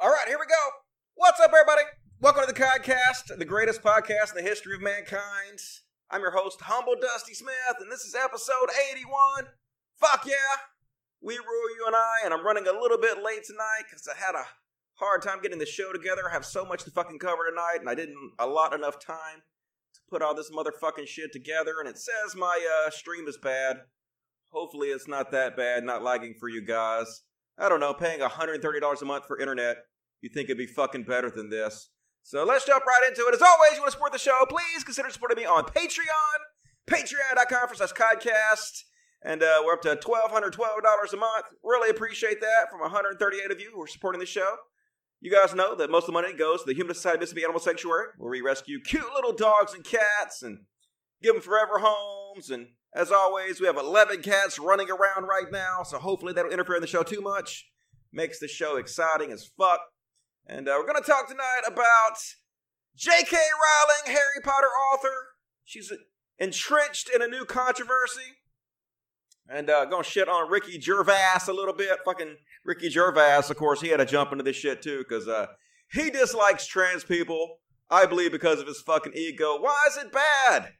All right, here we go. What's up, everybody? Welcome to the Codcast, the greatest podcast in the history of mankind. I'm your host, Humble Dusty Smith, and this is episode 81. Fuck yeah! We rule you and I, and I'm running a little bit late tonight because I had a hard time getting the show together. I have so much to fucking cover tonight, and I didn't allot enough time to put all this motherfucking shit together. And it says my uh, stream is bad. Hopefully, it's not that bad, not lagging for you guys. I don't know, paying $130 a month for internet. You think it'd be fucking better than this? So let's jump right into it. As always, you want to support the show, please consider supporting me on Patreon. Patreon.com for slash podcast. And uh, we're up to $1,212 a month. Really appreciate that from 138 of you who are supporting the show. You guys know that most of the money goes to the Humane Society Mississippi Animal Sanctuary, where we rescue cute little dogs and cats and give them forever homes. And as always, we have 11 cats running around right now, so hopefully don't interfere in the show too much. Makes the show exciting as fuck. And uh, we're going to talk tonight about J.K. Rowling, Harry Potter author. She's entrenched in a new controversy. And uh, to shit on Ricky Gervais a little bit. Fucking Ricky Gervais, of course, he had to jump into this shit too because uh, he dislikes trans people. I believe because of his fucking ego. Why is it bad?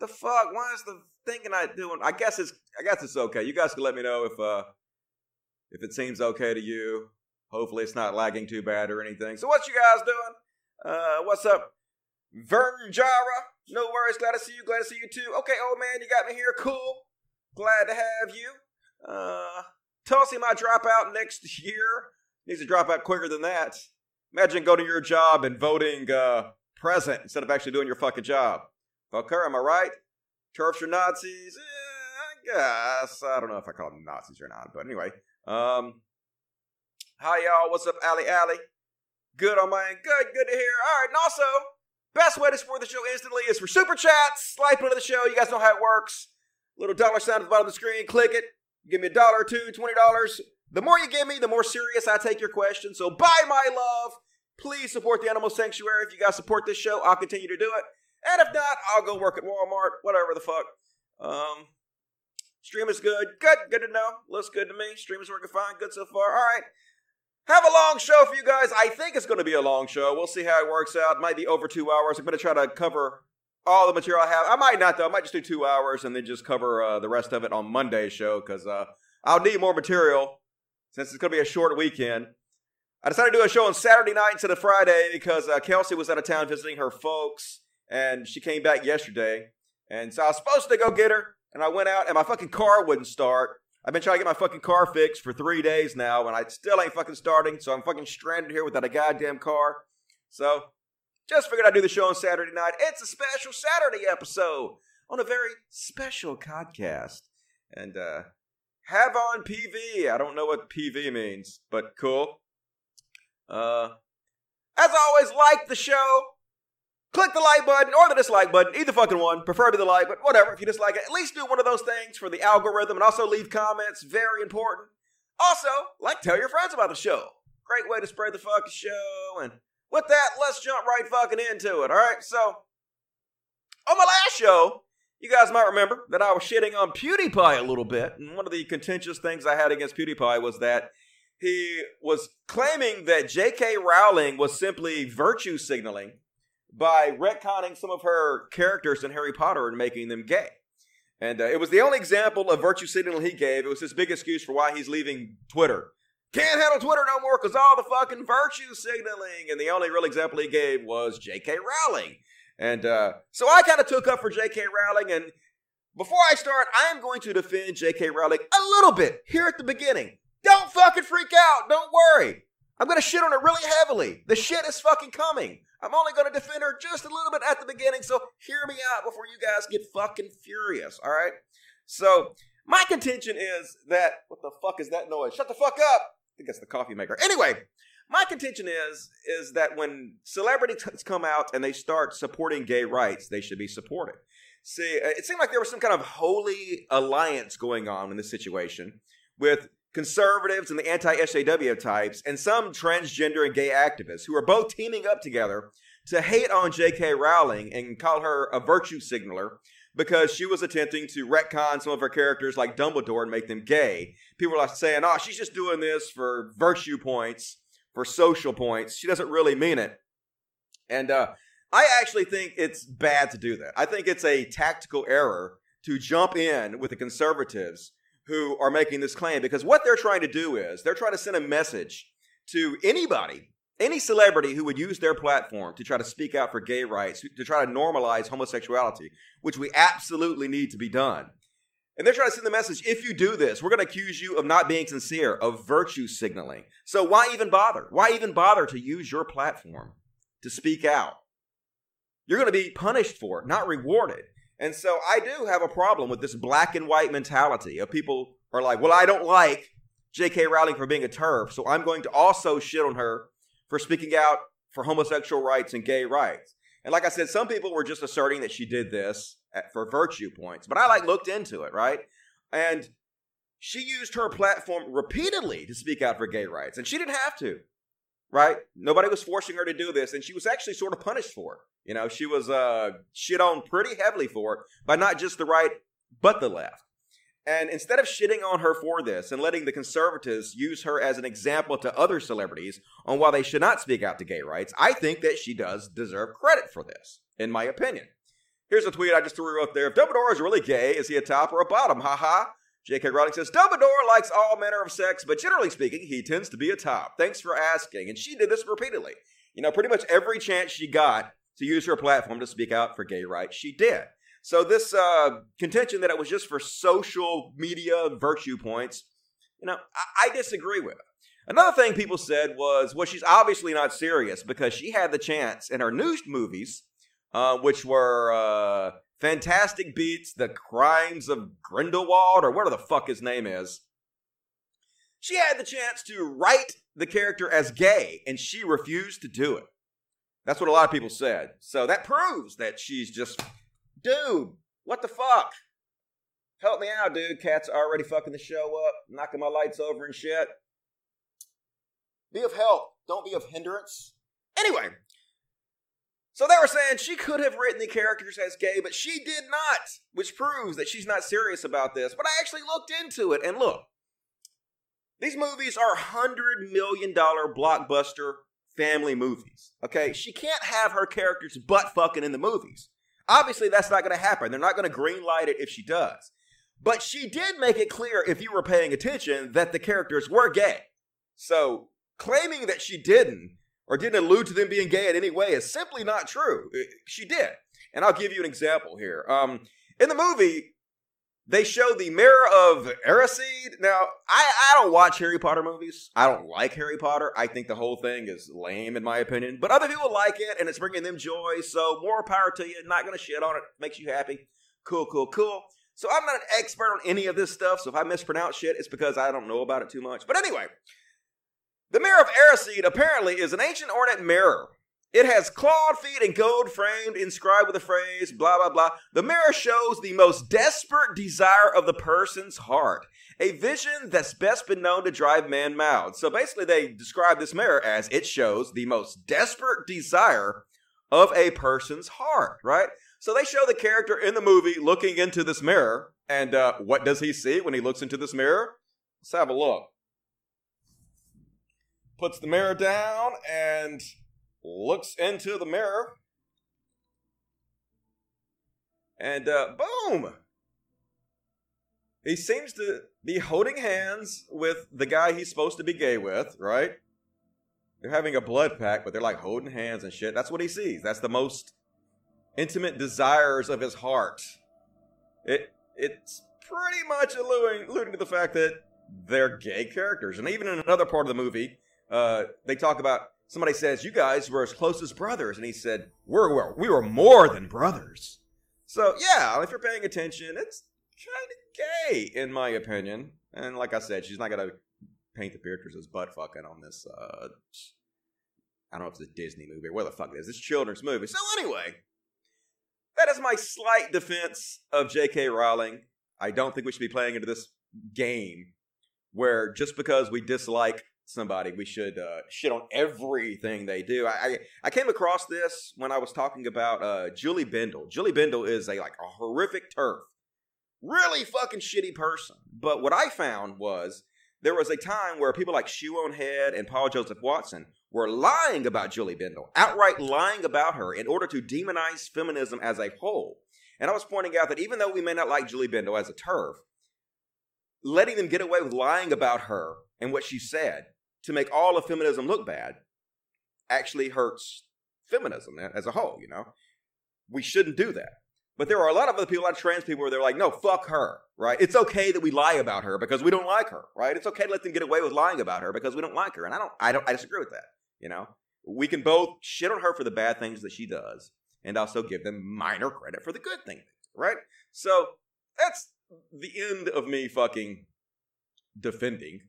The fuck? Why is the thinking I doing? I guess it's I guess it's okay. You guys can let me know if uh if it seems okay to you. Hopefully it's not lagging too bad or anything. So what you guys doing? Uh what's up? Vernon Jara. No worries, glad to see you, glad to see you too. Okay, old man, you got me here, cool. Glad to have you. Uh Tulsi might drop out next year. Needs to drop out quicker than that. Imagine going to your job and voting uh, present instead of actually doing your fucking job. Fucker, am I right? Turfs are Nazis? Eh, I guess. I don't know if I call them Nazis or not, but anyway. Um, hi, y'all. What's up, Ali Ali? Good on my end. Good, good to hear. All right, and also, best way to support the show instantly is for super chats. Slide into the show. You guys know how it works. Little dollar sign at the bottom of the screen. Click it. Give me a dollar two, twenty dollars. The more you give me, the more serious I take your question. So buy my love. Please support the Animal Sanctuary. If you guys support this show, I'll continue to do it. And if not, I'll go work at Walmart, whatever the fuck. Um, stream is good. Good, good to know. Looks good to me. Stream is working fine. Good so far. All right. Have a long show for you guys. I think it's going to be a long show. We'll see how it works out. It might be over two hours. I'm going to try to cover all the material I have. I might not though. I might just do two hours and then just cover uh, the rest of it on Monday's show because uh, I'll need more material since it's going to be a short weekend. I decided to do a show on Saturday night instead of Friday because uh, Kelsey was out of town visiting her folks and she came back yesterday. And so I was supposed to go get her and I went out and my fucking car wouldn't start. I've been trying to get my fucking car fixed for three days now and I still ain't fucking starting. So I'm fucking stranded here without a goddamn car. So just figured I'd do the show on Saturday night. It's a special Saturday episode on a very special podcast. And uh have on PV. I don't know what PV means, but cool. Uh as always, like the show. Click the like button or the dislike button, either fucking one. Preferably the like, but whatever. If you dislike it, at least do one of those things for the algorithm and also leave comments. Very important. Also, like tell your friends about the show. Great way to spread the fucking show and with that, let's jump right fucking into it, all right? So, on my last show, you guys might remember that I was shitting on PewDiePie a little bit, and one of the contentious things I had against PewDiePie was that he was claiming that J.K. Rowling was simply virtue signaling by retconning some of her characters in Harry Potter and making them gay. And uh, it was the only example of virtue signaling he gave. It was his big excuse for why he's leaving Twitter. Can't handle Twitter no more because all the fucking virtue signaling. And the only real example he gave was J.K. Rowling. And uh, so I kind of took up for J.K. Rowling. And before I start, I am going to defend J.K. Rowling a little bit here at the beginning. Don't fucking freak out. Don't worry. I'm going to shit on her really heavily. The shit is fucking coming. I'm only going to defend her just a little bit at the beginning. So hear me out before you guys get fucking furious. All right. So my contention is that what the fuck is that noise? Shut the fuck up. I think that's the coffee maker. Anyway, my contention is is that when celebrities come out and they start supporting gay rights, they should be supported. See, uh, it seemed like there was some kind of holy alliance going on in this situation with conservatives and the anti-SJW types and some transgender and gay activists who are both teaming up together to hate on J.K. Rowling and call her a virtue signaler because she was attempting to retcon some of her characters like Dumbledore and make them gay. People are saying, oh, she's just doing this for virtue points for social points. She doesn't really mean it. And uh, I actually think it's bad to do that. I think it's a tactical error to jump in with the conservatives who are making this claim because what they're trying to do is they're trying to send a message to anybody, any celebrity who would use their platform to try to speak out for gay rights, to try to normalize homosexuality, which we absolutely need to be done. And they're trying to send the message if you do this, we're going to accuse you of not being sincere, of virtue signaling. So why even bother? Why even bother to use your platform to speak out? You're going to be punished for it, not rewarded. And so I do have a problem with this black and white mentality of people are like, well, I don't like J.K. Rowling for being a turf, so I'm going to also shit on her for speaking out for homosexual rights and gay rights. And like I said, some people were just asserting that she did this at, for virtue points, but I like looked into it, right? And she used her platform repeatedly to speak out for gay rights, and she didn't have to, right? Nobody was forcing her to do this, and she was actually sort of punished for it. You know, she was uh, shit on pretty heavily for it by not just the right, but the left. And instead of shitting on her for this and letting the conservatives use her as an example to other celebrities on why they should not speak out to gay rights, I think that she does deserve credit for this, in my opinion. Here's a tweet I just threw up there. If Dumbledore is really gay, is he a top or a bottom? Haha. J.K. Rowling says Dumbledore likes all manner of sex, but generally speaking, he tends to be a top. Thanks for asking. And she did this repeatedly. You know, pretty much every chance she got to use her platform to speak out for gay rights, she did. So this uh, contention that it was just for social media virtue points, you know, I, I disagree with. It. Another thing people said was, well, she's obviously not serious because she had the chance in her news movies, uh, which were uh, Fantastic Beasts, The Crimes of Grindelwald, or whatever the fuck his name is. She had the chance to write the character as gay, and she refused to do it. That's what a lot of people said. So that proves that she's just dude, what the fuck? Help me out, dude. Cat's already fucking the show up, knocking my lights over and shit. Be of help. Don't be of hindrance. Anyway, so they were saying she could have written the characters as gay, but she did not, which proves that she's not serious about this. But I actually looked into it, and look, these movies are $100 million blockbuster family movies. Okay? She can't have her characters butt fucking in the movies. Obviously, that's not going to happen. They're not going to greenlight it if she does. But she did make it clear, if you were paying attention, that the characters were gay. So claiming that she didn't or didn't allude to them being gay in any way is simply not true. She did. And I'll give you an example here. Um, in the movie, they show the Mirror of Erised. Now, I, I don't watch Harry Potter movies. I don't like Harry Potter. I think the whole thing is lame, in my opinion. But other people like it, and it's bringing them joy. So more power to you. Not going to shit on it. Makes you happy. Cool, cool, cool. So I'm not an expert on any of this stuff. So if I mispronounce shit, it's because I don't know about it too much. But anyway, the Mirror of Erised apparently is an ancient ornate mirror it has clawed feet and gold framed, inscribed with the phrase, blah, blah, blah. The mirror shows the most desperate desire of the person's heart, a vision that's best been known to drive man mad. So basically, they describe this mirror as it shows the most desperate desire of a person's heart, right? So they show the character in the movie looking into this mirror, and uh, what does he see when he looks into this mirror? Let's have a look. Puts the mirror down and looks into the mirror, and uh, boom! He seems to be holding hands with the guy he's supposed to be gay with, right? They're having a blood pact, but they're like holding hands and shit. That's what he sees. That's the most intimate desires of his heart. It it's pretty much alluding, alluding to the fact that they're gay characters. And even in another part of the movie, uh, they talk about somebody says, You guys were as close as brothers. And he said, We're, we're we were more than brothers. So, yeah, if you're paying attention, it's kind of gay, in my opinion. And like I said, she's not to paint the pictures as butt fucking on this. Uh, I don't know if it's a Disney movie or where the fuck it is. It's children's movie. So, anyway, that is my slight defense of J.K. Rowling. I don't think we should be playing into this game where just because we dislike somebody, we should uh, shit on everything they do. I, I, I came across this when I was talking about uh, Julie Bindel. Julie Bindel is a like a horrific turf, really fucking shitty person. But what I found was there was a time where people like Shoe on Head and Paul Joseph Watson were lying about Julie Bindel, outright lying about her in order to demonize feminism as a whole. And I was pointing out that even though we may not like Julie Bindel as a turf, letting them get away with lying about her and what she said to make all of feminism look bad actually hurts feminism as a whole, you know? We shouldn't do that. But there are a lot of other people, a lot of trans people where they're like, no, fuck her, right? It's okay that we lie about her because we don't like her, right? It's okay to let them get away with lying about her because we don't like her. And I don't, I don't, I disagree with that, you know? We can both shit on her for the bad things that she does and also give them minor credit for the good things, right? So that's the end of me fucking defending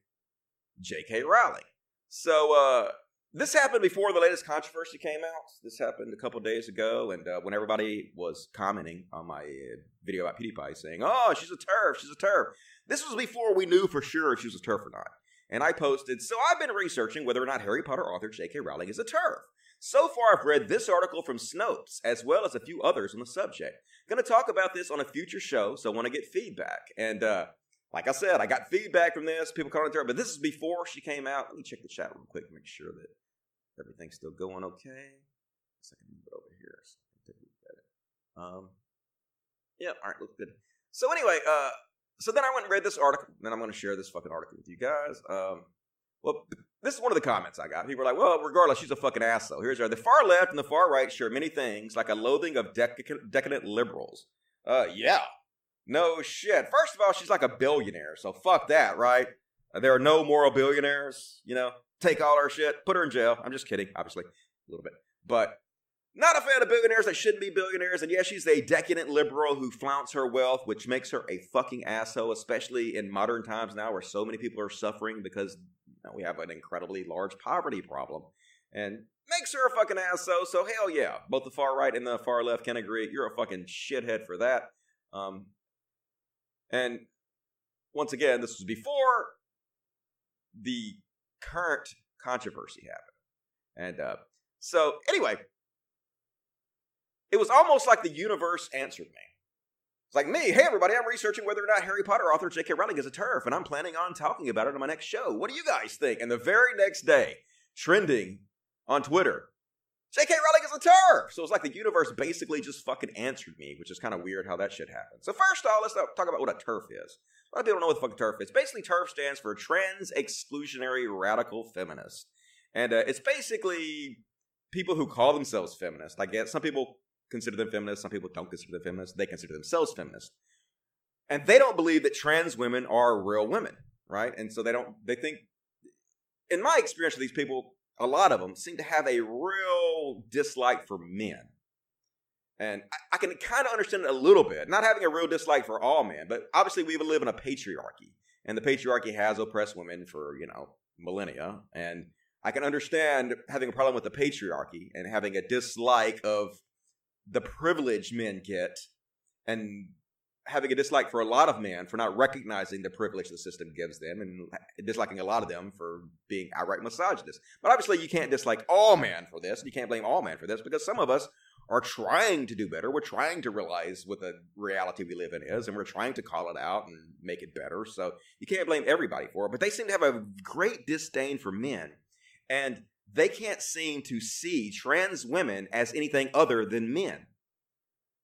J.K. Rowling. So, uh, this happened before the latest controversy came out. This happened a couple days ago, and uh, when everybody was commenting on my uh, video about PewDiePie saying, "Oh, she's a turf, she's a turf," this was before we knew for sure if she was a turf or not. And I posted, "So I've been researching whether or not Harry Potter author J.K. Rowling is a turf." So far, I've read this article from Snopes as well as a few others on the subject. Going to talk about this on a future show, so I want to get feedback. And uh, like I said, I got feedback from this. People calling her, but this is before she came out. Let me check the chat real quick make sure that everything's still going okay. So I can move it over here so I can take a look at it. Um, yeah, all right, looks good. So anyway, uh, so then I went and read this article. Then I'm going to share this fucking article with you guys. Um, well, this is one of the comments I got. People are like, well, regardless, she's a fucking asshole. Here's her. The far left and the far right share many things, like a loathing of decadent, decadent liberals. Uh, yeah. No shit. First of all, she's like a billionaire, so fuck that, right? Uh, there are no moral billionaires, you know? Take all her shit, put her in jail. I'm just kidding, obviously, a little bit. But not a fan of billionaires that shouldn't be billionaires. And yes, she's a decadent liberal who flaunts her wealth, which makes her a fucking asshole, especially in modern times now where so many people are suffering because know, we have an incredibly large poverty problem. And makes her a fucking asshole. So hell yeah, both the far right and the far left can agree. You're a fucking shithead for that. Um, and once again, this was before the current controversy happened. And uh, so anyway, it was almost like the universe answered me. It's like me, hey everybody, I'm researching whether or not Harry Potter author J.K. Rowling is a turf, and I'm planning on talking about it on my next show. What do you guys think? And the very next day, trending on Twitter, J.K. Rowling is a TERF. So it's like the universe basically just fucking answered me, which is kind of weird how that shit happened. So first off, let's talk about what a TERF is. A lot of people don't know what the fucking TERF is. Basically, TERF stands for Trans Exclusionary Radical Feminist, and uh, it's basically people who call themselves feminists. I guess some people consider them feminists. Some people don't consider them feminists. They consider themselves feminists. And they don't believe that trans women are real women, right? And so they don't, they think, in my experience with these people, a lot of them seem to have a real dislike for men. And I, I can kind of understand it a little bit, not having a real dislike for all men, but obviously we live in a patriarchy. And the patriarchy has oppressed women for, you know, millennia. And I can understand having a problem with the patriarchy and having a dislike of the privilege men get and having a dislike for a lot of men for not recognizing the privilege the system gives them and disliking a lot of them for being outright misogynists. But obviously, you can't dislike all men for this. You can't blame all men for this because some of us are trying to do better. We're trying to realize what the reality we live in is, and we're trying to call it out and make it better. So you can't blame everybody for it. But they seem to have a great disdain for men. And they can't seem to see trans women as anything other than men,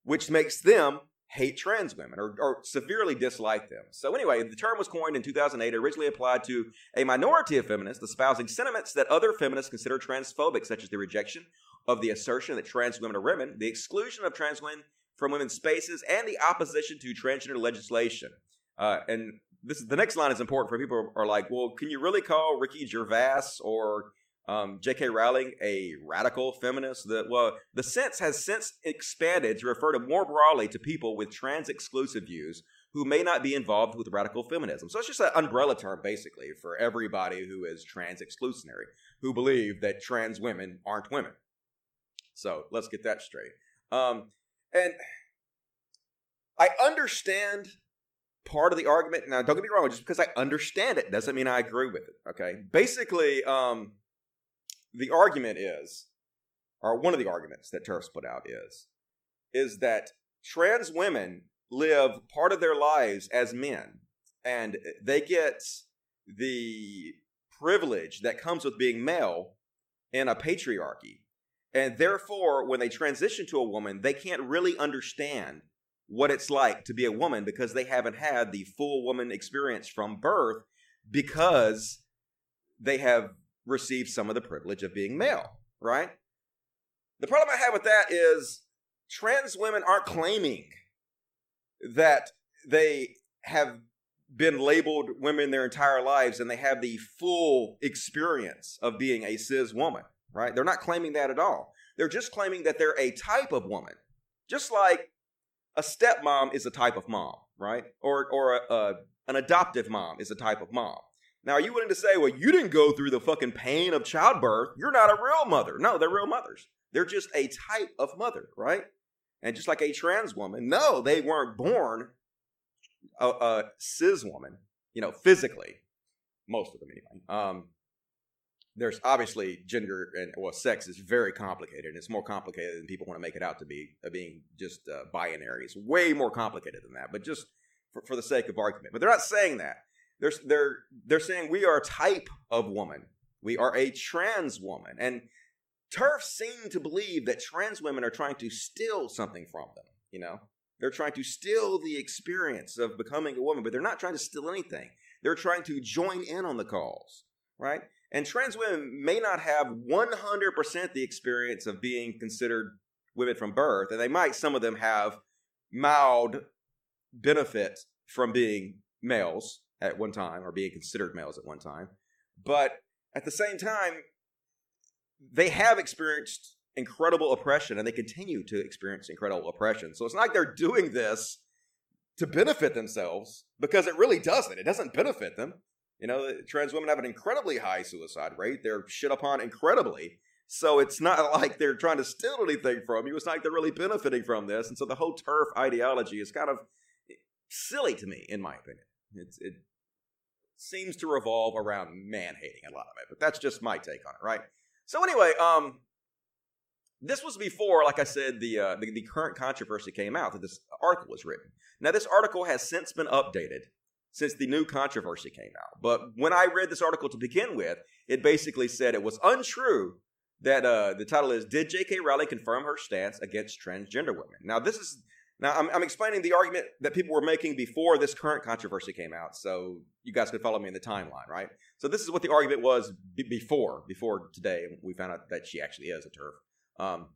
which makes them hate trans women or, or, severely dislike them. So, anyway, the term was coined in 2008, originally applied to a minority of feminists espousing sentiments that other feminists consider transphobic, such as the rejection of the assertion that trans women are women, the exclusion of trans women from women's spaces, and the opposition to transgender legislation. Uh, and this the next line is important for people who are like, well, can you really call Ricky Gervais or um, J.K. Rowling a radical feminist. The, well, the sense has since expanded to refer to more broadly to people with trans exclusive views who may not be involved with radical feminism. So it's just an umbrella term, basically, for everybody who is trans exclusionary, who believe that trans women aren't women. So let's get that straight. Um, and I understand part of the argument. Now, don't get me wrong, just because I understand it doesn't mean I agree with it. Okay. Basically, um, the argument is, or one of the arguments that TERFs put out is, is that trans women live part of their lives as men, and they get the privilege that comes with being male in a patriarchy. And therefore, when they transition to a woman, they can't really understand what it's like to be a woman because they haven't had the full woman experience from birth because they have received some of the privilege of being male, right? The problem I have with that is trans women aren't claiming that they have been labeled women their entire lives and they have the full experience of being a cis woman, right? They're not claiming that at all. They're just claiming that they're a type of woman. Just like a stepmom is a type of mom, right? Or or a, a, an adoptive mom is a type of mom. Now, are you willing to say, well, you didn't go through the fucking pain of childbirth? You're not a real mother. No, they're real mothers. They're just a type of mother, right? And just like a trans woman, no, they weren't born a, a cis woman, you know, physically. Most of them, anyway. Um, there's obviously gender and well sex is very complicated and it's more complicated than people want to make it out to be uh, being just uh, binary it's way more complicated than that but just for, for, the sake of argument but they're not saying that they're, they're, they're saying we are a type of woman. We are a trans woman. And turfs seem to believe that trans women are trying to steal something from them you know? They're trying to steal the experience of becoming a woman but they're not trying to steal anything. They're trying to join in on the cause right? And trans women may not have 100% the experience of being considered women from birth, and they might, some of them, have mild benefit from being males at one time or being considered males at one time. But at the same time, they have experienced incredible oppression and they continue to experience incredible oppression. So it's not like they're doing this to benefit themselves because it really doesn't. It doesn't benefit them. You know, trans women have an incredibly high suicide rate. They're shit upon incredibly. So it's not like they're trying to steal anything from you. It's not like they're really benefiting from this. And so the whole turf ideology is kind of silly to me, in my opinion. It's, it seems to revolve around man hating a lot of it, but that's just my take on it, right? So anyway, um, this was before, like I said, the, uh, the, the current controversy came out that this article was written. Now, this article has since been updated since the new controversy came out. But when I read this article to begin with, it basically said it was untrue that uh, the title is Did J.K. Rowling confirm her stance against transgender women? Now, this is. Now, I'm, I'm explaining the argument that people were making before this current controversy came out, so you guys could follow me in the timeline, right? So this is what the argument was b- before, before today. We found out that she actually is a turf. Um,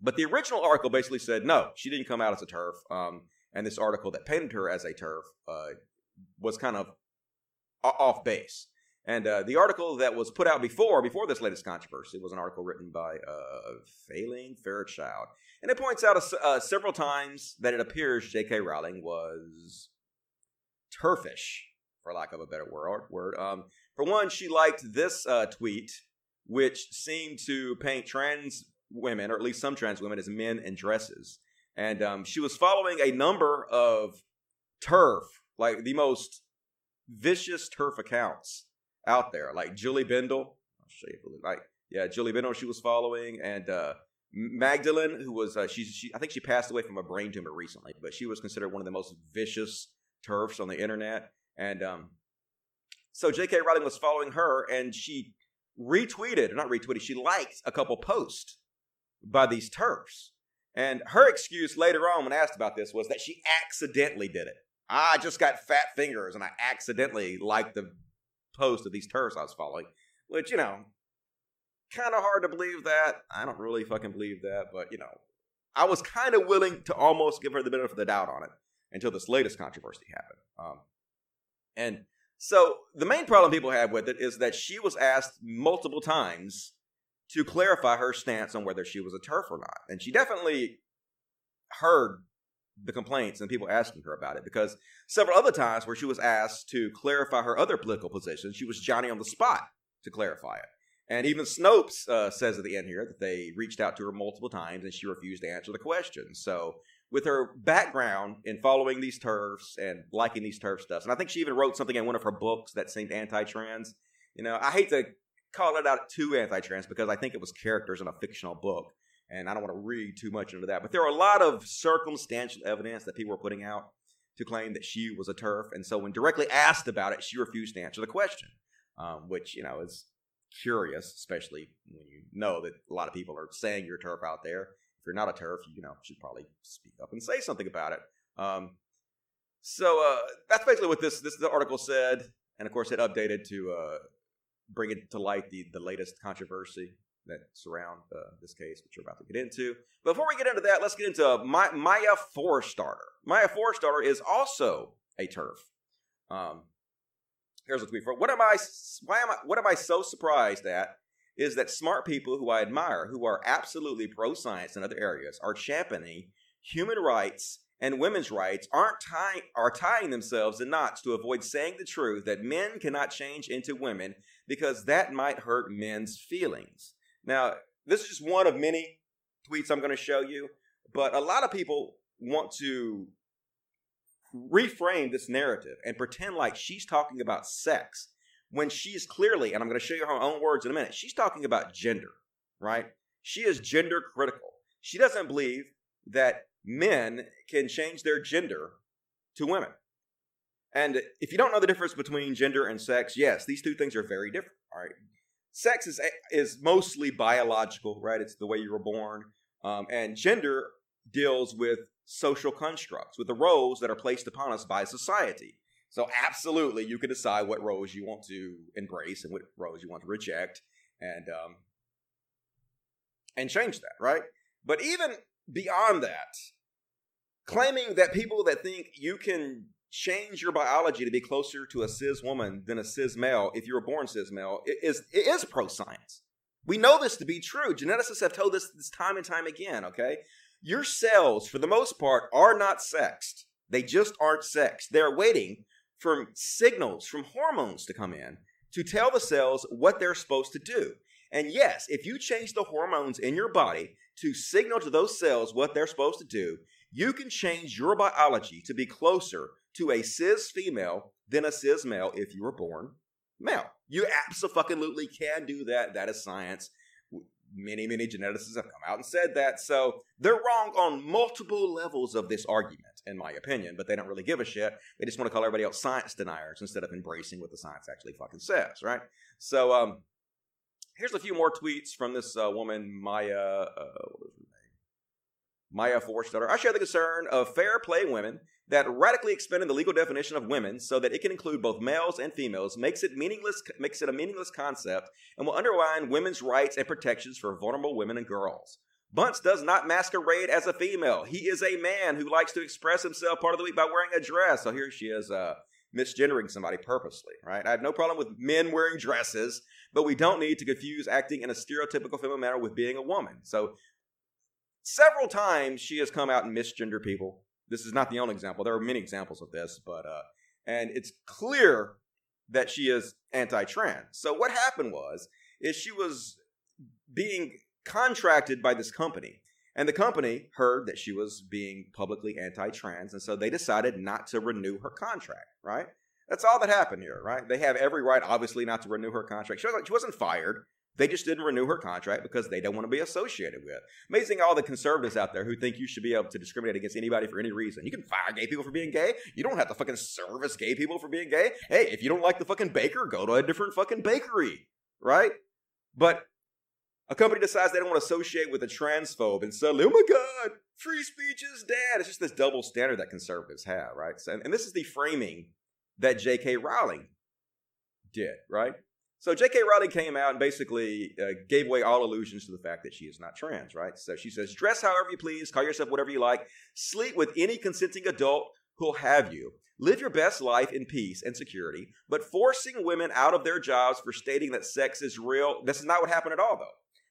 but the original article basically said no, she didn't come out as a turf. Um, and this article that painted her as a turf uh, was kind of off base. And uh, the article that was put out before before this latest controversy was an article written by uh, Failing Fairchild, and it points out uh, several times that it appears J.K. Rowling was turfish, for lack of a better word. Word. Um, for one, she liked this uh, tweet, which seemed to paint trans women, or at least some trans women, as men in dresses, and um, she was following a number of turf like the most vicious turf accounts out there, like Julie Bindel. I'll show you, like yeah, Julie Bindel. She was following, and uh, Magdalen, who was uh, she's she, I think she passed away from a brain tumor recently, but she was considered one of the most vicious turfs on the internet, and um, so J.K. Rowling was following her, and she retweeted, not retweeted, she liked a couple posts by these turfs. And her excuse later on, when asked about this, was that she accidentally did it. I just got fat fingers and I accidentally liked the post of these turfs I was following, which, you know, kind of hard to believe that. I don't really fucking believe that, but, you know, I was kind of willing to almost give her the benefit of the doubt on it until this latest controversy happened. Um, and so the main problem people have with it is that she was asked multiple times to clarify her stance on whether she was a turf or not. And she definitely heard the complaints and people asking her about it because several other times where she was asked to clarify her other political positions, she was Johnny on the spot to clarify it. And even Snopes uh, says at the end here that they reached out to her multiple times and she refused to answer the question. So, with her background in following these turfs and liking these turf stuff, and I think she even wrote something in one of her books that seemed anti-trans. You know, I hate to call it out too anti-trans because I think it was characters in a fictional book and I don't want to read too much into that, but there are a lot of circumstantial evidence that people are putting out to claim that she was a turf. And so when directly asked about it, she refused to answer the question, um, which, you know, is curious, especially when you know that a lot of people are saying you're a TERF out there. If you're not a turf, you know, should probably speak up and say something about it. Um, so uh, that's basically what this this article said, and of course it updated to uh, bring it to light the the latest controversy that surround uh, this case, which we're about to get into. Before we get into that, let's get into My, Maya Forstater. Maya Forstater is also a turf. Um, here's a tweet for what am I? Why am I? What am I so surprised at? Is that smart people who I admire, who are absolutely pro science in other areas, are championing human rights and women's rights aren't tying are tying themselves in knots to avoid saying the truth that men cannot change into women because that might hurt men's feelings. Now, this is just one of many tweets I'm going to show you, but a lot of people want to reframe this narrative and pretend like she's talking about sex when she's clearly, and I'm going to show you her own words in a minute, she's talking about gender, right? She is gender critical. She doesn't believe that men can change their gender to women. And if you don't know the difference between gender and sex, yes, these two things are very different. All right, sex is is mostly biological, right? It's the way you were born, um, and gender deals with social constructs, with the roles that are placed upon us by society. So, absolutely, you can decide what roles you want to embrace and what roles you want to reject, and um, and change that, right? But even beyond that, claiming that people that think you can change your biology to be closer to a cis woman than a cis male if you were born cis male it is it is pro science. We know this to be true. Geneticists have told us this time and time again, okay? Your cells, for the most part, are not sexed. They just aren't sexed. They're waiting for signals from hormones to come in to tell the cells what they're supposed to do. And yes, if you change the hormones in your body to signal to those cells what they're supposed to do, you can change your biology to be closer to a cis female than a cis male if you were born male. You absolutely can do that. That is science. Many, many geneticists have come out and said that. So they're wrong on multiple levels of this argument, in my opinion, but they don't really give a shit. They just want to call everybody else science deniers instead of embracing what the science actually fucking says, right? So, um, here's a few more tweets from this uh, woman, Maya. Uh, what is her name? Maya Forstater. I share the concern of fair play women that radically expanding the legal definition of women so that it can include both males and females makes it meaningless makes it a meaningless concept and will undermine women's rights and protections for vulnerable women and girls. Bunce does not masquerade as a female. He is a man who likes to express himself part of the week by wearing a dress. So here she is uh, misgendering somebody purposely, right? I have no problem with men wearing dresses, but we don't need to confuse acting in a stereotypical female manner with being a woman. So several times she has come out and misgendered people this is not the only example. There are many examples of this, but uh, and it's clear that she is anti-trans. So what happened was is she was being contracted by this company. And the company heard that she was being publicly anti-trans, and so they decided not to renew her contract, right? That's all that happened here, right? They have every right, obviously, not to renew her contract. She she wasn't fired. They just didn't renew her contract because they don't want to be associated with. Amazing all the conservatives out there who think you should be able to discriminate against anybody for any reason. You can fire gay people for being gay. You don't have to fucking service gay people for being gay. Hey, if you don't like the fucking baker, go to a different fucking bakery, right? But a company decides they don't want to associate with a transphobe and suddenly, oh my God, free speech is dead. It's just this double standard that conservatives have, right? So, and, and this is the framing that J.K. Rowling did, right? So J.K. Rowling came out and basically uh, gave away all illusions to the fact that she is not trans, right? So she says, dress however you please, call yourself whatever you like, sleep with any consenting adult who'll have you. Live your best life in peace and security, but forcing women out of their jobs for stating that sex is real, this is not what happened at all, though.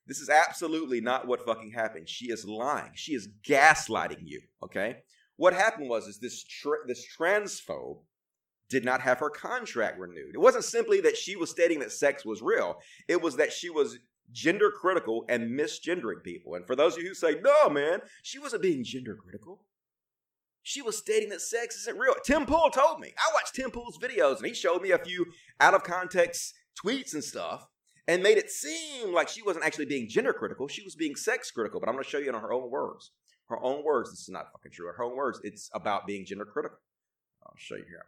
This is absolutely not what fucking happened. She is lying. She is gaslighting you, okay? What happened was is this tra- this transphobe did not have her contract renewed. It wasn't simply that she was stating that sex was real, it was that she was gender critical and misgendering people. And for those of you who say, no, man, she wasn't being gender critical. She was stating that sex isn't real. Tim Pool told me. I watched Tim Pool's videos and he showed me a few out of context tweets and stuff and made it seem like she wasn't actually being gender critical. She was being sex critical. But I'm going to show you in her own words. Her own words, this is not fucking true. Her own words, it's about being gender critical. I'll show you here.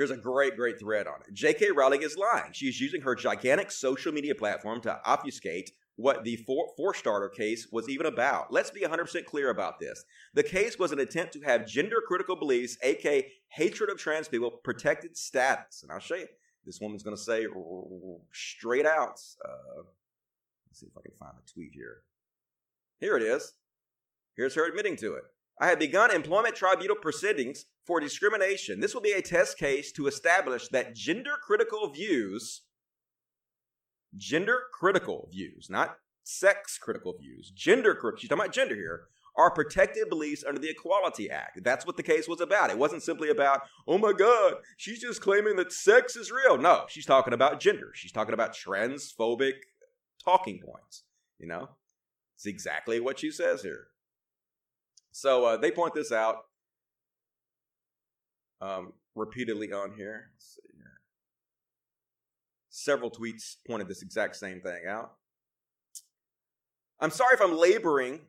Here's a great, great thread on it. J.K. Rowling is lying. She's using her gigantic social media platform to obfuscate what the four, Forstater case was even about. Let's be 100% clear about this. The case was an attempt to have gender critical beliefs, aka hatred of trans people, protected status. And I'll show you. This woman's going to say straight out. Uh, let's see if I can find the tweet here. Here it is. Here's her admitting to it. I have begun employment tribunal proceedings for discrimination. This will be a test case to establish that gender critical views, gender critical views, not sex critical views, gender critical, she's talking about gender here, are protected beliefs under the Equality Act. That's what the case was about. It wasn't simply about, oh my God, she's just claiming that sex is real. No, she's talking about gender. She's talking about transphobic talking points. You know, it's exactly what she says here. So uh, they point this out um, repeatedly on here. here. Several tweets pointed this exact same thing out. I'm sorry if I'm laboring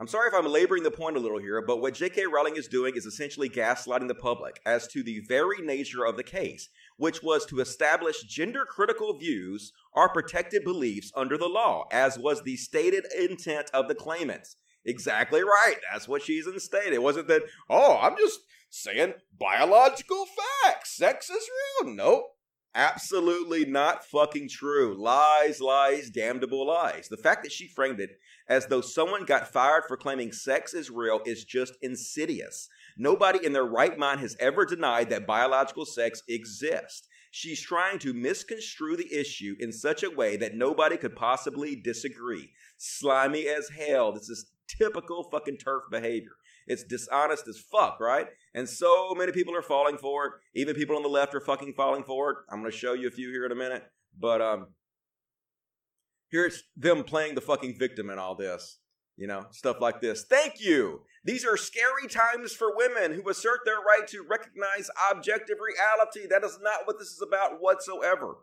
I'm sorry if I'm laboring the point a little here, but what J.K. Rowling is doing is essentially gaslighting the public as to the very nature of the case, which was to establish gender critical views or protected beliefs under the law, as was the stated intent of the claimants. Exactly right. That's what she's instated. It wasn't that, oh, I'm just saying biological facts. Sex is real. Nope. Absolutely not fucking true. Lies, lies, damnable lies. The fact that she framed it as though someone got fired for claiming sex is real is just insidious. Nobody in their right mind has ever denied that biological sex exists. She's trying to misconstrue the issue in such a way that nobody could possibly disagree. Slimy as hell. This is typical fucking turf behavior. It's dishonest as fuck, right? And so many people are falling for it. Even people on the left are fucking falling for it. I'm going to show you a few here in a minute. But um, here's them playing the fucking victim in all this. You know, stuff like this. Thank you. These are scary times for women who assert their right to recognize objective reality. That is not what this is about whatsoever.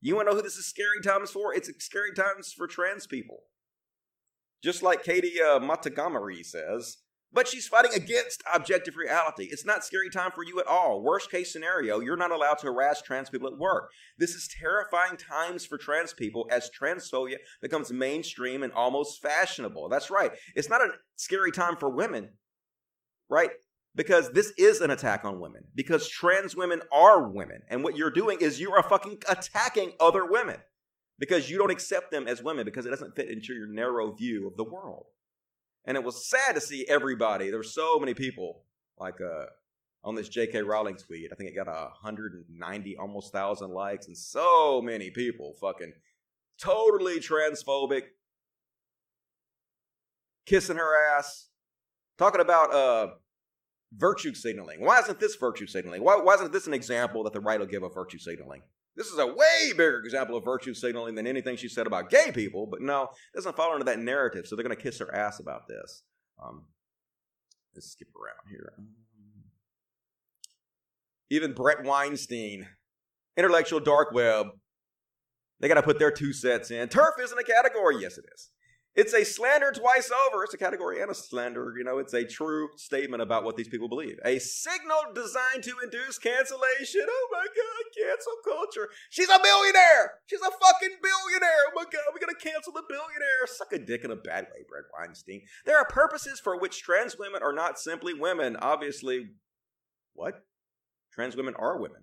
You want to know who this is scary times for? It's scary times for trans people. Just like Katy uh, Montgomerie says, but she's fighting against objective reality. It's not scary time for you at all. Worst case scenario, you're not allowed to harass trans people at work. This is terrifying times for trans people as transphobia becomes mainstream and almost fashionable. That's right. It's not a scary time for women, right? Because this is an attack on women. Because trans women are women. And what you're doing is you are fucking attacking other women because you don't accept them as women because it doesn't fit into your narrow view of the world. And it was sad to see everybody. There were so many people like uh, on this J.K. Rowling tweet. I think it got a 190 almost thousand likes, and so many people fucking totally transphobic, kissing her ass, talking about uh, virtue signaling. Why isn't this virtue signaling? Why, why isn't this an example that the right will give of virtue signaling? This is a way bigger example of virtue signaling than anything she said about gay people, but no, it doesn't fall into that narrative, so they're going to kiss her ass about this. Um, let's skip around here. Even Bret Weinstein, intellectual dark web, they got to put their two sets in. Turf isn't a category. Yes, it is. It's a slander twice over. It's a category and a slander. You know, it's a true statement about what these people believe. A signal designed to induce cancellation. Oh my God, cancel culture. She's a billionaire. She's a fucking billionaire. Oh my God, we're going to cancel the billionaire. Suck a dick in a bad way, Bret Weinstein. There are purposes for which trans women are not simply women. Obviously, what? Trans women are women.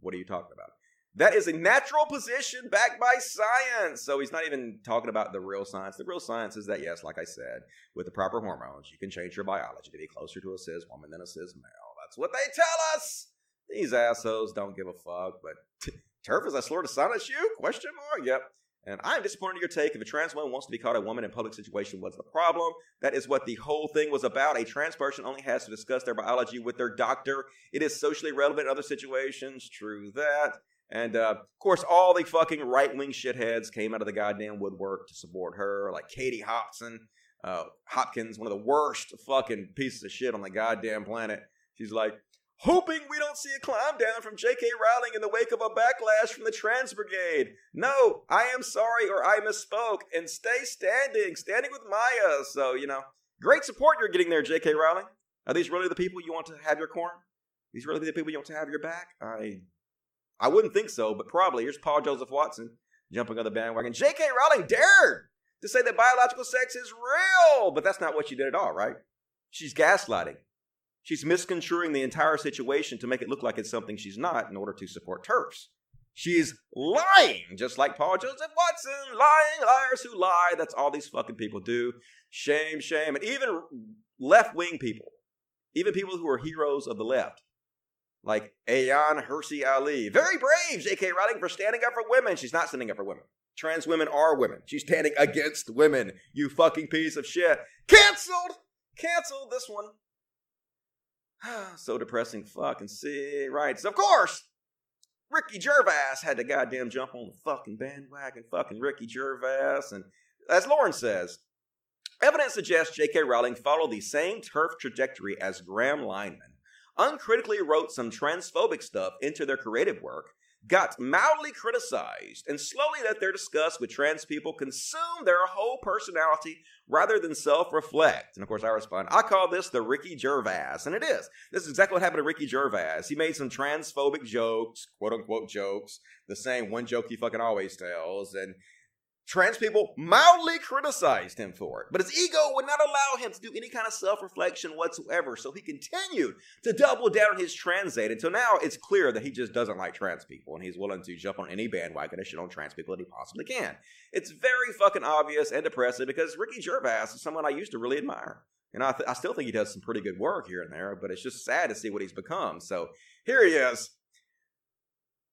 What are you talking about? That is a natural position backed by science. So he's not even talking about the real science. The real science is that, yes, like I said, with the proper hormones, you can change your biology to be closer to a cis woman than a cis male. That's what they tell us. These assholes don't give a fuck. But t- turf is a slur to silence you? Question mark. Yep. And I'm disappointed in your take. If a trans woman wants to be called a woman in public situation, what's the problem? That is what the whole thing was about. A trans person only has to discuss their biology with their doctor. It is socially relevant in other situations. True that. And uh, of course, all the fucking right wing shitheads came out of the goddamn woodwork to support her, like Katie Hopson, uh, Hopkins, one of the worst fucking pieces of shit on the goddamn planet. She's like, hoping we don't see a climb down from J.K. Rowling in the wake of a backlash from the trans brigade. No, I am sorry or I misspoke, and stay standing, standing with Maya. So, you know, great support you're getting there, J.K. Rowling. Are these really the people you want to have your corner? These really the people you want to have your back? I I wouldn't think so, but probably. Here's Paul Joseph Watson jumping on the bandwagon. J.K. Rowling dared to say that biological sex is real, but that's not what she did at all, right? She's gaslighting. She's misconstruing the entire situation to make it look like it's something she's not in order to support TERFs. She's lying, just like Paul Joseph Watson, lying liars who lie. That's all these fucking people do. Shame, shame. And even left wing people, even people who are heroes of the left, like Ayaan Hirsi Ali. Very brave, J.K. Rowling, for standing up for women. She's not standing up for women. Trans women are women. She's standing against women. You fucking piece of shit. Cancelled! Cancelled this one. so depressing. Fucking see. Right. So, of course, Ricky Gervais had to goddamn jump on the fucking bandwagon. Fucking Ricky Gervais. And as Lauren says, evidence suggests J.K. Rowling followed the same turf trajectory as Graham Linehan uncritically wrote some transphobic stuff into their creative work, got mildly criticized, and slowly let their disgust with trans people consume their whole personality rather than self reflect. And of course, I respond, I call this the Ricky Gervais. And it is. This is exactly what happened to Ricky Gervais. He made some transphobic jokes, quote unquote jokes, the same one joke he fucking always tells. And Trans people mildly criticized him for it, but his ego would not allow him to do any kind of self reflection whatsoever. So he continued to double down his trans hate until now it's clear that he just doesn't like trans people and he's willing to jump on any bandwagon and shit on trans people that he possibly can. It's very fucking obvious and depressing because Ricky Gervais is someone I used to really admire. And I, th- I still think he does some pretty good work here and there, but it's just sad to see what he's become. So here he is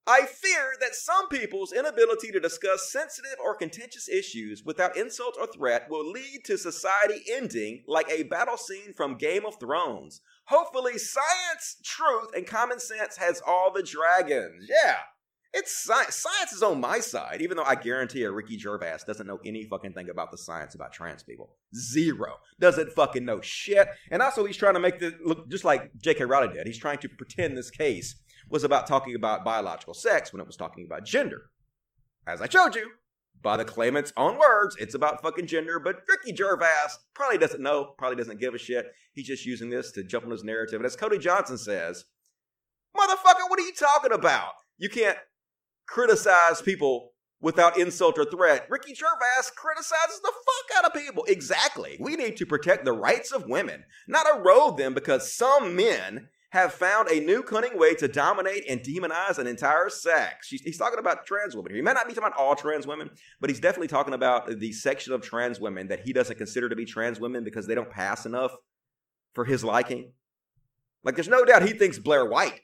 I fear that some people's inability to discuss sensitive or contentious issues without insult or threat will lead to society ending like a battle scene from Game of Thrones. Hopefully, science, truth, and common sense has all the dragons. Yeah. It's science. Science is on my side, even though I guarantee a Ricky Gervais doesn't know any fucking thing about the science about trans people. Zero. Doesn't fucking know shit. And also, he's trying to make this look just like J.K. Rowling did. He's trying to pretend this case was about talking about biological sex when it was talking about gender. As I showed you, by the claimant's own words, it's about fucking gender, but Ricky Gervais probably doesn't know, probably doesn't give a shit. He's just using this to jump on his narrative. And as Cody Johnson says, motherfucker, what are you talking about? You can't criticize people without insult or threat. Ricky Gervais criticizes the fuck out of people. Exactly. We need to protect the rights of women, not erode them because some men have found a new cunning way to dominate and demonize an entire sex. He's talking about trans women here. He may not be talking about all trans women, but he's definitely talking about the section of trans women that he doesn't consider to be trans women because they don't pass enough for his liking. Like, there's no doubt he thinks Blair White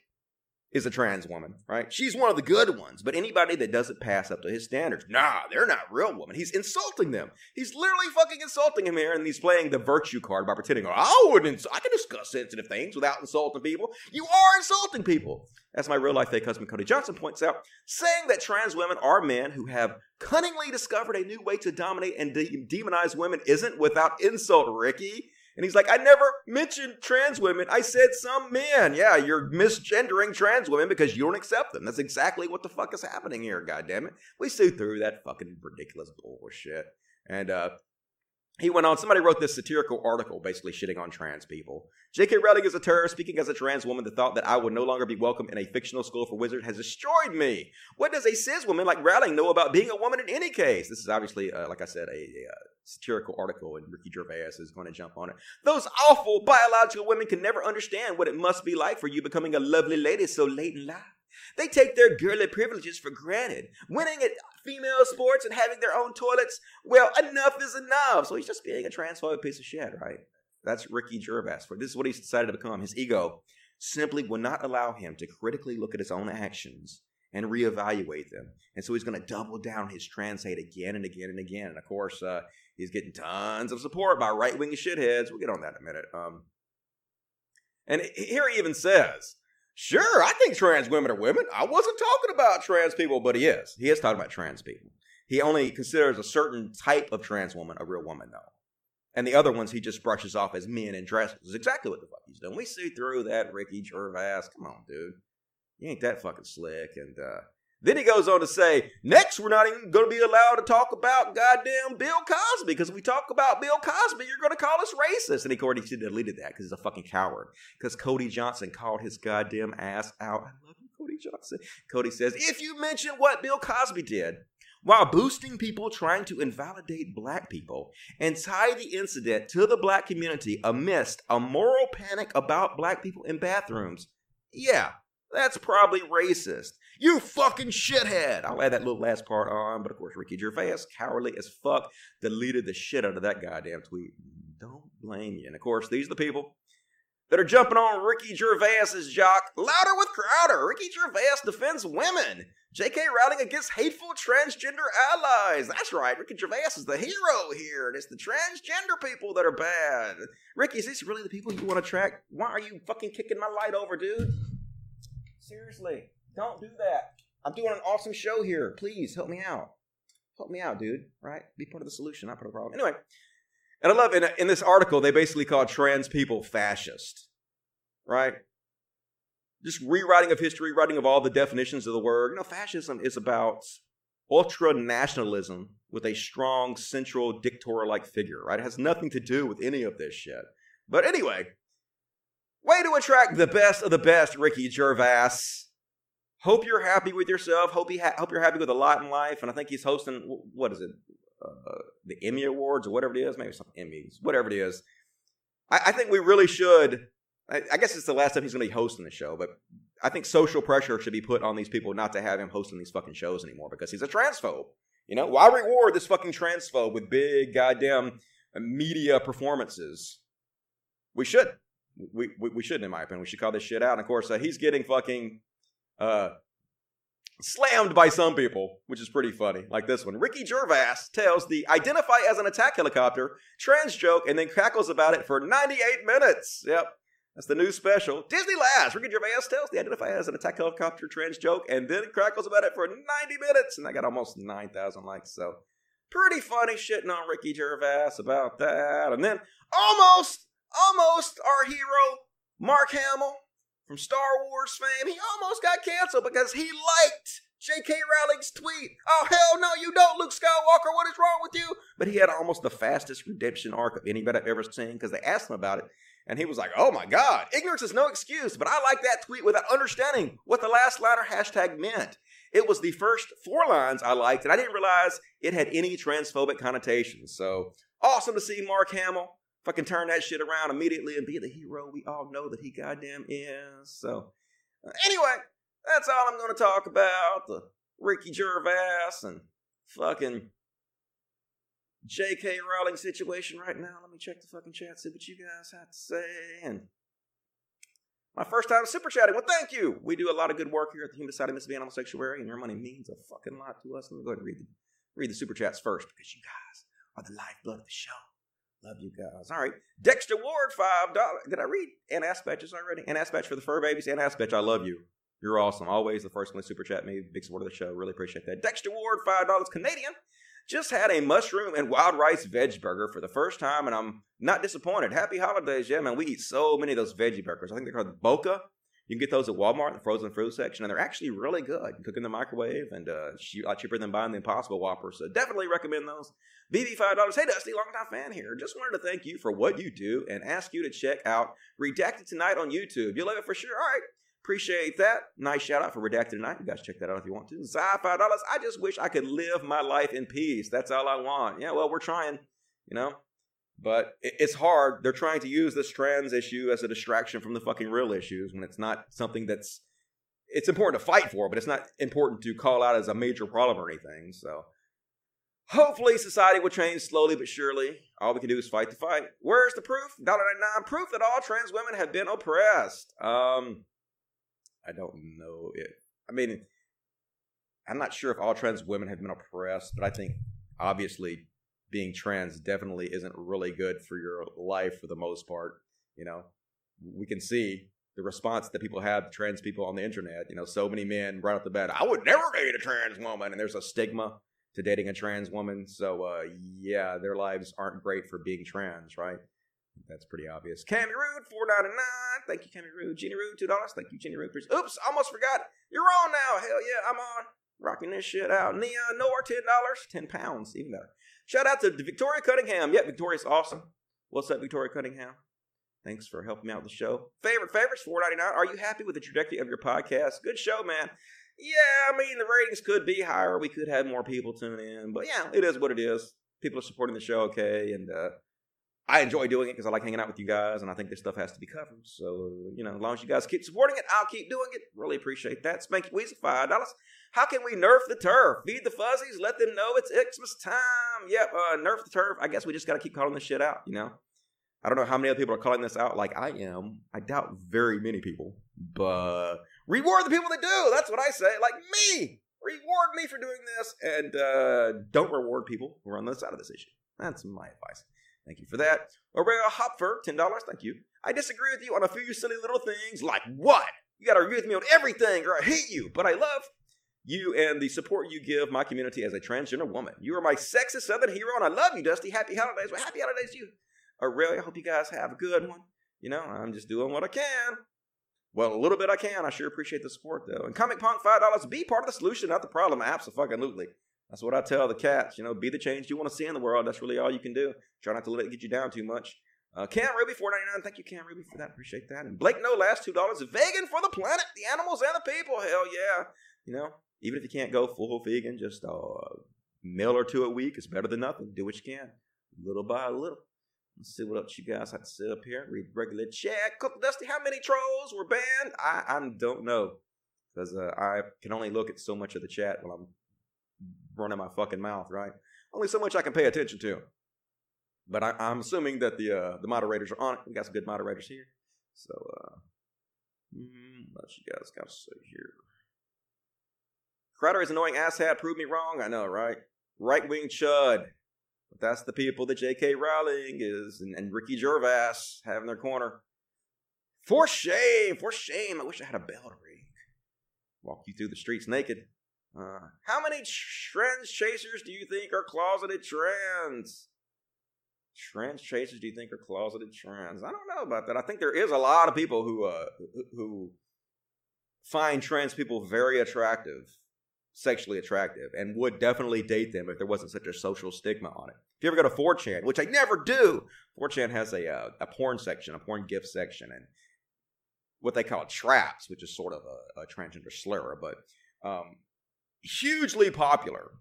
is a trans woman, right? She's one of the good ones, but anybody that doesn't pass up to his standards, nah, they're not real women. He's insulting them. He's literally fucking insulting him here, and he's playing the virtue card by pretending, oh, I wouldn't, I can discuss sensitive things without insulting people. You are insulting people. As my real life fake husband Cody Johnson points out, saying that trans women are men who have cunningly discovered a new way to dominate and de- demonize women isn't without insult, Ricky. And he's like, I never mentioned trans women. I said some men. Yeah, you're misgendering trans women because you don't accept them. That's exactly what the fuck is happening here, God damn it. We see through that fucking ridiculous bullshit. And uh, he went on, somebody wrote this satirical article basically shitting on trans people. J.K. Rowling is a terrorist. Speaking as a trans woman, the thought that I would no longer be welcome in a fictional school for wizards has destroyed me. What does a cis woman like Rowling know about being a woman in any case? This is obviously, uh, like I said, a, a, uh, satirical article, and Ricky Gervais is going to jump on it. Those awful biological women can never understand what it must be like for you becoming a lovely lady so late in life. They take their girly privileges for granted. Winning at female sports and having their own toilets, well, enough is enough. So he's just being a transphobic piece of shit, right? That's Ricky Gervais. For this is what he's decided to become. His ego simply will not allow him to critically look at his own actions and reevaluate them. And so he's going to double down his trans hate again and again and again. And of course, uh, he's getting tons of support by right wing shitheads. We'll get on that in a minute. Um, and here he even says, Sure, I think trans women are women. I wasn't talking about trans people, but he is. He is talking about trans people. He only considers a certain type of trans woman a real woman, though. And the other ones he just brushes off as men in dresses. Exactly what the fuck he's doing. We see through that Ricky Gervais. Come on, dude. You ain't that fucking slick. And uh, then he goes on to say, next, we're not even going to be allowed to talk about goddamn Bill Cosby because we talk about Bill Cosby, you're going to call us racist. And he already deleted that because he's a fucking coward. Because Cody Johnson called his goddamn ass out. I love you, Cody Johnson. Cody says, if you mention what Bill Cosby did, while boosting people trying to invalidate black people and tie the incident to the black community amidst a moral panic about black people in bathrooms, yeah, that's probably racist. You fucking shithead. I'll add that little last part on, but of course, Ricky Gervais, cowardly as fuck, deleted the shit out of that goddamn tweet. Don't blame you. And of course, these are the people that are jumping on Ricky Gervais's jock. Louder with Crowder. Ricky Gervais defends women. J.K. Rowling against hateful transgender allies. That's right. Ricky Gervais is the hero here, and it's the transgender people that are bad. Ricky, is this really the people you want to track? Why are you fucking kicking my light over, dude? Seriously, don't do that. I'm doing an awesome show here. Please help me out. Help me out, dude. Right? Be part of the solution, not part of the problem. Anyway, and I love in, in this article they basically call trans people fascist. Right? Just rewriting of history, writing of all the definitions of the word. You know, fascism is about ultra nationalism with a strong central dictator like figure, right? It has nothing to do with any of this shit. But anyway, Way to attract the best of the best, Ricky Gervais. Hope you're happy with yourself. Hope he ha- hope you're happy with a lot in life. And I think he's hosting what is it, uh, the Emmy Awards or whatever it is, maybe some Emmys, whatever it is. I, I think we really should. I, I guess it's the last time he's going to be hosting the show, but I think social pressure should be put on these people not to have him hosting these fucking shows anymore because he's a transphobe. You know, why reward this fucking transphobe with big goddamn media performances? We should we, we, we shouldn't, in my opinion. We should call this shit out. And of course, uh, he's getting fucking uh, slammed by some people, which is pretty funny. Like this one. Ricky Gervais tells the identify as an attack helicopter trans joke and then cackles about it for 98 minutes. Yep. That's the new special. Disney Laughs. Ricky Gervais tells the identify as an attack helicopter trans joke and then crackles about it for 90 minutes. And I got almost 9,000 likes. So pretty funny shitting on Ricky Gervais about that. And then almost almost our hero, Mark Hamill from Star Wars fame, he almost got canceled because he liked J.K. Rowling's tweet. Oh, hell no, you don't, Luke Skywalker. What is wrong with you? But he had almost the fastest redemption arc of anybody I've ever seen because they asked him about it. And he was like, oh my God, ignorance is no excuse. But I like that tweet without understanding what the last liner hashtag meant. It was the first four lines I liked, and I didn't realize it had any transphobic connotations. So awesome to see Mark Hamill fucking turn that shit around immediately and be the hero we all know that he goddamn is. So, uh, anyway, that's all I'm going to talk about. The Ricky Gervais and fucking J.K. Rowling situation right now. Let me check the fucking chat, see what you guys have to say. And my first time super chatting. Well, thank you. We do a lot of good work here at the Humane Society of Mississippi Animal Sanctuary, and your money means a fucking lot to us. Let me go ahead and read the, read the super chats first because you guys are the lifeblood of the show. Love you guys. All right. Dexter Ward, $5. Did I read Ann Aspatches already? Ann Aspatch for the fur babies. Ann Aspatch, I love you. You're awesome. Always the first one to super chat me. Big support of the show. Really appreciate that. Dexter Ward, $5 Canadian. Just had a mushroom and wild rice veg burger for the first time, and I'm not disappointed. Happy holidays, yeah, man. We eat so many of those veggie burgers. I think they're called Boca. You can get those at Walmart, the frozen fruit section, and they're actually really good. You cook in the microwave and uh, a lot cheaper than buying the Impossible Whopper. So definitely recommend those. BB $5. Hey, Dusty, longtime fan here. Just wanted to thank you for what you do and ask you to check out Redacted Tonight on YouTube. You'll love it for sure. All right. Appreciate that. Nice shout out for Redacted Tonight. You guys check that out if you want to. Zai $5. I just wish I could live my life in peace. That's all I want. Yeah, well, we're trying, you know. But it's hard. They're trying to use this trans issue as a distraction from the fucking real issues when it's not something that's it's important to fight for, but it's not important to call out as a major problem or anything. So hopefully society will change slowly but surely. All we can do is fight the fight. Where's the proof? $1.99 proof that all trans women have been oppressed. Um I don't know it. I mean I'm not sure if all trans women have been oppressed, but I think obviously being trans definitely isn't really good for your life for the most part. You know, we can see the response that people have to trans people on the internet. You know, so many men right off the bat, I would never date a trans woman, and there's a stigma to dating a trans woman. So uh, yeah, their lives aren't great for being trans, right? That's pretty obvious. Cammy Rude, four ninety nine. Thank you, Cammy Rude. Jenny Rude, two dollars. Thank you, Jenny Rude. Oops, almost forgot. You're on now. Hell yeah, I'm on. Rocking this shit out. Neon Nor, ten dollars, ten pounds, even better. Shout out to Victoria Cunningham. Yep, Victoria's awesome. What's up, Victoria Cunningham? Thanks for helping me out with the show. Favorite favorites, four ninety nine. Are you happy with the trajectory of your podcast? Good show, man. Yeah, I mean the ratings could be higher. We could have more people tune in, but yeah, it is what it is. People are supporting the show, okay, and uh, I enjoy doing it because I like hanging out with you guys, and I think this stuff has to be covered. So, you know, as long as you guys keep supporting it, I'll keep doing it. Really appreciate that. Spanky Weasel, $5. How can we nerf the turf? Feed the fuzzies, let them know it's Xmas time. Yep, uh, nerf the turf. I guess we just got to keep calling this shit out, you know? I don't know how many other people are calling this out like I am. I doubt very many people, but reward the people that do. That's what I say. Like me, reward me for doing this, and uh, don't reward people who are on the side of this issue. That's my advice. Thank you for that. Aurelia Hopfer, $10. Thank you. I disagree with you on a few silly little things like what? You got to agree with me on everything or I hate you. But I love you and the support you give my community as a transgender woman. You are my sexist southern hero and I love you, Dusty. Happy holidays. Well, happy holidays to you. Aurelia, I hope you guys have a good one. You know, I'm just doing what I can. Well, a little bit I can. I sure appreciate the support though. And Comic Punk, $5. Be part of the solution, not the problem. Absolutely. That's what I tell the cats. You know, be the change you want to see in the world. That's really all you can do. Try not to let it get you down too much. Uh, Cam Ruby, four ninety nine. Thank you, Cam Ruby, for that. Appreciate that. And Blake No last two dollars. Vegan for the planet, the animals, and the people. Hell yeah. You know, even if you can't go full vegan, just a meal or two a week is better than nothing. Do what you can, little by little. Let's see what else you guys have to sit up here. Read regular chat. Cook Dusty, how many trolls were banned? I, I don't know because uh, I can only look at so much of the chat while I'm running my fucking mouth, right? Only so much I can pay attention to. But I, am assuming that the uh, the moderators are on it. We got some good moderators here. So, uh, mm, what you guys got to say here? Crowder is annoying asshat. Prove me wrong. I know, right? Right wing chud. But that's the people that J.K. Rowling is and, and Ricky Gervais have in their corner. For shame, for shame. I wish I had a bell to ring. Walk you through the streets naked. Uh, how many trans chasers do you think are closeted trans? Trans chasers do you think are closeted trans? I don't know about that. I think there is a lot of people who uh, who find trans people very attractive, sexually attractive, and would definitely date them if there wasn't such a social stigma on it. If you ever go to 4chan, which I never do, 4chan has a uh, a porn section, a porn gift section, and what they call traps, which is sort of a, a transgender slur, but um, hugely popular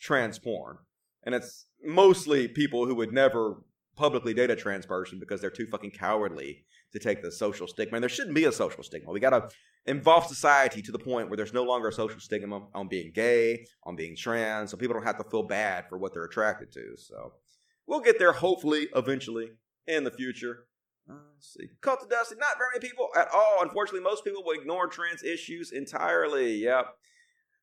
trans porn. And it's mostly people who would never publicly date a trans person because they're too fucking cowardly to take the social stigma. And there shouldn't be a social stigma. We got to involve society to the point where there's no longer a social stigma on being gay, on being trans, so people don't have to feel bad for what they're attracted to. So we'll get there hopefully eventually in the future. Uh, see. Cult of Dusty, not very many people at all. Unfortunately, most people will ignore trans issues entirely. Yep.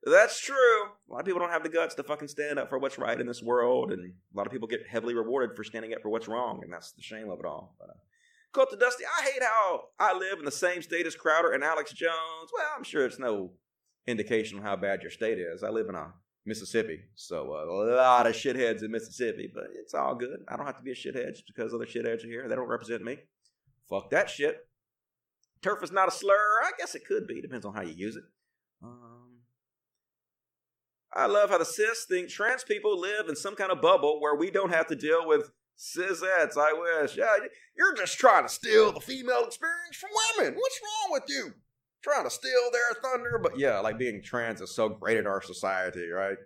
That's true. A lot of people don't have the guts to fucking stand up for what's right in this world, and a lot of people get heavily rewarded for standing up for what's wrong, and that's the shame of it all. But, uh, Cult of Dusty, I hate how I live in the same state as Crowder and Alex Jones. Well, I'm sure it's no indication of how bad your state is. I live in a Mississippi, so uh, a lot of shitheads in Mississippi, but it's all good. I don't have to be a shithead just because other shitheads are here. They don't represent me. Fuck that shit. Turf is not a slur. I guess it could be. Depends on how you use it. Um, I love how the cis think trans people live in some kind of bubble where we don't have to deal with cisettes. I wish. Yeah, you're just trying to steal the female experience from women. What's wrong with you? Trying to steal their thunder. But yeah, like being trans is so great in our society, right?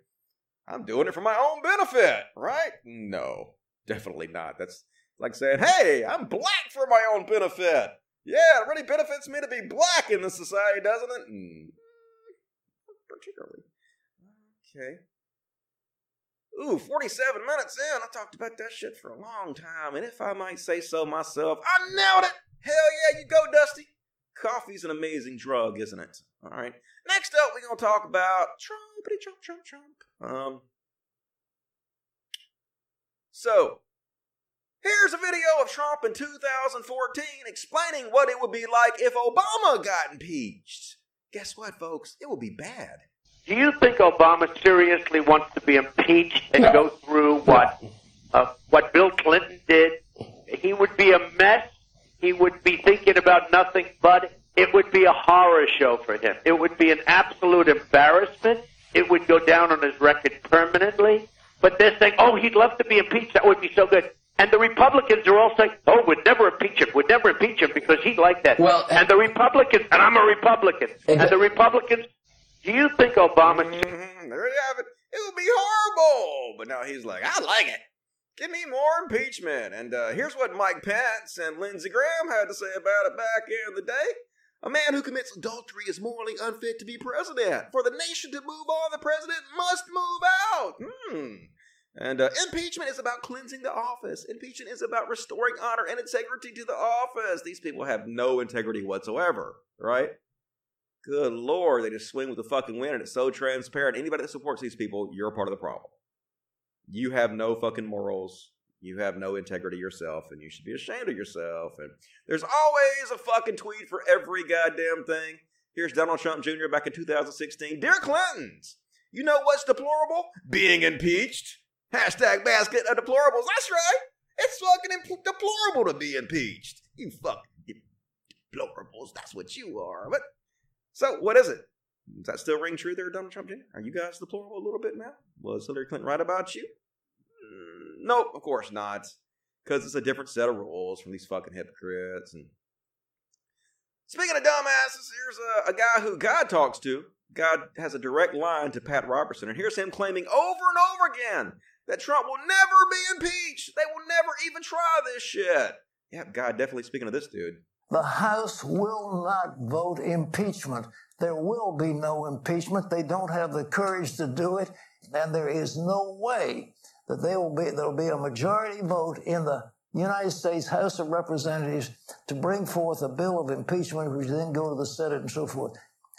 I'm doing it for my own benefit, right? No, definitely not. That's like saying, hey, I'm black for my own benefit. Yeah, it really benefits me to be black in this society, doesn't it? Mm, particularly. Okay. Ooh, 47 minutes in. I talked about that shit for a long time. And if I might say so myself, I nailed it. Hell yeah, you go, Dusty. Coffee's an amazing drug, isn't it? All right. Next up, we're going to talk about Trumpity Trump, Trump, Trump. Um, so, here's a video of Trump in 2014 explaining what it would be like if Obama got impeached. Guess what, folks? It would be bad. Do you think Obama seriously wants to be impeached and no. go through what uh, what Bill Clinton did? He would be a mess. He would be thinking about nothing but it would be a horror show for him. It would be an absolute embarrassment. It would go down on his record permanently. But they're saying, oh, he'd love to be impeached. That would be so good. And the Republicans are all saying, oh, we'd never impeach him. We'd never impeach him because he'd like that. Well, and the Republicans, and I'm a Republican, and the Republicans, do you think Obama... Mm-hmm, there you have it. It would be horrible. But now he's like, I like it. Give me more impeachment. And uh, here's what Mike Pence and Lindsey Graham had to say about it back in the day. A man who commits adultery is morally unfit to be president. For the nation to move on, the president must move out. Hmm. And uh, impeachment is about cleansing the office. Impeachment is about restoring honor and integrity to the office. These people have no integrity whatsoever, right? Good lord, they just swing with the fucking wind and it's so transparent. Anybody that supports these people, you're part of the problem. You have no fucking morals. You have no integrity yourself, and you should be ashamed of yourself. And there's always a fucking tweet for every goddamn thing. Here's Donald Trump Jr. back in 2016. Dear Clintons, you know what's deplorable? Being impeached. Hashtag basket of deplorables. That's right. It's fucking imp- deplorable to be impeached. You fucking deplorables. That's what you are. But so, what is it? Does that still ring true there, Donald Trump Jr.? Are you guys deplorable a little bit now? Was Hillary Clinton right about you? Mm, nope, of course not. Because it's a different set of rules from these fucking hypocrites. And speaking of dumbasses, here's a, a guy who God talks to. God has a direct line to Pat Robertson, and here's him claiming over and over again that Trump will never be impeached. They will never even try this shit. Yeah, God definitely speaking of this dude. The House will not vote impeachment. There will be no impeachment. They don't have the courage to do it, and there is no way that will be, there will be a majority vote in the United States House of Representatives to bring forth a bill of impeachment, which then go to the Senate and so forth.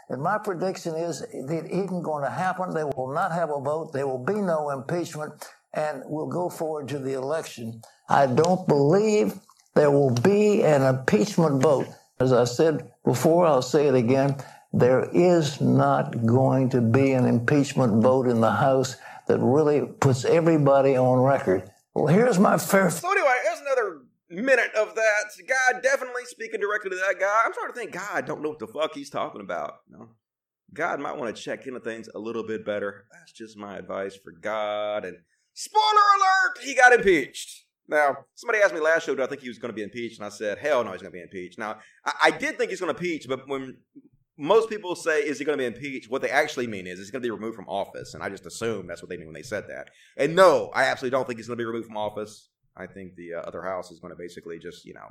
And my prediction is it isn't going to happen. They will not have a vote. There will be no impeachment, and we'll go forward to the election. I don't believe there will be an impeachment vote. As I said before, I'll say it again. There is not going to be an impeachment vote in the House that really puts everybody on record. Well, here's my fair. So anyway, here's another minute of that. God definitely speaking directly to that guy. I'm starting to think God don't know what the fuck he's talking about. No. God might want to check into things a little bit better. That's just my advice for God. And spoiler alert, he got impeached. Now, somebody asked me last show, do I think he was going to be impeached? And I said, hell no, he's going to be impeached. Now, I, I did think he's going to impeach, but when most people say, is he going to be impeached? What they actually mean is, he's going to be removed from office. And I just assume that's what they mean when they said that. And no, I absolutely don't think he's going to be removed from office. I think the uh, other house is going to basically just, you know,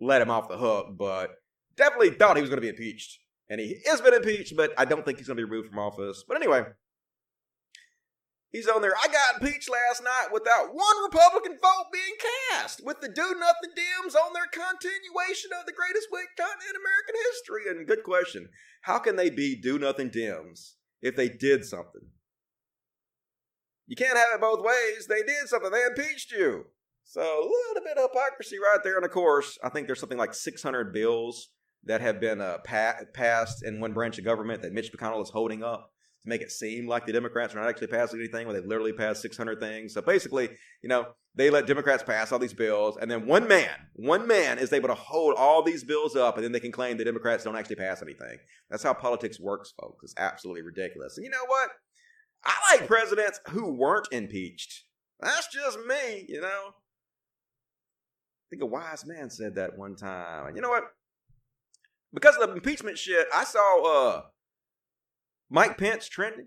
let him off the hook. But definitely thought he was going to be impeached. And he has been impeached, but I don't think he's going to be removed from office. But anyway, He's on there. I got impeached last night without one Republican vote being cast, with the do nothing Dems on their continuation of the greatest time in American history. And good question. How can they be do nothing Dems if they did something? You can't have it both ways. They did something. They impeached you. So a little bit of hypocrisy right there. And of course, I think there's something like 600 bills that have been uh, pa- passed in one branch of government that Mitch McConnell is holding up to make it seem like the Democrats are not actually passing anything when they've literally passed 600 things. So basically, you know, they let Democrats pass all these bills, and then one man, one man is able to hold all these bills up, and then they can claim the Democrats don't actually pass anything. That's how politics works, folks. It's absolutely ridiculous. And you know what? I like presidents who weren't impeached. That's just me, you know. I think a wise man said that one time. And you know what? Because of the impeachment shit, I saw uh Mike Pence trending.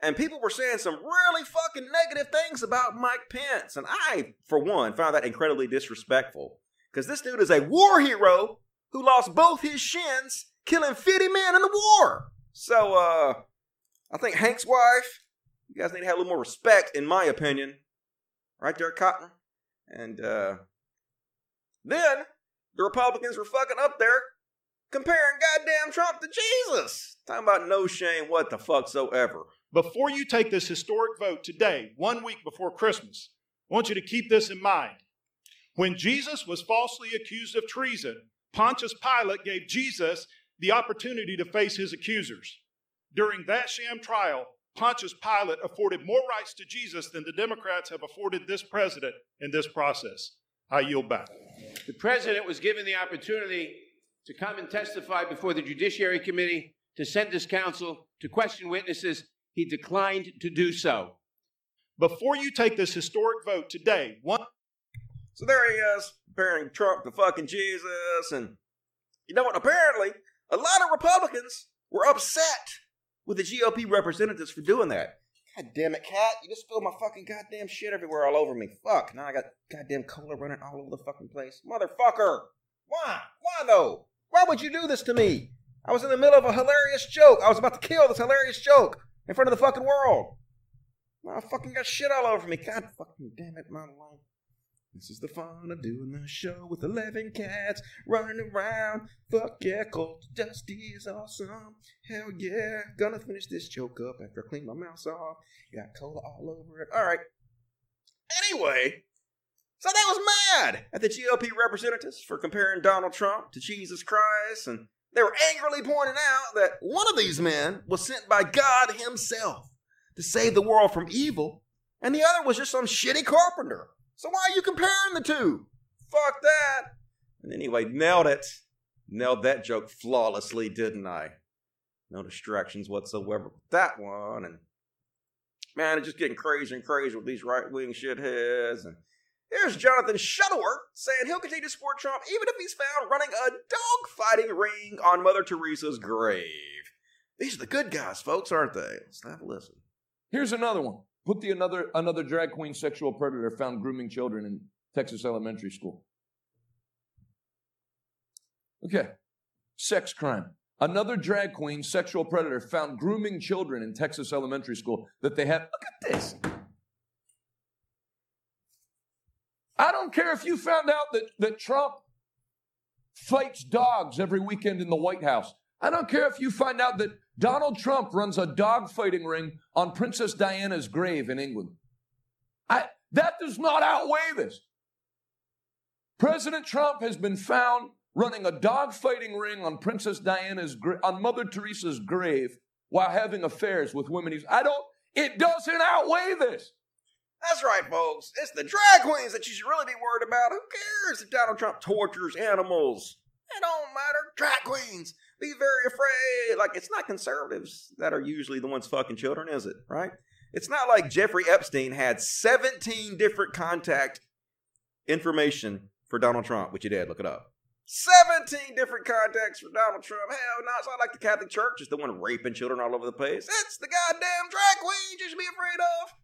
And people were saying some really fucking negative things about Mike Pence. And I, for one, found that incredibly disrespectful. Because this dude is a war hero who lost both his shins killing 50 men in the war. So, uh, I think Hank's wife, you guys need to have a little more respect, in my opinion. Right there, Cotton? And, uh, then the Republicans were fucking up there comparing goddamn Trump to Jesus. Talking about no shame what the fuck so ever. Before you take this historic vote today, one week before Christmas, I want you to keep this in mind. When Jesus was falsely accused of treason, Pontius Pilate gave Jesus the opportunity to face his accusers. During that sham trial, Pontius Pilate afforded more rights to Jesus than the Democrats have afforded this president in this process. I yield back. The president was given the opportunity to come and testify before the Judiciary Committee, to send his counsel, to question witnesses. He declined to do so. Before you take this historic vote today, one So there he is, comparing Trump to fucking Jesus. And you know what? Apparently, a lot of Republicans were upset with the GOP representatives for doing that. God damn it, cat. You just spilled my fucking goddamn shit everywhere all over me. Fuck. Now I got goddamn cola running all over the fucking place. Motherfucker. Why? Why though? Why would you do this to me? I was in the middle of a hilarious joke. I was about to kill this hilarious joke in front of the fucking world. I fucking got shit all over me. God fucking damn it, my life. This is the fun of doing the show with 11 cats running around. Fuck yeah, Colt Dusty is awesome. Hell yeah. Gonna finish this joke up after I clean my mouth off. Got cola all over it. Alright. Anyway, so they was mad at the GOP representatives for comparing Donald Trump to Jesus Christ, and they were angrily pointing out that one of these men was sent by God Himself to save the world from evil, and the other was just some shitty carpenter. So why are you comparing the two? Fuck that. And anyway, nailed it. Nailed that joke flawlessly, didn't I? No distractions whatsoever with that one. And man, it's just getting crazy and crazy with these right wing shitheads. And here's Jonathan Shuttleworth saying he'll continue to support Trump even if he's found running a dog fighting ring on Mother Teresa's grave. These are the good guys, folks, aren't they? Let's have a listen. Here's another one. Put the another another drag queen sexual predator found grooming children in Texas elementary school. Okay. Sex crime. Another drag queen sexual predator found grooming children in Texas elementary school that they had. Look at this. I don't care if you found out that, that Trump fights dogs every weekend in the White House. I don't care if you find out that Donald Trump runs a dog fighting ring on Princess Diana's grave in England. I, that does not outweigh this. President Trump has been found running a dog fighting ring on Princess Diana's on Mother Teresa's grave while having affairs with women. He's, I don't. It doesn't outweigh this. That's right, folks. It's the drag queens that you should really be worried about. Who cares if Donald Trump tortures animals? It don't matter. Drag queens. Be very afraid. Like, it's not conservatives that are usually the ones fucking children, is it? Right? It's not like Jeffrey Epstein had 17 different contact information for Donald Trump, which he did. Look it up. 17 different contacts for Donald Trump. Hell no, it's not like the Catholic Church is the one raping children all over the place. It's the goddamn drag queens you should be afraid of.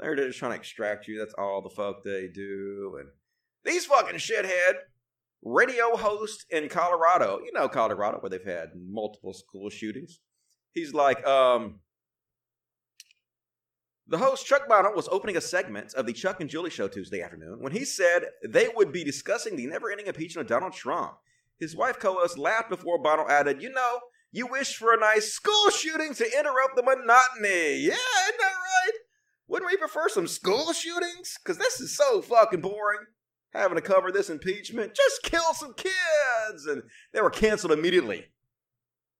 They're just trying to extract you. That's all the fuck they do. And these fucking shithead radio host in Colorado, you know Colorado, where they've had multiple school shootings. He's like, um, the host Chuck Bonniwell was opening a segment of the Chuck and Julie show Tuesday afternoon when he said they would be discussing the never-ending impeachment of Donald Trump. His wife co-host laughed before Bonniwell added, "You know, you wish for a nice school shooting to interrupt the monotony. Yeah, isn't that? Wouldn't we prefer some school shootings? Because this is so fucking boring." having to cover this impeachment. Just kill some kids. And they were canceled immediately.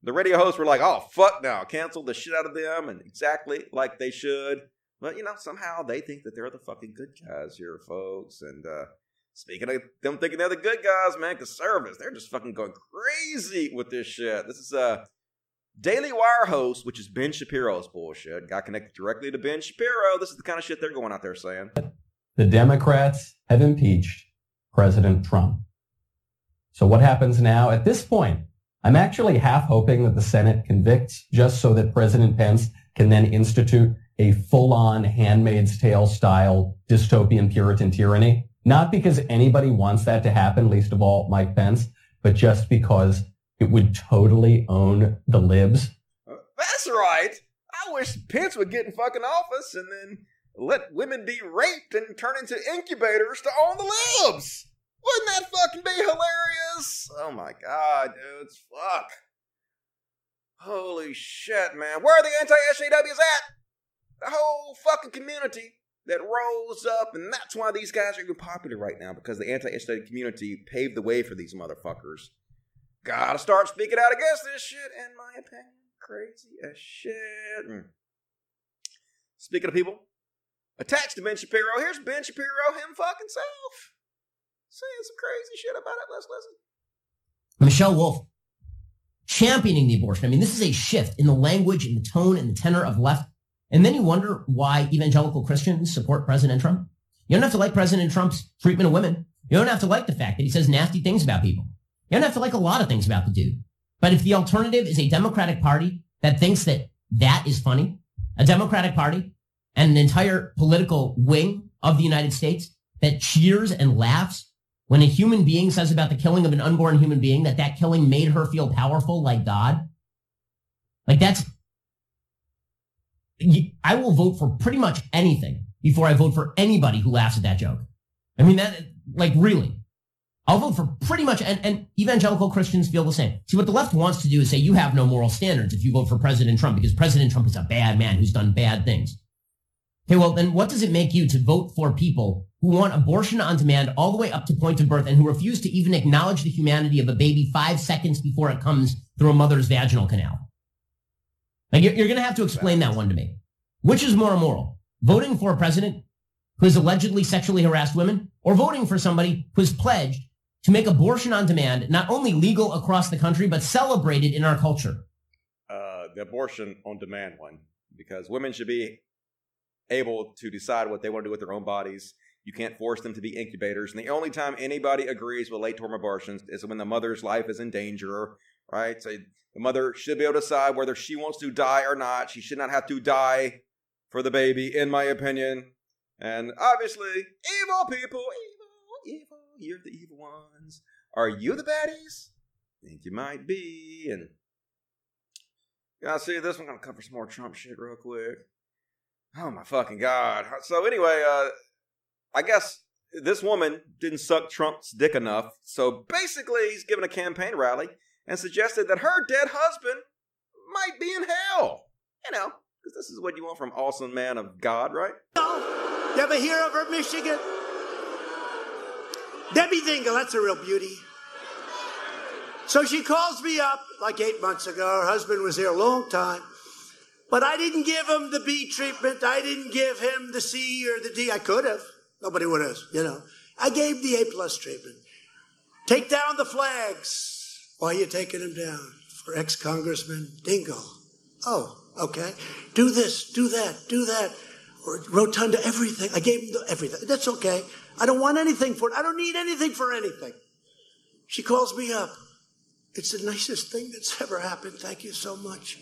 The radio hosts were like, oh, fuck now. Canceled the shit out of them and exactly like they should. But, you know, somehow they think that they're the fucking good guys here, folks. And uh, speaking of them thinking they're the good guys, man, conservatives, they're just fucking going crazy with this shit. This is uh, Daily Wire host, which is Ben Shapiro's bullshit. Got connected directly to Ben Shapiro. This is the kind of shit they're going out there saying. The Democrats have impeached President Trump. So what happens now? At this point, I'm actually half hoping that the Senate convicts just so that President Pence can then institute a full-on Handmaid's Tale style dystopian Puritan tyranny. Not because anybody wants that to happen, least of all Mike Pence, but just because it would totally own the libs. That's right. I wish Pence would get in fucking office and then let women be raped and turn into incubators to own the libs. Wouldn't that fucking be hilarious? Oh my god, dudes. Fuck. Holy shit, man. Where are the anti SJWs at? The whole fucking community that rose up, and that's why these guys are even popular right now, because the anti SJW community paved the way for these motherfuckers. Gotta start speaking out against this shit, in my opinion. crazy as shit. Mm. Speaking of people attached to Ben Shapiro, here's Ben Shapiro him fucking self saying some crazy shit about it. Let's listen. Michelle Wolf championing the abortion. I mean, this is a shift in the language, in the tone, and the tenor of left. And then you wonder why evangelical Christians support President Trump. You don't have to like President Trump's treatment of women. You don't have to like the fact that he says nasty things about people. You don't have to like a lot of things about the dude. But if the alternative is a Democratic Party that thinks that that is funny, a Democratic Party and an entire political wing of the United States that cheers and laughs when a human being says about the killing of an unborn human being that that killing made her feel powerful like God, like that's, I will vote for pretty much anything before I vote for anybody who laughs at that joke. I mean, that, like, really. I'll vote for pretty much, and, and evangelical Christians feel the same. See, what the left wants to do is say you have no moral standards if you vote for President Trump because President Trump is a bad man who's done bad things. Okay, well, then what does it make you to vote for people who want abortion on demand all the way up to point of birth and who refuse to even acknowledge the humanity of a baby five seconds before it comes through a mother's vaginal canal? Like, you're, you're going to have to explain that one to me. Which is more immoral? Voting for a president who has allegedly sexually harassed women or voting for somebody who has pledged to make abortion on demand not only legal across the country, but celebrated in our culture? Uh, the abortion on demand one, because women should be able to decide what they want to do with their own bodies. You can't force them to be incubators. And the only time anybody agrees with late term abortions is when the mother's life is in danger, right? So the mother should be able to decide whether she wants to die or not. She should not have to die for the baby, in my opinion. And obviously, evil people, evil, you're the evil ones. Are you the baddies? Think you might be. And yeah, see this. I'm gonna cover some more Trump shit real quick. Oh my fucking god. So anyway, uh, I guess this woman didn't suck Trump's dick enough. So basically, he's given a campaign rally and suggested that her dead husband might be in hell. You know, because this is what you want from awesome man of God, right? You ever hear of her, Michigan? Debbie Dingell, that's a real beauty. So she calls me up like eight months ago. Her husband was here a long time. But I didn't give him the B treatment. I didn't give him the C or the D. I could have. Nobody would have, you know. I gave the A plus treatment. Take down the flags. Why are you taking them down? For ex Congressman Dingell. Oh, okay. Do this, do that, do that. Rotunda, everything. I gave him everything. That's okay. I don't want anything for it. I don't need anything for anything. She calls me up. It's the nicest thing that's ever happened. Thank you so much.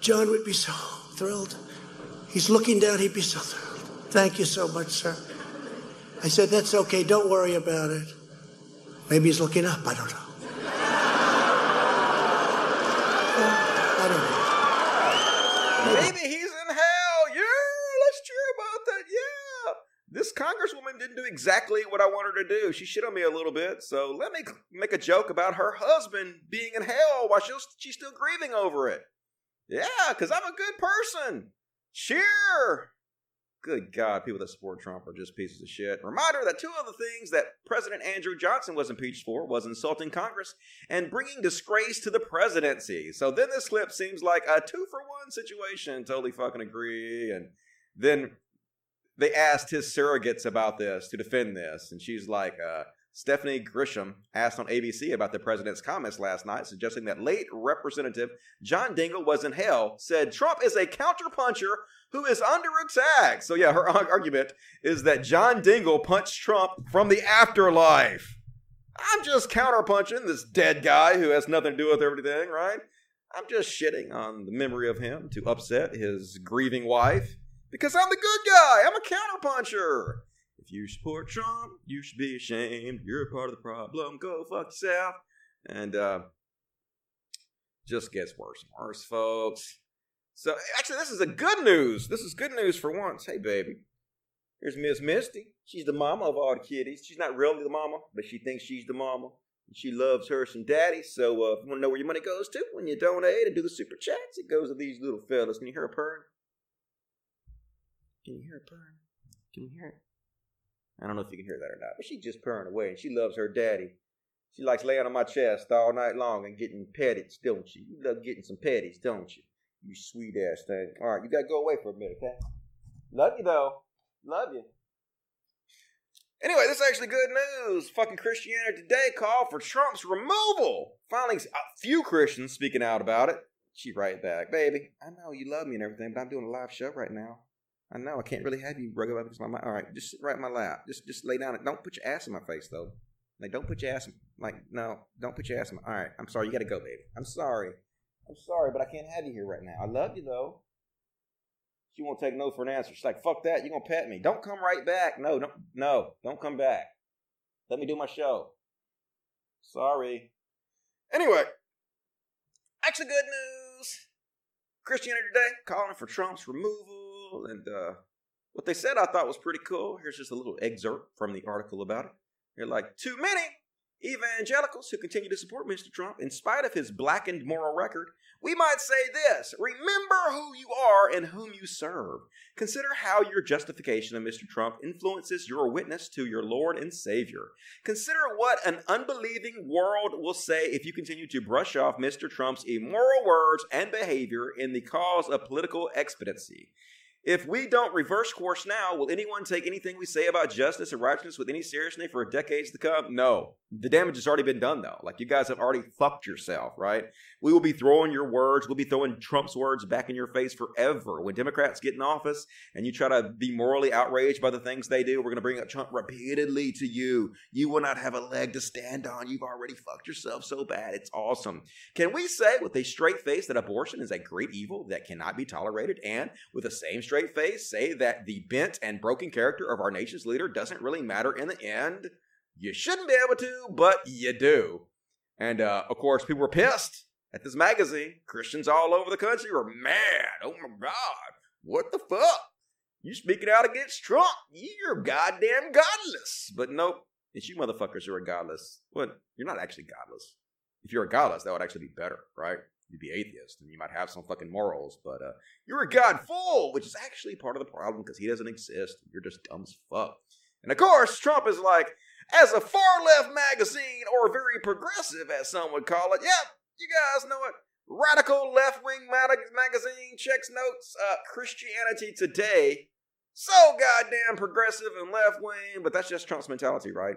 John would be so thrilled. He's looking down, he'd be so thrilled. Thank you so much, sir. I said, That's okay, don't worry about it. Maybe he's looking up, I don't know. I don't know. Maybe he's in hell. Yeah, let's cheer about that. Yeah. This congresswoman didn't do exactly what I want her to do. She shit on me a little bit. So let me make a joke about her husband being in hell while she's still grieving over it. Yeah, because I'm a good person. Cheer! Good God, people that support Trump are just pieces of shit. Reminder that two of the things that President Andrew Johnson was impeached for was insulting Congress and bringing disgrace to the presidency. So then this clip seems like a two for one situation. Totally fucking agree. And then they asked his surrogates about this to defend this, and she's like, uh, Stephanie Grisham asked on ABC about the president's comments last night, suggesting that late Representative John Dingell was in hell, said Trump is a counterpuncher who is under attack. So, yeah, her argument is that John Dingell punched Trump from the afterlife. I'm just counterpunching this dead guy who has nothing to do with everything, right? I'm just shitting on the memory of him to upset his grieving wife because I'm the good guy. I'm a counterpuncher. If you support Trump, you should be ashamed. You're a part of the problem. Go fuck yourself. And uh, just gets worse and worse, folks. So actually, this is a good news. This is good news for once. Hey, baby. Here's Miss Misty. She's the mama of all the kiddies. She's not really the mama, but she thinks she's the mama. And she loves her some daddy. So uh, if you want to know where your money goes to when you donate and do the super chats, it goes to these little fellas. Can you hear a purring? Can you hear a purring? Can you hear it? I don't know if you can hear that or not, but she's just purring away and she loves her daddy. She likes laying on my chest all night long and getting petted, don't you? You love getting some petties, don't you? You sweet ass thing. All right, you gotta go away for a minute, okay? Love you though. Love you. Anyway, this is actually good news. Fucking Christianity Today called for Trump's removal. Finally, a few Christians speaking out about it. She right back, baby. I know you love me and everything, but I'm doing a live show right now. I know I can't really have you rug up against my mind. All right, just sit right in my lap. Just just lay down. Don't put your ass in my face though. Like don't put your ass. Like no, don't put your ass in. My, all right, I'm sorry. You got to go, baby. I'm sorry. I'm sorry, but I can't have you here right now. I love you though. She won't take no for an answer. She's like, fuck that. You're gonna pet me. Don't come right back. No, no, don't come back. Let me do my show. Sorry. Anyway, actually good news. Christianity Today calling for Trump's removal. And uh, what they said I thought was pretty cool. Here's just a little excerpt from the article about it. They're like, too many evangelicals who continue to support Mr. Trump in spite of his blackened moral record, we might say this Remember who you are and whom you serve. Consider how your justification of Mr. Trump influences your witness to your Lord and Savior. Consider what an unbelieving world will say if you continue to brush off Mr. Trump's immoral words and behavior in the cause of political expediency. If we don't reverse course now, will anyone take anything we say about justice and righteousness with any seriousness for decades to come? No. The damage has already been done, though. Like, you guys have already fucked yourself, right? We will be throwing your words, we'll be throwing Trump's words back in your face forever. When Democrats get in office and you try to be morally outraged by the things they do, we're going to bring up Trump repeatedly to you. You will not have a leg to stand on. You've already fucked yourself so bad. It's awesome. Can we say with a straight face that abortion is a great evil that cannot be tolerated and with the same straight face say that the bent and broken character of our nation's leader doesn't really matter in the end? You shouldn't be able to, but you do. And uh, of course, people were pissed at this magazine. Christians all over the country were mad. Oh my God, what the fuck? You speaking out against Trump? You're goddamn godless. But nope, it's you motherfuckers who are godless. Well, you're not actually godless. If you're a godless, that would actually be better, right? You'd be atheist and you might have some fucking morals, but uh, you're a god fool, which is actually part of the problem because he doesn't exist. You're just dumb as fuck. And of course, Trump is like, as a far left magazine, or very progressive, as some would call it. Yep, you guys know it. Radical left wing magazine checks notes. Uh, Christianity Today. So goddamn progressive and left wing, but that's just Trump's mentality, right?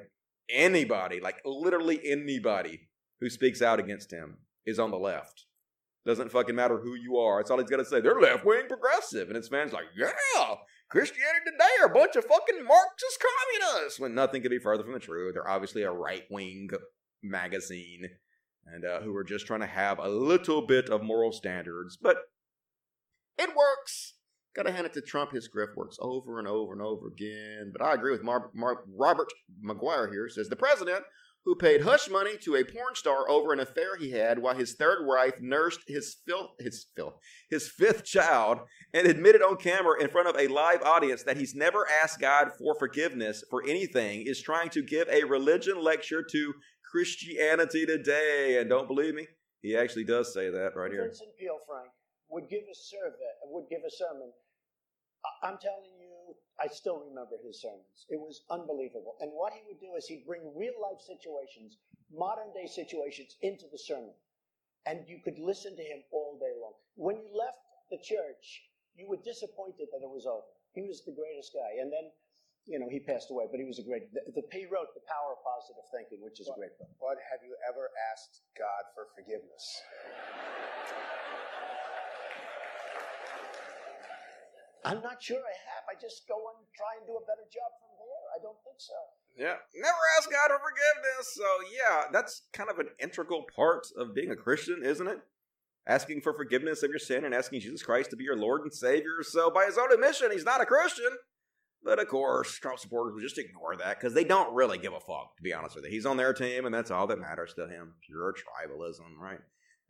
Anybody, like literally anybody who speaks out against him is on the left. Doesn't fucking matter who you are. That's all he's got to say. They're left wing progressive. And his fans like, yeah, Christianity Today are a bunch of fucking Marxist communists. When nothing could be further from the truth. They're obviously a right wing magazine and uh, who are just trying to have a little bit of moral standards. But it works. Got to hand it to Trump. His grift works over and over and over again. But I agree with Mar- Mar- Robert McGuire here. Says the president who paid hush money to a porn star over an affair he had while his third wife nursed his his his fifth child, and admitted on camera in front of a live audience that he's never asked God for forgiveness for anything, is trying to give a religion lecture to Christianity today. And don't believe me, he actually does say that right here. Vincent Peale, Frank, would give a would give a sermon. I'm telling you, I still remember his sermons. It was unbelievable. And what he would do is he'd bring real life situations, modern day situations, into the sermon. And you could listen to him all day long. When you left the church, you were disappointed that it was over. He was the greatest guy. And then, you know, he passed away, but he was a great. The, the he wrote The Power of Positive Thinking, which is a great book. But have you ever asked God for forgiveness? I'm not sure I have. I just go and try and do a better job from there. I don't think so. Yeah, never ask God for forgiveness. So yeah, that's kind of an integral part of being a Christian, isn't it? Asking for forgiveness of your sin and asking Jesus Christ to be your Lord and Savior. So by his own admission, he's not a Christian. But of course, Trump supporters will just ignore that because they don't really give a fuck, to be honest with you. He's on their team, and that's all that matters to him. Pure tribalism, right?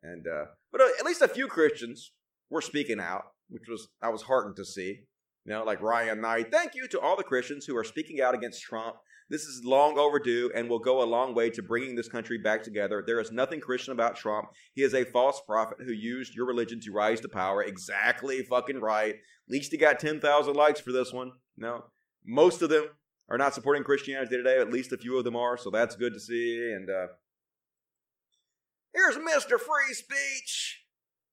And uh, but uh, at least a few Christians were speaking out, which was I was heartened to see. You know, like Ryan Knight. Thank you to all the Christians who are speaking out against Trump. This is long overdue and will go a long way to bringing this country back together. There is nothing Christian about Trump. He is a false prophet who used your religion to rise to power. Exactly fucking right. At least he got 10,000 likes for this one. No, most of them are not supporting Christianity today. At least a few of them are, so that's good to see. And uh, here's Mr. Free Speech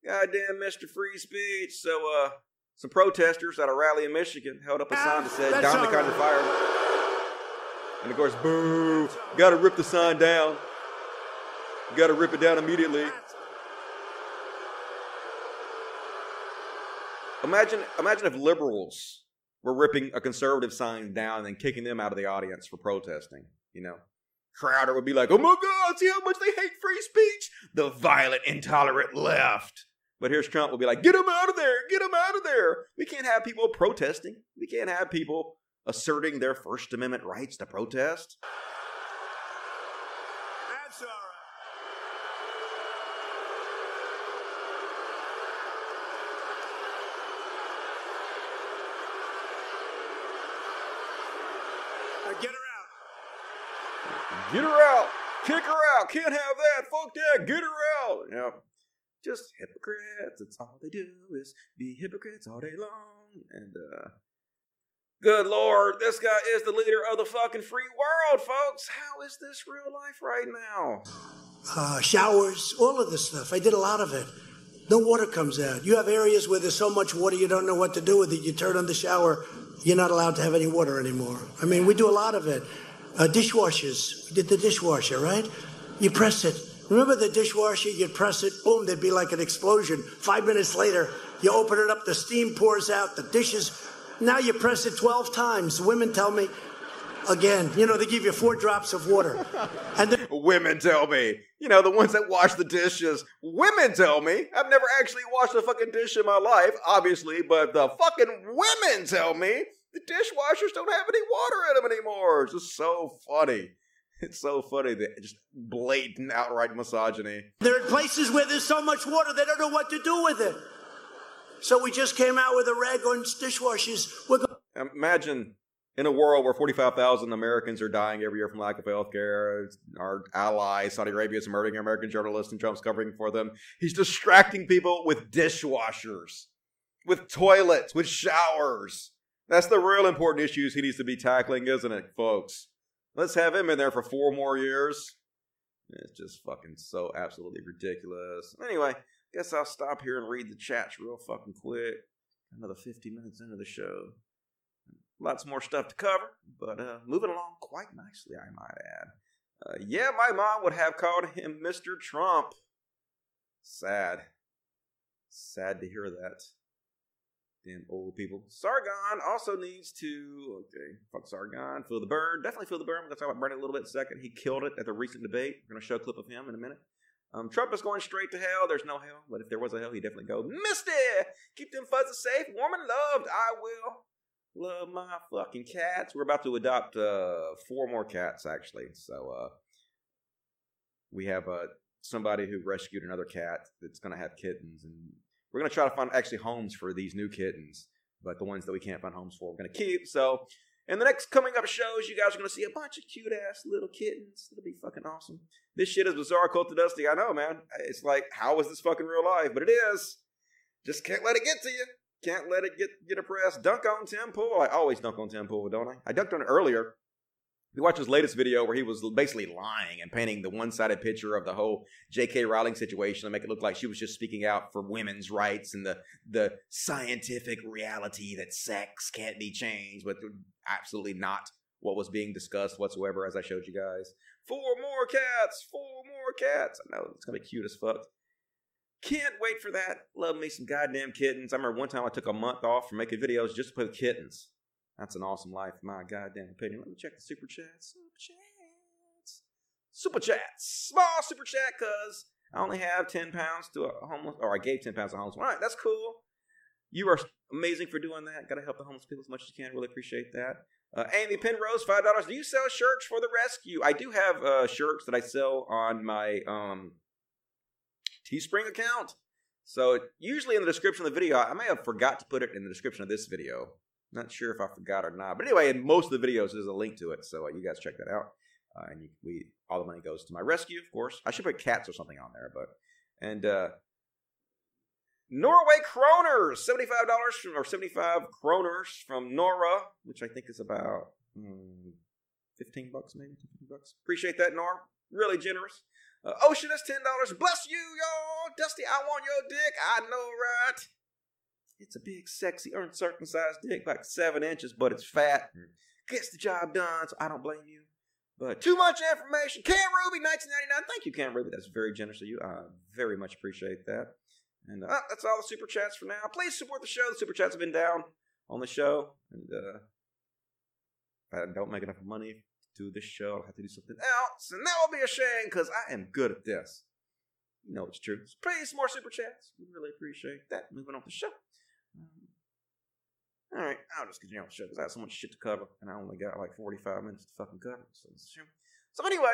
Goddamn Mr. Free Speech. So, uh, some protesters at a rally in Michigan held up a sign that said, down the kind of fire. And of course, boo, gotta rip the sign down. Gotta rip it down immediately. Imagine, imagine if liberals were ripping a conservative sign down and then kicking them out of the audience for protesting. You know, Crowder would be like, "Oh my God, see how much they hate free speech? The violent, intolerant left." But here's Trump will be like, "Get them out of there! Get them out of there! We can't have people protesting. We can't have people asserting their First Amendment rights to protest." That's all right. Now get her out. Get her out! Kick her out! Can't have that! Fuck that! Get her out! Yeah. Just hypocrites. That's all they do is be hypocrites all day long. And uh Good lord, this guy is the leader of the fucking free world, folks. How is this real life right now? uh, showers, all of this stuff. I did a lot of it. No water comes out. You have areas where there's so much water you don't know what to do with it. You turn on the shower, you're not allowed to have any water anymore. I mean, we do a lot of it. Uh, dishwashers, we did the dishwasher, right? You press it. Remember the dishwasher? You'd press it, boom, there'd be like an explosion. Five minutes later, you open it up, the steam pours out, the dishes. Now you press it 12 times. Women tell me, again, you know, they give you four drops of water. And then Women tell me. You know, the ones that wash the dishes. Women tell me. I've never actually washed a fucking dish in my life, obviously, but the fucking women tell me the dishwashers don't have any water in them anymore. It's just so funny. It's so funny that just blatant outright misogyny. There are places where there's so much water they don't know what to do with it. So we just came out with a rag on dishwashers. We're Imagine in a world where 45,000 Americans are dying every year from lack of health care, our ally, Saudi Arabia, is murdering American journalists and Trump's covering for them. He's distracting people with dishwashers, with toilets, with showers. That's the real important issues he needs to be tackling, isn't it, folks? Let's have him in there for four more years. It's just fucking so absolutely ridiculous. Anyway, guess I'll stop here and read the chats real fucking quick. Another 50 minutes into the show. Lots more stuff to cover, but uh, moving along quite nicely, I might add. Uh, yeah, my mom would have called him Mr. Trump. Sad. Sad to hear that. Damn old people. Sargon also needs to. Okay, fuck Sargon. Feel the burn. Definitely feel the burn. We're to talk about burning a little bit second. He killed it at the recent debate. We're to show a clip of him in a minute. Um, Trump is going straight to hell. There's no hell, but if there was a hell, he'd definitely go, Misty, keep them fuzzies safe, warm and loved. I will. Love my fucking cats. We're about to adopt uh, four more cats, actually. So uh, we have uh, somebody who rescued another cat that's going to have kittens, and we're going to try to find actually homes for these new kittens. But the ones that we can't find homes for, we're going to keep. So in the next coming up shows, you guys are going to see a bunch of cute ass little kittens. It'll be fucking awesome. This shit is bizarre, cult to dusty. I know, man. It's like, how is this fucking real life? But it is. Just can't let it get to you. Can't let it get get oppressed. Dunk on Tim Pool. I always dunk on Tim Pool, don't I? I dunked on it earlier. We watched his latest video where he was basically lying and painting the one-sided picture of the whole J.K. Rowling situation to make it look like she was just speaking out for women's rights and the the scientific reality that sex can't be changed, but absolutely not what was being discussed whatsoever. As I showed you guys, four more cats, four more cats. I know it's gonna be cute as fuck. Can't wait for that. Love me some goddamn kittens. I remember one time I took a month off from making videos just to play with kittens. That's an awesome life, my goddamn opinion. Let me check the super chats. Super chats. Super chats. Small super chat, cuz I only have 10 pounds to a homeless, or I gave 10 pounds to a homeless. All right, that's cool. You are amazing for doing that. Got to help the homeless people as much as you can. Really appreciate that. Uh, Amy Penrose, five dollars. Do you sell shirts for the rescue? I do have uh, shirts that I sell on my um, Teespring account. So usually in the description of the video, I may have forgot to put it in the description of this video. Not sure if I forgot or not, but anyway, in most of the videos, there's a link to it, so uh, you guys check that out. Uh, and you, we all the money goes to my rescue, of course. I should put cats or something on there, but and uh, Norway kroners, seventy-five dollars from or seventy-five kroners from Nora, which I think is about hmm, fifteen bucks, maybe fifteen bucks. Appreciate that, Nor. Really generous. Uh, Ocean is ten dollars. Bless you, y'all. Dusty, I want your dick. I know, right? It's a big, sexy, uncircumcised dick, like seven inches, but it's fat. and Gets the job done, so I don't blame you. But too much information. Cam Ruby, 1999. Thank you, Cam Ruby. That's very generous of you. I very much appreciate that. And uh, that's all the super chats for now. Please support the show. The super chats have been down on the show, and uh, if I don't make enough money to do this show, I'll have to do something else, and that will be a shame because I am good at this. You know it's true. So please, more super chats. We really appreciate that. Moving on to the show. All right, I'll just continue on the show because I have so much shit to cover, and I only got like 45 minutes to fucking cover. So, so anyway,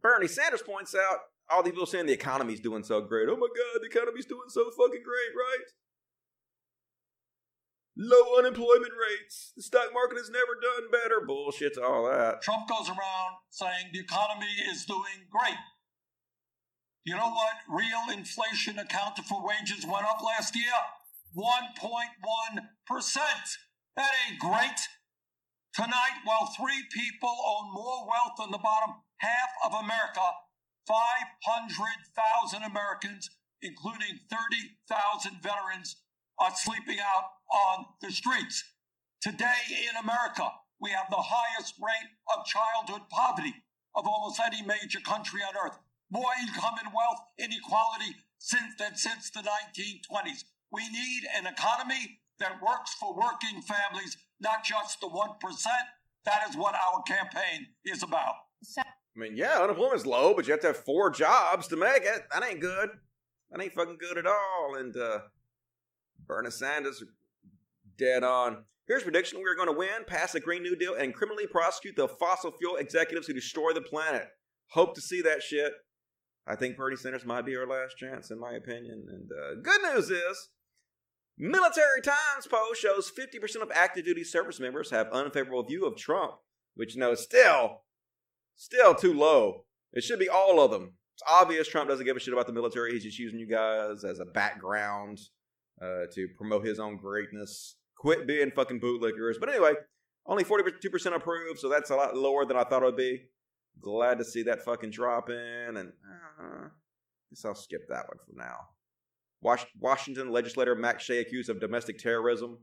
Bernie Sanders points out all these people saying the economy's doing so great. Oh my God, the economy's doing so fucking great, right? Low unemployment rates. The stock market has never done better. Bullshit to all that. Trump goes around saying the economy is doing great. You know what? Real inflation accounted for wages went up last year? 1.1%. That ain't great. Tonight, while three people own more wealth than the bottom half of America, 500,000 Americans, including 30,000 veterans, are sleeping out on the streets. Today in America, we have the highest rate of childhood poverty of almost any major country on earth. More income and wealth inequality since than since the 1920s. We need an economy that works for working families, not just the 1%. That is what our campaign is about. I mean, yeah, unemployment's low, but you have to have four jobs to make it. That ain't good. That ain't fucking good at all. And uh Bernie Sanders dead on. Here's a prediction: we're going to win, pass a Green New Deal, and criminally prosecute the fossil fuel executives who destroy the planet. Hope to see that shit. I think Bernie Sanders might be our last chance, in my opinion. And uh, good news is, Military Times poll shows 50% of active duty service members have unfavorable view of Trump, which you know is still, still too low. It should be all of them. It's obvious Trump doesn't give a shit about the military. He's just using you guys as a background uh, to promote his own greatness. Quit being fucking bootlickers. But anyway, only 42% approve, so that's a lot lower than I thought it would be. Glad to see that fucking drop in, and uh, guess I'll skip that one for now. Was- Washington legislator Matt Shea accused of domestic terrorism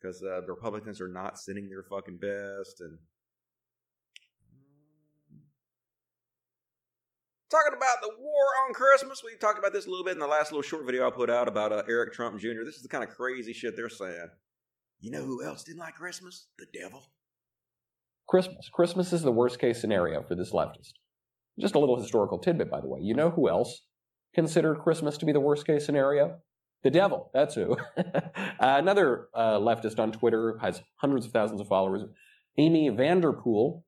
because uh, the Republicans are not sending their fucking best, and Talking about the war on Christmas, we talked about this a little bit in the last little short video I put out about uh, Eric Trump Jr. This is the kind of crazy shit they're saying. You know who else didn't like Christmas? The devil. Christmas. Christmas is the worst case scenario for this leftist. Just a little historical tidbit, by the way. You know who else considered Christmas to be the worst case scenario? The devil. That's who. uh, another uh, leftist on Twitter has hundreds of thousands of followers. Amy Vanderpool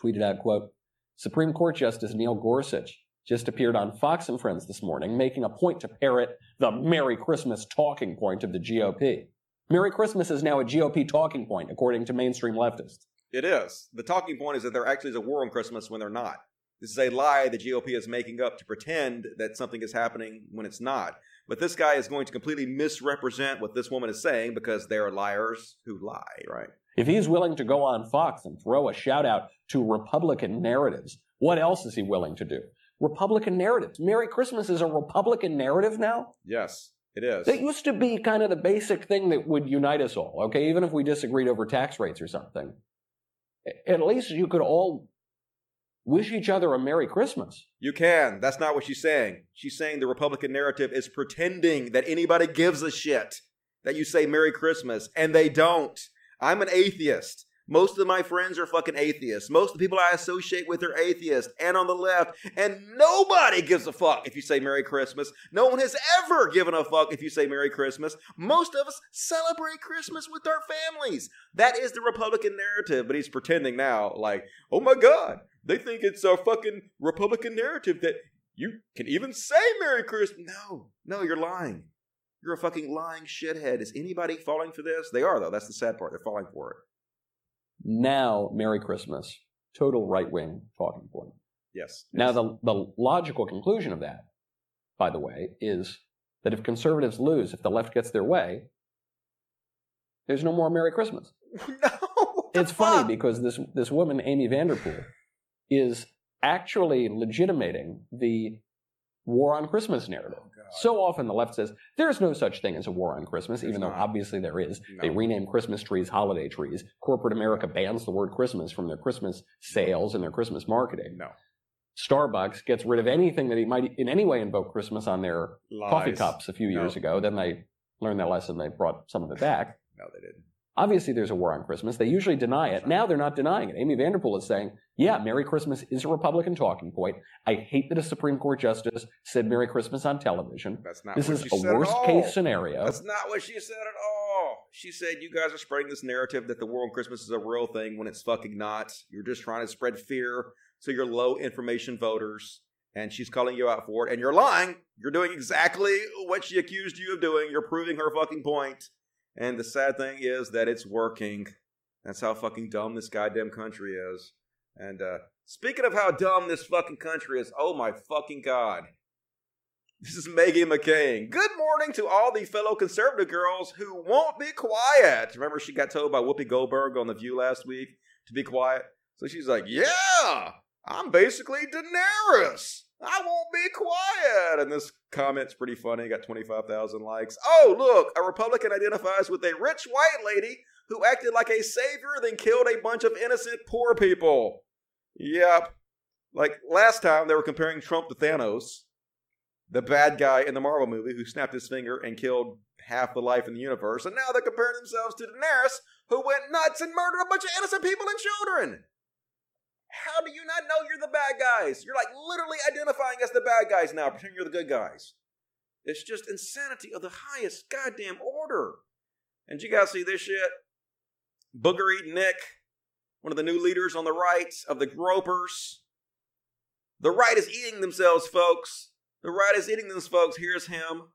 tweeted out, quote, Supreme Court Justice Neil Gorsuch just appeared on Fox and Friends this morning, making a point to parrot the Merry Christmas talking point of the GOP. Merry Christmas is now a GOP talking point, according to mainstream leftists. It is. The talking point is that there actually is a war on Christmas when they're not. This is a lie the GOP is making up to pretend that something is happening when it's not. But this guy is going to completely misrepresent what this woman is saying because they're liars who lie, right? If he's willing to go on Fox and throw a shout out to Republican narratives, what else is he willing to do? Republican narratives. Merry Christmas is a Republican narrative now? Yes, it is. It used to be kind of the basic thing that would unite us all, okay? Even if we disagreed over tax rates or something. At least you could all wish each other a Merry Christmas. You can. That's not what she's saying. She's saying the Republican narrative is pretending that anybody gives a shit that you say Merry Christmas, and they don't. I'm an atheist. Most of my friends are fucking atheists. Most of the people I associate with are atheists and on the left. And nobody gives a fuck if you say Merry Christmas. No one has ever given a fuck if you say Merry Christmas. Most of us celebrate Christmas with our families. That is the Republican narrative, but he's pretending now, like, oh my God, they think it's a fucking Republican narrative that you can even say Merry Christmas. No, no, you're lying. You're a fucking lying shithead. Is anybody falling for this? They are, though. That's the sad part. They're falling for it. Now, Merry Christmas. Total right wing talking point. Yes. Now, the, the logical conclusion of that, by the way, is that if conservatives lose, if the left gets their way, there's no more Merry Christmas. no. It's funny because this, this woman, Amy Vanderpool, is actually legitimating the war on Christmas oh, narrative. so often the left says there's no such thing as a war on Christmas, even though obviously there is. They rename Christmas trees holiday trees. Corporate America bans the word Christmas from their Christmas sales and their Christmas marketing. No. Starbucks gets rid of anything that might in any way invoke Christmas on their coffee cups a few years No. ago. Then they learned that lesson. They brought some of it back. No, they didn't. Obviously, there's a war on Christmas. They usually deny it. Now they're not denying it. Amy Vanderpool is saying, yeah, Merry Christmas is a Republican talking point. I hate that a Supreme Court justice said Merry Christmas on television. That's not this what is she a worst case scenario. That's not what she said at all. She said you guys are spreading this narrative that the war on Christmas is a real thing when it's fucking not. You're just trying to spread fear to your low information voters, and she's calling you out for it. And you're lying. You're doing exactly what she accused you of doing. You're proving her fucking point. And the sad thing is that it's working. That's how fucking dumb this goddamn country is. And uh, speaking of how dumb this fucking country is, oh my fucking god. This is Maggie McCain. Good morning to all the fellow conservative girls who won't be quiet. Remember, she got told by Whoopi Goldberg on The View last week to be quiet? So she's like, Yeah, I'm basically Daenerys. I won't be quiet. And this comment's pretty funny. Got 25,000 likes. Oh, look, a Republican identifies with a rich white lady who acted like a savior, then killed a bunch of innocent poor people. Yep. Like last time, they were comparing Trump to Thanos the bad guy in the Marvel movie who snapped his finger and killed half the life in the universe, and now they're comparing themselves to Daenerys, who went nuts and murdered a bunch of innocent people and children. How do you not know you're the bad guys? You're like literally identifying as the bad guys now, pretending you're the good guys. It's just insanity of the highest goddamn order. And you guys see this shit? Booger eating Nick, one of the new leaders on the right of the gropers. The right is eating themselves, folks. The right is eating themselves, folks. Here's him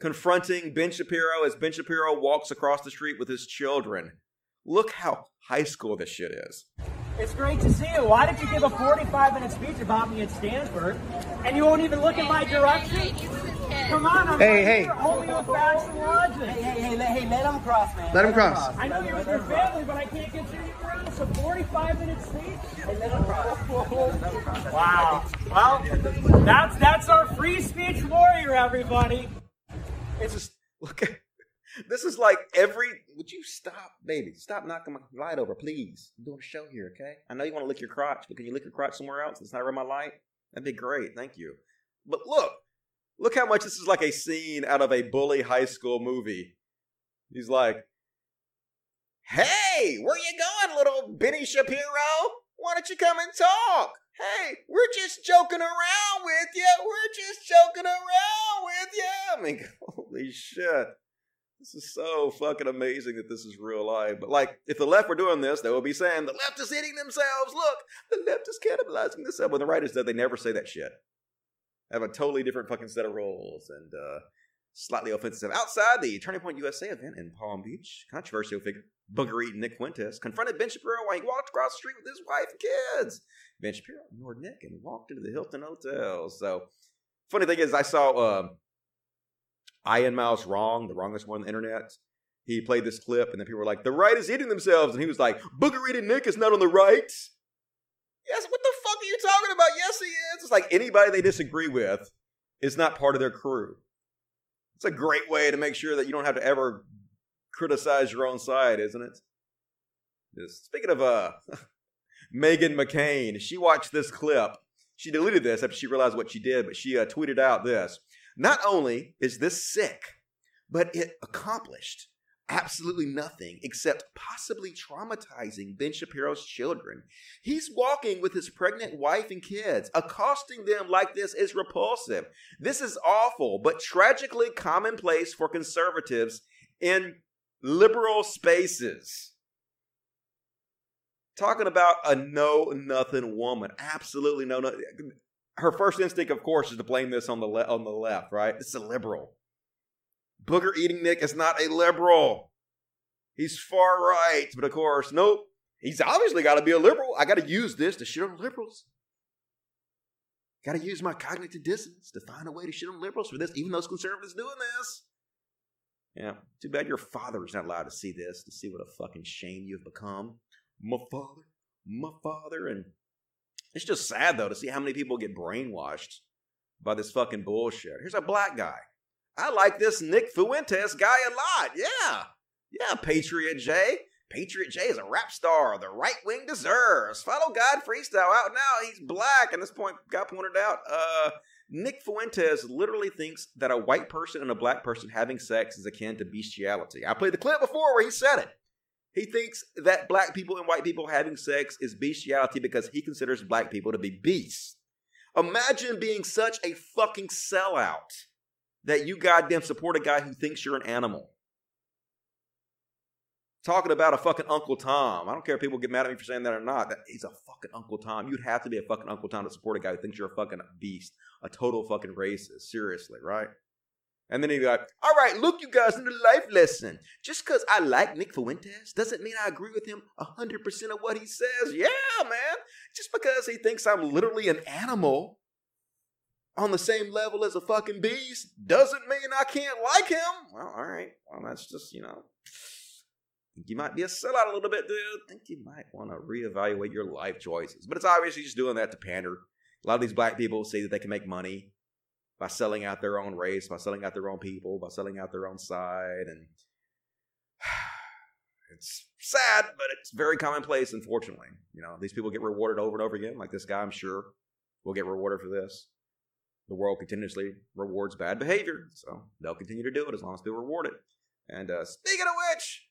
confronting Ben Shapiro as Ben Shapiro walks across the street with his children. Look how high school this shit is. It's great to see you. Why did you give a 45 minute speech about me at Stanford and you won't even look in my direction? Come on, I'm Hey, right hey. here holding you fast and logic. Hey, hey, hey, let, hey, let him cross, man. Let him cross. I know you're with your family, but I can't get you anywhere. So 45 minute speech? Hey, let him cross. Wow. Well, that's that's our free speech warrior, everybody. It's just look at this is like every would you stop, baby? Stop knocking my light over, please. I'm doing a show here, okay? I know you want to lick your crotch, but can you lick your crotch somewhere else? It's not around my light. That'd be great, thank you. But look, look how much this is like a scene out of a bully high school movie. He's like, Hey, where you going, little Benny Shapiro? Why don't you come and talk? Hey, we're just joking around with you. We're just joking around with you. I mean, holy shit. This is so fucking amazing that this is real life. But like, if the left were doing this, they would be saying the left is eating themselves. Look, the left is cannibalizing themselves. When the right is dead, they never say that shit. They have a totally different fucking set of rules and uh, slightly offensive. Outside the Turning Point USA event in Palm Beach, controversial figure booger eating Nick Fuentes confronted Ben Shapiro while he walked across the street with his wife and kids. Ben Shapiro ignored Nick and walked into the Hilton Hotel. So, funny thing is, I saw uh, Ian Mouse wrong, the wrongest one on the internet. He played this clip, and then people were like, "The right is eating themselves," and he was like, "Booger eating Nick is not on the right." Yes, what the fuck are you talking about? Yes, he is. It's like anybody they disagree with is not part of their crew. It's a great way to make sure that you don't have to ever criticize your own side, isn't it? Just, speaking of uh, Meghan McCain, she watched this clip. She deleted this after she realized what she did, but she uh, tweeted out this. Not only is this sick, but it accomplished absolutely nothing except possibly traumatizing Ben Shapiro's children. He's walking with his pregnant wife and kids. Accosting them like this is repulsive. This is awful, but tragically commonplace for conservatives in liberal spaces. Talking about a no nothing woman. Absolutely no nothing. Her first instinct, of course, is to blame this on the le- on the left, right? It's a liberal. Booger eating Nick is not a liberal. He's far right, but of course, nope. He's obviously got to be a liberal. I got to use this to shit on liberals. Got to use my cognitive dissonance to find a way to shit on liberals for this, even those conservatives doing this. Yeah, too bad your father is not allowed to see this, to see what a fucking shame you've become. My father, my father, and It's just sad though to see how many people get brainwashed by this fucking bullshit. Here's a black guy. I like this Nick Fuentes guy a lot. Yeah. Yeah, Patriot J. Patriot J is a rap star the right wing deserves. Follow God Freestyle out now. He's black. And this point got pointed out. Uh, Nick Fuentes literally thinks that a white person and a black person having sex is akin to bestiality. I played the clip before where he said it. He thinks that black people and white people having sex is bestiality because he considers black people to be beasts. Imagine being such a fucking sellout that you goddamn support a guy who thinks you're an animal. Talking about a fucking Uncle Tom. I don't care if people get mad at me for saying that or not. That he's a fucking Uncle Tom. You'd have to be a fucking Uncle Tom to support a guy who thinks you're a fucking beast, a total fucking racist. Seriously, right? And then he'd be like, all right, look, you guys, in the life lesson. Just because I like Nick Fuentes doesn't mean I agree with him 100% of what he says. Yeah, man. Just because he thinks I'm literally an animal on the same level as a fucking beast doesn't mean I can't like him. Well, all right. Well, that's just, you know, you might be a sellout a little bit, dude. think you might want to reevaluate your life choices. But it's obviously just doing that to pander. A lot of these black people say that they can make money by selling out their own race, by selling out their own people, by selling out their own side. And it's sad, but it's very commonplace, unfortunately. You know, these people get rewarded over and over again. Like this guy, I'm sure, will get rewarded for this. The world continuously rewards bad behavior, so they'll continue to do it as long as they're rewarded. And uh, speaking of which,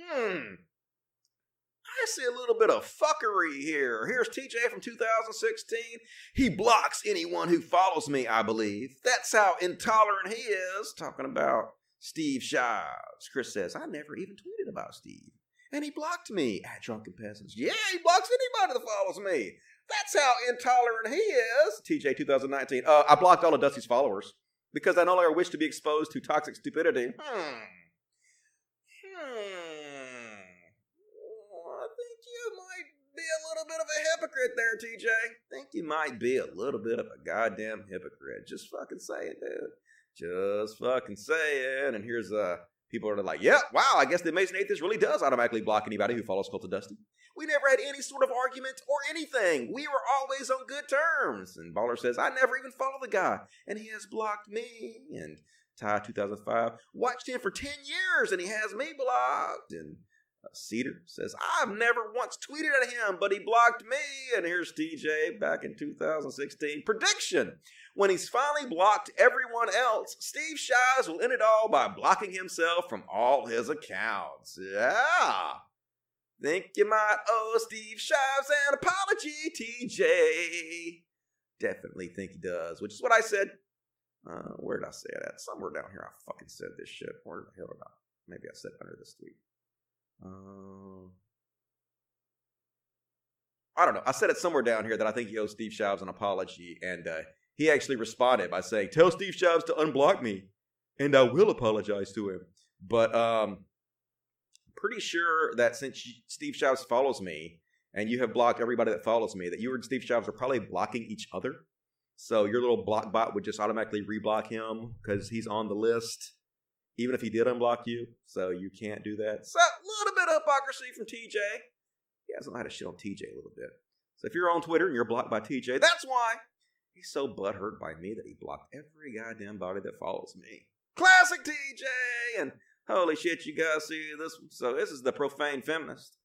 hmm, I see a little bit of fuckery here. Here's TJ from 2016. He blocks anyone who follows me, I believe. That's how intolerant he is. Talking about Steve Shives. Chris says, I never even tweeted about Steve. And he blocked me at Drunken Peasants. Yeah, he blocks anybody that follows me. That's how intolerant he is. TJ 2019. Uh, I blocked all of Dusty's followers because I no longer wish to be exposed to toxic stupidity. Hmm. Hmm. be a little bit of a hypocrite there, TJ. Think you might be a little bit of a goddamn hypocrite. Just fucking say it, dude. Just fucking say it. And here's uh people are like, yeah, wow, I guess the Amazing Atheist really does automatically block anybody who follows Cult of Dusty. We never had any sort of argument or anything. We were always on good terms. And Baller says, I never even follow the guy, and he has blocked me. And Ty 2005 watched him for 10 years, and he has me blocked. And uh, Cedar says, I've never once tweeted at him, but he blocked me. And here's TJ back in 2016. Prediction when he's finally blocked everyone else, Steve Shives will end it all by blocking himself from all his accounts. Yeah. Think you might owe Steve Shives an apology, TJ. Definitely think he does, which is what I said. Uh, where did I say that? Somewhere down here I fucking said this shit. Where the hell did I? Maybe I said under this tweet. Um, I don't know. I said it somewhere down here that I think he owes Steve Shives an apology, and uh, he actually responded by saying, "Tell Steve Shives to unblock me, and I will apologize to him." But um, pretty sure that since Steve Shives follows me, and you have blocked everybody that follows me, that you and Steve Shives are probably blocking each other. So your little block bot would just automatically reblock him because he's on the list even if he did unblock you. So you can't do that. So little bit of hypocrisy from TJ. He had a shit on TJ a little bit. So if you're on Twitter and you're blocked by TJ, that's why he's so butthurt by me that he blocked every goddamn body that follows me. Classic TJ! And holy shit, you guys see this one? So this is the profane feminist.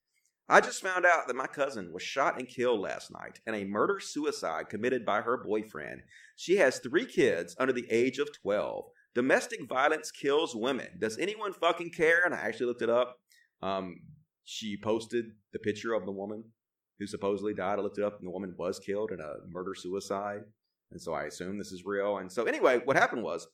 I just found out that my cousin was shot and killed last night in a murder suicide committed by her boyfriend. She has three kids under the age of 12. Domestic violence kills women. Does anyone fucking care? And I actually looked it up. Um, she posted the picture of the woman who supposedly died. I looked it up, and the woman was killed in a murder suicide. And so I assume this is real. And so anyway, what happened was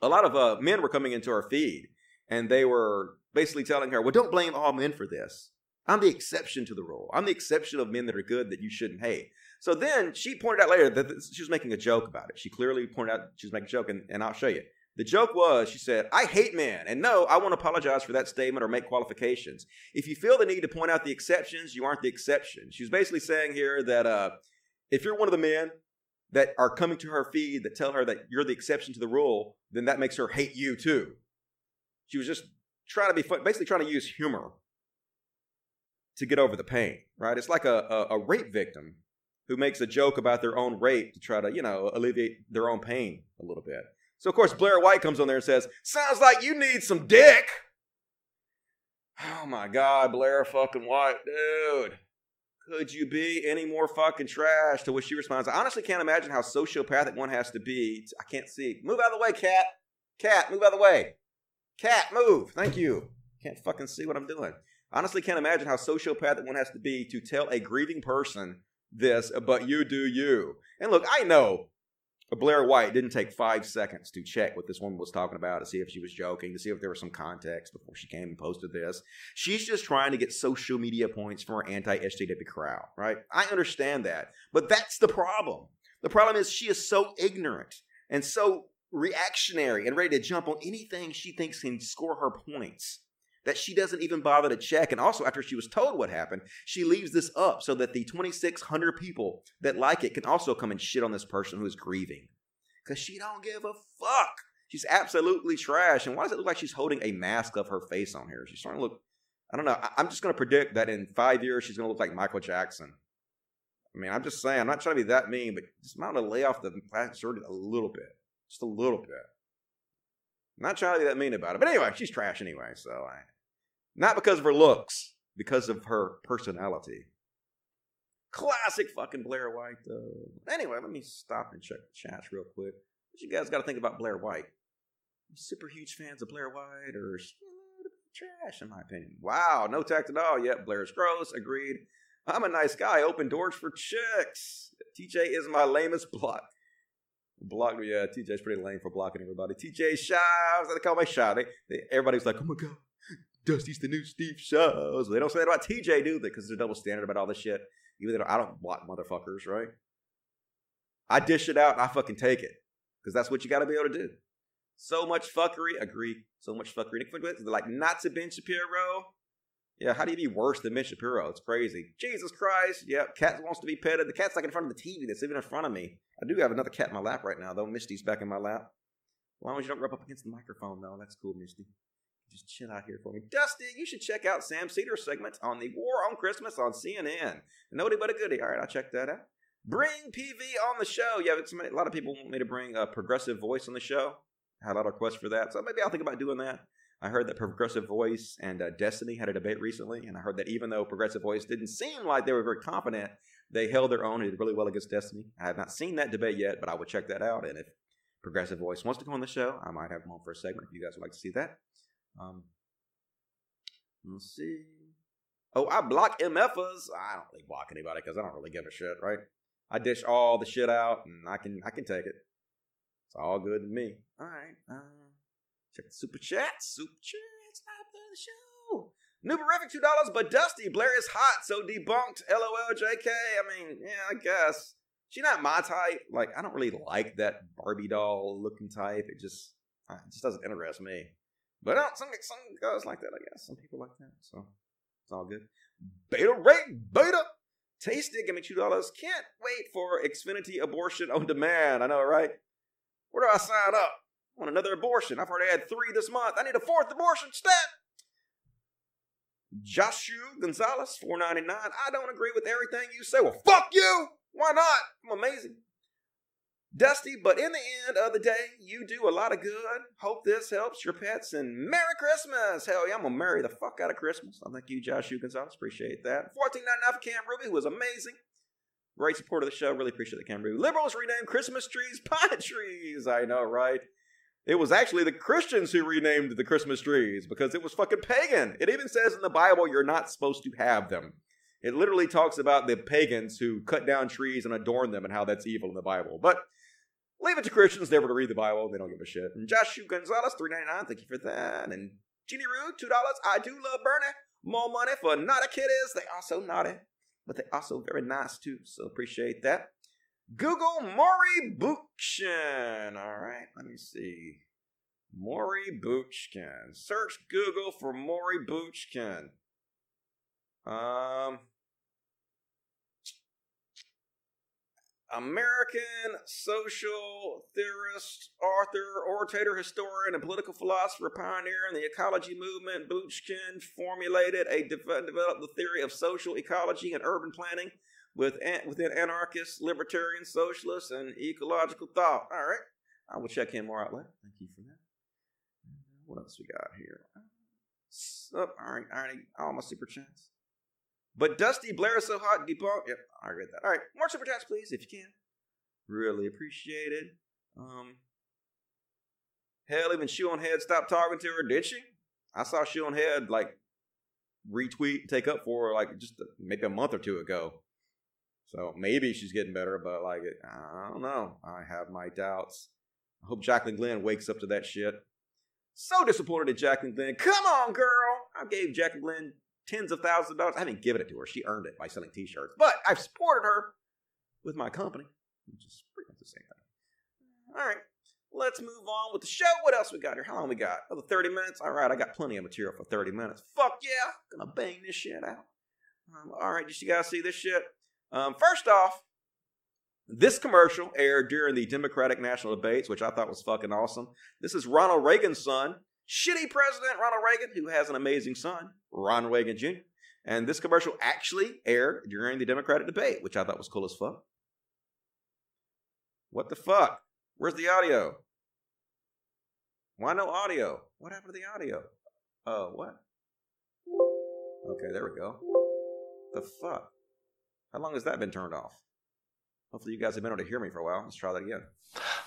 a lot of uh, men were coming into our feed, and they were basically telling her, "Well, don't blame all men for this. I'm the exception to the rule. I'm the exception of men that are good that you shouldn't hate." So then she pointed out later that she was making a joke about it. She clearly pointed out she was making a joke, and, and I'll show you. The joke was, she said, I hate men. And no, I won't apologize for that statement or make qualifications. If you feel the need to point out the exceptions, you aren't the exception. She was basically saying here that uh, if you're one of the men that are coming to her feed that tell her that you're the exception to the rule, then that makes her hate you too. She was just trying to be fun, basically trying to use humor to get over the pain, right? It's like a, a, a rape victim who makes a joke about their own rape to try to, you know, alleviate their own pain a little bit. So, of course, Blair White comes on there and says, Sounds like you need some dick. Oh my God, Blair fucking White, dude. Could you be any more fucking trash? To which she responds, I honestly can't imagine how sociopathic one has to be. I can't see. Move out of the way, cat. Cat, move out of the way. Cat, move. Thank you. Can't fucking see what I'm doing. Honestly, can't imagine how sociopathic one has to be to tell a grieving person this, but you do you. And look, I know Blair White didn't take five seconds to check what this woman was talking about to see if she was joking, to see if there was some context before she came and posted this. She's just trying to get social media points from her anti SJW crowd, right? I understand that. But that's the problem. The problem is she is so ignorant and so reactionary and ready to jump on anything she thinks can score her points that she doesn't even bother to check. And also, after she was told what happened, she leaves this up so that the 2,600 people that like it can also come and shit on this person who is grieving. Because she don't give a fuck. She's absolutely trash. And why does it look like she's holding a mask of her face on here? She's starting to look, I don't know. I'm just going to predict that in five years, she's going to look like Michael Jackson. I mean, I'm just saying, I'm not trying to be that mean, but just I'm going to lay off the plastic surgery a little bit. Just a little bit. I'm not trying to be that mean about it. But anyway, she's trash anyway, so I not because of her looks, because of her personality. Classic fucking Blair White, though. Anyway, let me stop and check the chats real quick. What you guys got to think about Blair White? Super huge fans of Blair White, or trash, in my opinion. Wow, no tact at all. Yep, Blair's gross. Agreed. I'm a nice guy. Open doors for chicks. TJ is my lamest block. Block. Yeah, TJ's pretty lame for blocking everybody. TJ Shives. They call my Shy. They, they, everybody's like, oh my god, Dusty's the new Steve Shives. They don't say that about TJ, do they? Because there's a double standard about all this shit. Even though I don't block motherfuckers, right? I dish it out and I fucking take it. Because that's what you got to be able to do. So much fuckery. Agree. So much fuckery. They're like, not to Ben Shapiro. Yeah, how do you be worse than Ben Shapiro? It's crazy. Jesus Christ. Yep, cat wants to be petted. The cat's like in front of the TV that's even in front of me. I do have another cat in my lap right now, though. Misty's back in my lap. As long as you don't rub up against the microphone, though. That's cool, Misty. Just chill out here for me. Dusty, you should check out Sam Seder's segment on the War on Christmas on CNN. Nobody but a goodie. All right, I'll check that out. Bring PV on the show. Yeah, it's, a lot of people want me to bring a progressive voice on the show. I had a lot of requests for that, so maybe I'll think about doing that. I heard that Progressive Voice and uh, Destiny had a debate recently, and I heard that even though Progressive Voice didn't seem like they were very confident, they held their own and did really well against Destiny. I have not seen that debate yet, but I would check that out. And if Progressive Voice wants to come on the show, I might have them on for a segment if you guys would like to see that. Um, let's see. Oh, I block MFers. I don't really block anybody because I don't really give a shit, right? I dish all the shit out, and I can I can take it. It's all good to me. All right. Uh, check the super chat. Super chat. Stop the show. Nuberific two dollars, but Dusty Blair is hot, so debunked. LOL, JK. I mean, yeah, I guess she's not my type. Like, I don't really like that Barbie doll looking type. It just, it just doesn't interest me. But uh, some some guys like that, I guess. Some people like that, so it's all good. Beta rate, beta. Tasty, give me two dollars. Can't wait for Xfinity abortion on demand. I know, right? Where do I sign up? I want another abortion. I've already had three this month. I need a fourth abortion. Stat. Joshua Gonzalez, four ninety nine. I don't agree with everything you say. Well, fuck you. Why not? I'm amazing. Dusty, but in the end of the day, you do a lot of good. Hope this helps your pets and Merry Christmas. Hell yeah, I'm gonna marry the fuck out of Christmas. I thank you, Josh Gonzalez. Appreciate that. 14.99 for Cam Ruby, who was amazing. Great support of the show. Really appreciate the Cam Ruby. Liberals renamed Christmas trees pine trees. I know, right? It was actually the Christians who renamed the Christmas trees because it was fucking pagan. It even says in the Bible you're not supposed to have them. It literally talks about the pagans who cut down trees and adorn them and how that's evil in the Bible. But Leave it to Christians never to read the Bible. They don't give a shit. And Joshua Gonzalez, three ninety nine. Thank you for that. And Jeannie Rude, two dollars. I do love Bernie. More money for naughty kiddies. They also naughty, but they also very nice too. So appreciate that. Google Murray Bookchin. All right, let me see. Murray Bookchin. Search Google for Murray Bookchin. Um, American social theorist, author, orator, historian, and political philosopher, pioneer in the ecology movement, Bookchin formulated a developed the theory of social ecology and urban planning. with an- within anarchist, libertarian, socialists, and ecological thought. All right, I will check him more out later. Thank you for that. Uh, what else we got here? Oh, all right, all right, all my super chats. But Dusty Blair is so hot, debunk. Yep, I read that. All right, more super chats, please, if you can. Really appreciate it. Um, hell, even Shoe on Head stopped talking to her, did she? I saw Shoe on Head like retweet, take up for her like just maybe a month or two ago. So maybe she's getting better, but like I don't know. I have my doubts. I hope Jacqueline Glenn wakes up to that shit. So disappointed at Jacqueline Glenn. Come on, girl. I gave Jacqueline Glenn tens of thousands of dollars. I didn't give it to her. She earned it by selling t-shirts. But I've supported her with my company, which is pretty much the same thing. All right. Let's move on with the show. What else we got here? How long we got? Another 30 minutes? All right, I got plenty of material for 30 minutes. Fuck yeah. Gonna bang this shit out. Um, all right, did you guys see this shit? Um, first off, this commercial aired during the Democratic national debates, which I thought was fucking awesome. This is Ronald Reagan's son, shitty President Ronald Reagan, who has an amazing son, Ronald Reagan Jr. And this commercial actually aired during the Democratic debate, which I thought was cool as fuck. What the fuck? Where's the audio? Why no audio? What happened to the audio? Oh, what? Okay, there we go. The fuck? How long has that been turned off? Hopefully, you guys have been able to hear me for a while. Let's try that again.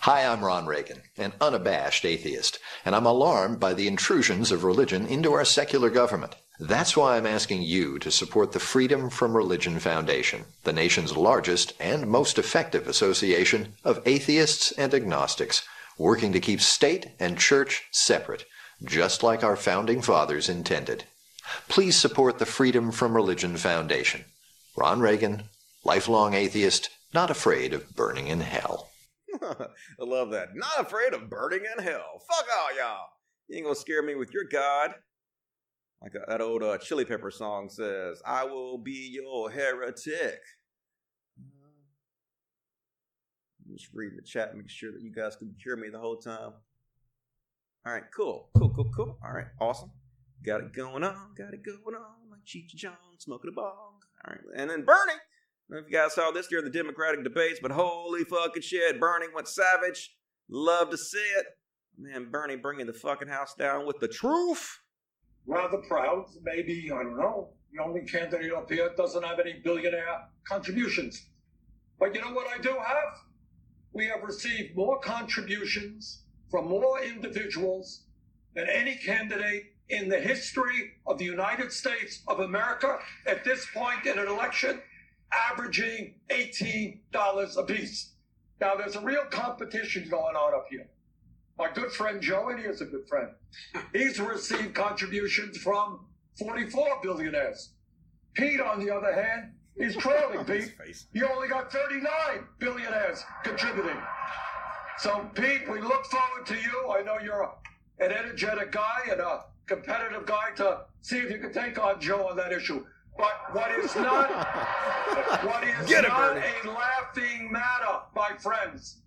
Hi, I'm Ron Reagan, an unabashed atheist, and I'm alarmed by the intrusions of religion into our secular government. That's why I'm asking you to support the Freedom from Religion Foundation, the nation's largest and most effective association of atheists and agnostics, working to keep state and church separate, just like our founding fathers intended. Please support the Freedom from Religion Foundation. Ron Reagan, lifelong atheist, not afraid of burning in hell. I love that. Not afraid of burning in hell. Fuck all y'all. You ain't gonna scare me with your God. Like that old uh, Chili Pepper song says, I will be your heretic. I'm just reading the chat, make sure that you guys can hear me the whole time. All right, cool, cool, cool, cool. All right, awesome. Got it going on, got it going on, like Cheech Chong smoking a bong. All right, and then Bernie. If you guys saw this during the Democratic debates, but holy fucking shit, Bernie went savage. Love to see it. Man, Bernie bringing the fucking house down with the truth. Rather proud, maybe, I don't know, the only candidate up here doesn't have any billionaire contributions. But you know what I do have? We have received more contributions from more individuals than any candidate in the history of the United States of America at this point in an election, averaging $18 a piece. Now, there's a real competition going on up here. My good friend Joe, and he is a good friend, he's received contributions from 44 billionaires. Pete, on the other hand, is trailing Pete. You only got 39 billionaires contributing. So, Pete, we look forward to you. I know you're a, an energetic guy and a competitive guy to see if you can take on Joe on that issue. But what is not, what is Get not a laughing matter, my friends.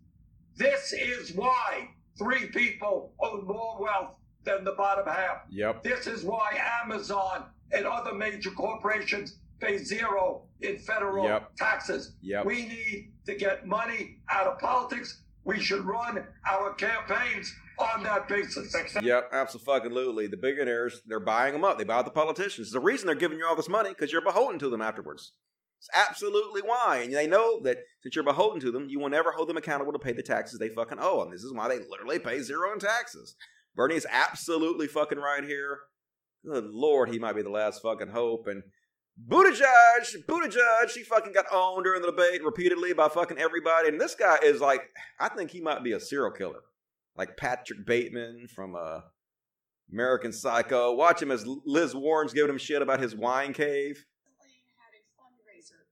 This is why three people own more wealth than the bottom half. Yep. This is why Amazon and other major corporations pay zero in federal Yep. taxes. Yep. We need to get money out of politics. We should run our campaigns on that basis. Yep, absolutely. The billionaires, they're buying them up. They buy out the politicians. The reason they're giving you all this money because you're beholden to them afterwards. It's absolutely why. And they know that since you're beholden to them, you will never hold them accountable to pay the taxes they fucking owe. And this is why they literally pay zero in taxes. Bernie is absolutely fucking right here. Good lord, he might be the last fucking hope. And Buttigieg, Buttigieg, he fucking got owned during the debate repeatedly by fucking everybody. And this guy is like, I think he might be a serial killer. Like Patrick Bateman from uh, American Psycho. Watch him as Liz Warren's giving him shit about his wine cave.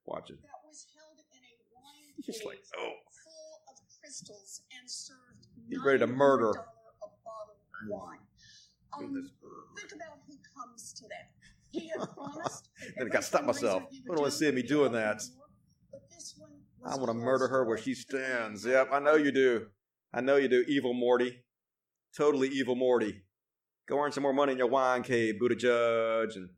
Watch it. that was held in a wine He's cave like, oh. full of crystals and served He's ready to murder. a bottle of wine. Um, think about who comes to that. He had promised. Then I got to stop myself. I don't want to see me doing that. but this one I want to murder her where she stands. Yep, I know you do. I know you do, evil Morty. Totally evil Morty. Go earn some more money in your wine cave, Buddha Judge. And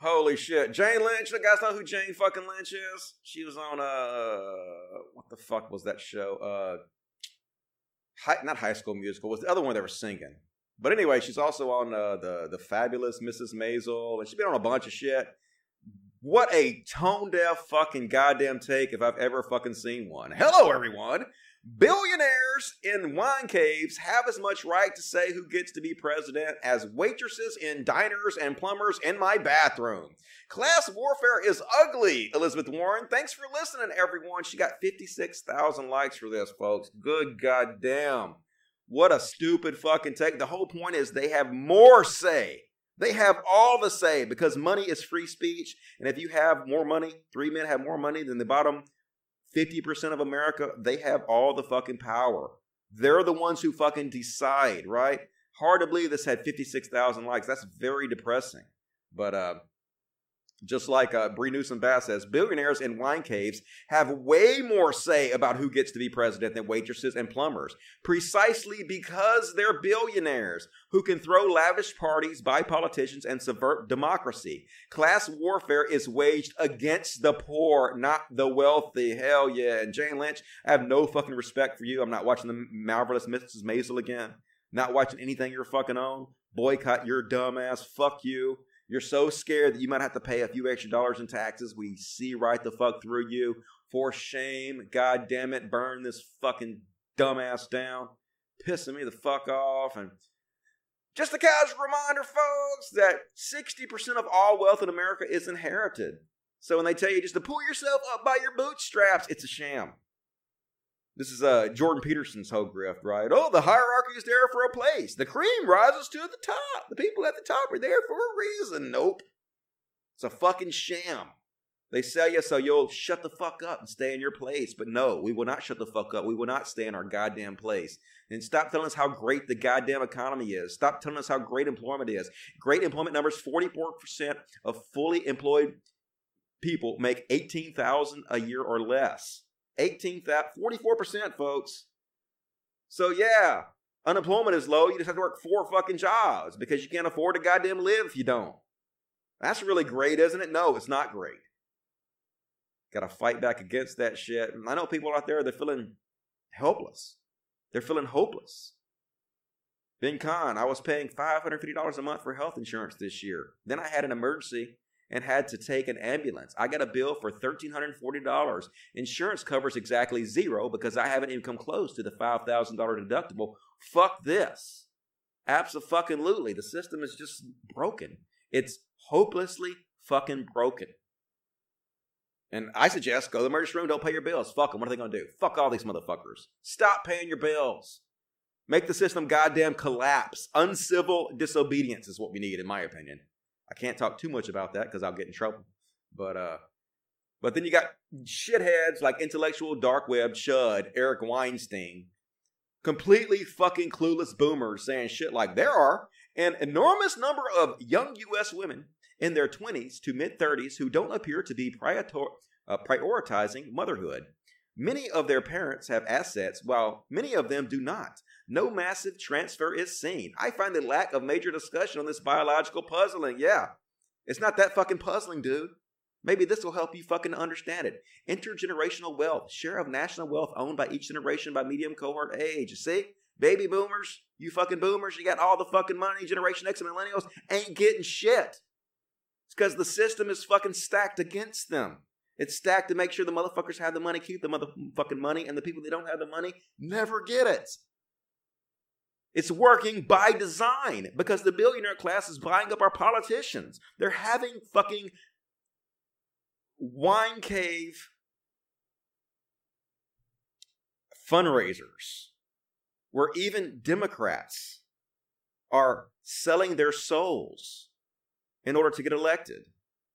Holy shit. Jane Lynch, you guys know who Jane fucking Lynch is? She was on uh what the fuck was that show? Uh high, not high school musical, was the other one they were singing. But anyway, she's also on uh, the the fabulous Mrs. Maisel, and she's been on a bunch of shit. What a tone deaf fucking goddamn take if I've ever fucking seen one. Hello, everyone. Billionaires in wine caves have as much right to say who gets to be president as waitresses in diners and plumbers in my bathroom. Class warfare is ugly, Elizabeth Warren. Thanks for listening, everyone. She got 56,000 likes for this, folks. Good goddamn. What a stupid fucking take. The whole point is they have more say. They have all the say because money is free speech. And if you have more money, three men have more money than the bottom 50% of America, they have all the fucking power. They're the ones who fucking decide, right? Hard to believe this had 56,000 likes. That's very depressing. But uh, just like uh, Bree Newsome Bass says, billionaires in wine caves have way more say about who gets to be president than waitresses and plumbers, precisely because they're billionaires who can throw lavish parties, buy politicians, and subvert democracy. Class warfare is waged against the poor, not the wealthy. Hell yeah. And Jane Lynch, I have no fucking respect for you. I'm not watching the marvelous Mrs. Maisel again. Not watching anything you're fucking on. Boycott your dumbass. Fuck you. You're so scared that you might have to pay a few extra dollars in taxes. We see right the fuck through you. For shame. God damn it. Burn this fucking dumbass down. Pissing me the fuck off. And just a casual reminder, folks, that 60% of all wealth in America is inherited. So when they tell you just to pull yourself up by your bootstraps, it's a sham. This is uh, Jordan Peterson's whole grift, right? Oh, the hierarchy is there for a place. The cream rises to the top. The people at the top are there for a reason. Nope. It's a fucking sham. They sell you so you'll shut the fuck up and stay in your place. But no, we will not shut the fuck up. We will not stay in our goddamn place. And stop telling us how great the goddamn economy is. Stop telling us how great employment is. Great employment numbers 44% of fully employed people make 18,000 a year or less. 18 44%, folks. So yeah, unemployment is low. You just have to work four fucking jobs because you can't afford to goddamn live if you don't. That's really great, isn't it? No, it's not great. Got to fight back against that shit. I know people out there, they're feeling helpless. They're feeling hopeless. Ben Khan, I was paying $550 a month for health insurance this year. Then I had an emergency and had to take an ambulance. I got a bill for $1,340. Insurance covers exactly zero because I haven't even come close to the $5,000 deductible. Fuck this. Absolutely. The system is just broken. It's hopelessly fucking broken. And I suggest go to the emergency room, don't pay your bills. Fuck them. What are they going to do? Fuck all these motherfuckers. Stop paying your bills. Make the system goddamn collapse. Uncivil disobedience is what we need, in my opinion. I can't talk too much about that because I'll get in trouble. But uh, but then you got shitheads like intellectual dark web chud Eric Weinstein, completely fucking clueless boomers saying shit like there are an enormous number of young U.S. women in their 20s to mid 30s who don't appear to be uh, prioritizing motherhood. Many of their parents have assets, while many of them do not. No massive transfer is seen. I find the lack of major discussion on this biological puzzling. Yeah, it's not that fucking puzzling, dude. Maybe this will help you fucking understand it. Intergenerational wealth, share of national wealth owned by each generation by medium cohort age. See? Baby boomers, you fucking boomers, you got all the fucking money. Generation X and millennials ain't getting shit. It's because the system is fucking stacked against them. It's stacked to make sure the motherfuckers have the money, keep the motherfucking money, and the people that don't have the money never get it. It's working by design because the billionaire class is buying up our politicians. They're having fucking wine cave fundraisers where even Democrats are selling their souls in order to get elected.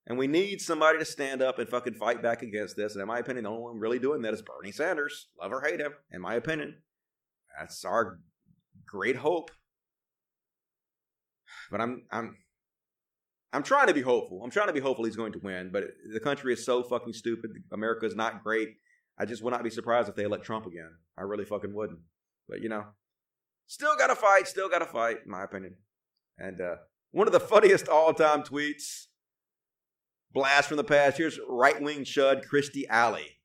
And we need somebody to stand up and fucking fight back against this. And in my opinion, the only one really doing that is Bernie Sanders. Love or hate him, in my opinion. That's our great hope. But I'm I'm I'm trying to be hopeful. I'm trying to be hopeful he's going to win, but the country is so fucking stupid. America is not great. I just would not be surprised if they elect Trump again. I really fucking wouldn't. But you know, still got to fight. Still got to fight, in my opinion. And uh, one of the funniest all-time tweets Blast from the past. Here's right wing chud Kirstie Alley.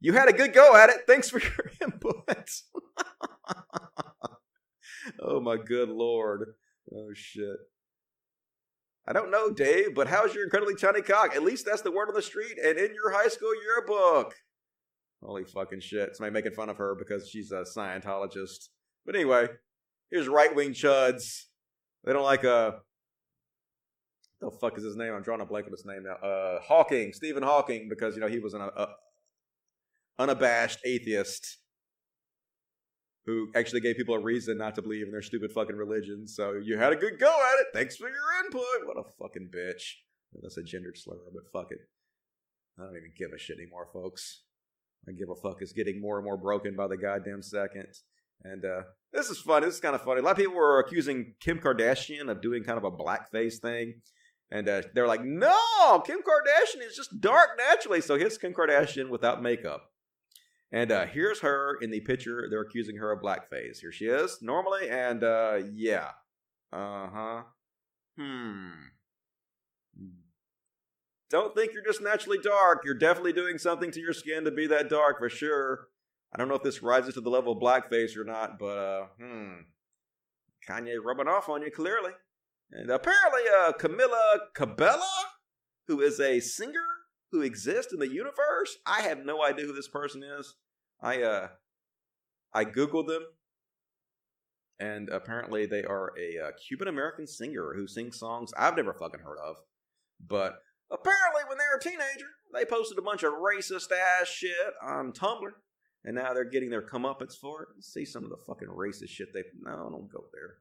You had a good go at it. Thanks for your input. oh my good lord. Oh shit. I don't know, Dave, but how's your incredibly tiny cock? At least that's the word on the street and in your high school yearbook. Holy fucking shit. Somebody making fun of her because she's a Scientologist. But anyway, here's right wing chuds. They don't like uh the fuck is his name? I'm drawing a blank on his name now. Uh Hawking, Stephen Hawking, because you know he was an uh, unabashed atheist who actually gave people a reason not to believe in their stupid fucking religion. So you had a good go at it. Thanks for your input. What a fucking bitch. That's a gendered slur, but fuck it. I don't even give a shit anymore, folks. I give a fuck is getting more and more broken by the goddamn second. And uh, this is funny. This is kind of funny. A lot of people were accusing Kim Kardashian of doing kind of a blackface thing. And uh, they're like, no, Kim Kardashian is just dark naturally. So here's Kim Kardashian without makeup. And uh, here's her in the picture. They're accusing her of blackface. Here she is, normally, and uh, yeah. Uh huh. Hmm. Don't think you're just naturally dark. You're definitely doing something to your skin to be that dark for sure. I don't know if this rises to the level of blackface or not, but uh, hmm. Kanye rubbing off on you clearly. And apparently, uh, Camila Cabello, who is a singer who exists in the universe, I have no idea who this person is. I uh, I googled them, and apparently they are a uh, Cuban American singer who sings songs I've never fucking heard of. But apparently, when they were a teenager, they posted a bunch of racist ass shit on Tumblr, and now they're getting their comeuppance for it. Let's see some of the fucking racist shit they. No, don't go there.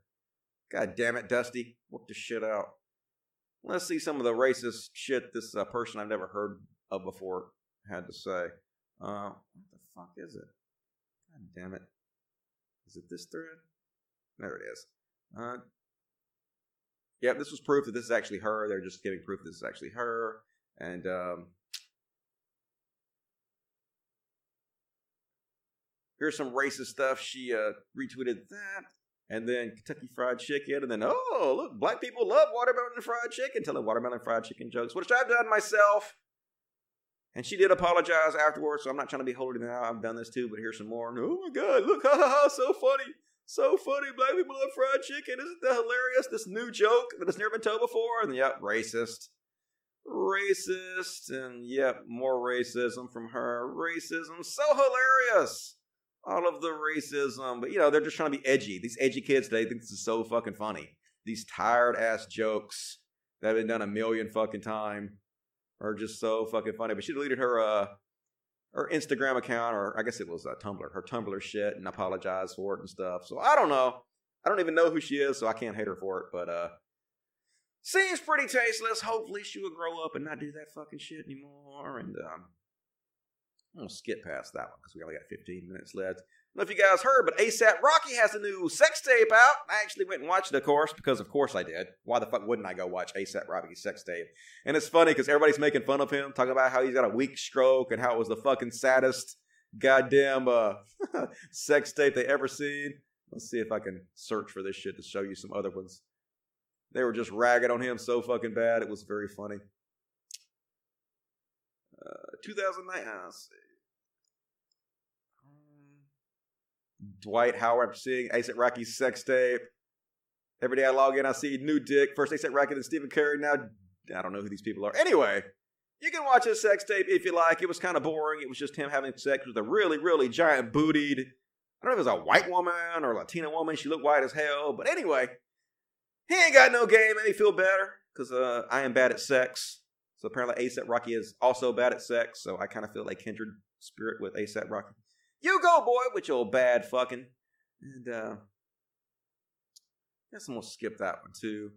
God damn it, Dusty, work this shit out. Let's see some of the racist shit this uh, person I've never heard of before had to say. Uh, what the fuck is it? God damn it. Is it this thread? There it is. Uh, yeah, this was proof that this is actually her. They're just giving proof this is actually her. And um, here's some racist stuff. She uh, retweeted that. And then Kentucky Fried Chicken. And then, oh, look, black people love watermelon fried chicken, telling watermelon fried chicken jokes, which I've done myself. And she did apologize afterwards, so I'm not trying to be holding out. I've done this too, but here's some more. Oh my God, look, ha ha ha, so funny. So funny. Black people love fried chicken. Isn't that hilarious? This new joke that has never been told before. And yep, racist. Racist. And yep, more racism from her. Racism. So hilarious. All of the racism. But you know, they're just trying to be edgy. These edgy kids, they think this is so fucking funny. These tired ass jokes that have been done a million fucking times are just so fucking funny. But she deleted her uh her Instagram account, or I guess it was uh, Tumblr, her Tumblr shit, and apologized for it and stuff. So I don't know. I don't even know who she is, so I can't hate her for it. But uh seems pretty tasteless. Hopefully she will grow up and not do that fucking shit anymore. And um I'm gonna skip past that one because we only got 15 minutes left. I don't know if you guys heard, but ASAP Rocky has a new sex tape out. I actually went and watched it, of course, because of course I did. Why the fuck wouldn't I go watch ASAP Rocky's sex tape? And it's funny because everybody's making fun of him, talking about how he's got a weak stroke and how it was the fucking saddest goddamn uh, sex tape they ever seen. Let's see if I can search for this shit to show you some other ones. They were just ragging on him so fucking bad. It was very funny. Uh, 2009. Let's see. Dwight Howard. I'm seeing ASAP Rocky's sex tape. Every day I log in, I see new dick. First ASAP Rocky, then Stephen Curry. Now I don't know who these people are. Anyway, you can watch his sex tape if you like. It was kind of boring. It was just him having sex with a really, really giant bootied. I don't know if it was a white woman or a Latina woman. She looked white as hell. But anyway, he ain't got no game. Made me feel better because uh, I am bad at sex. So apparently ASAP Rocky is also bad at sex. So I kind of feel like kindred spirit with ASAP Rocky. You go, boy, with your bad fucking. And uh guess I'm gonna skip that one too.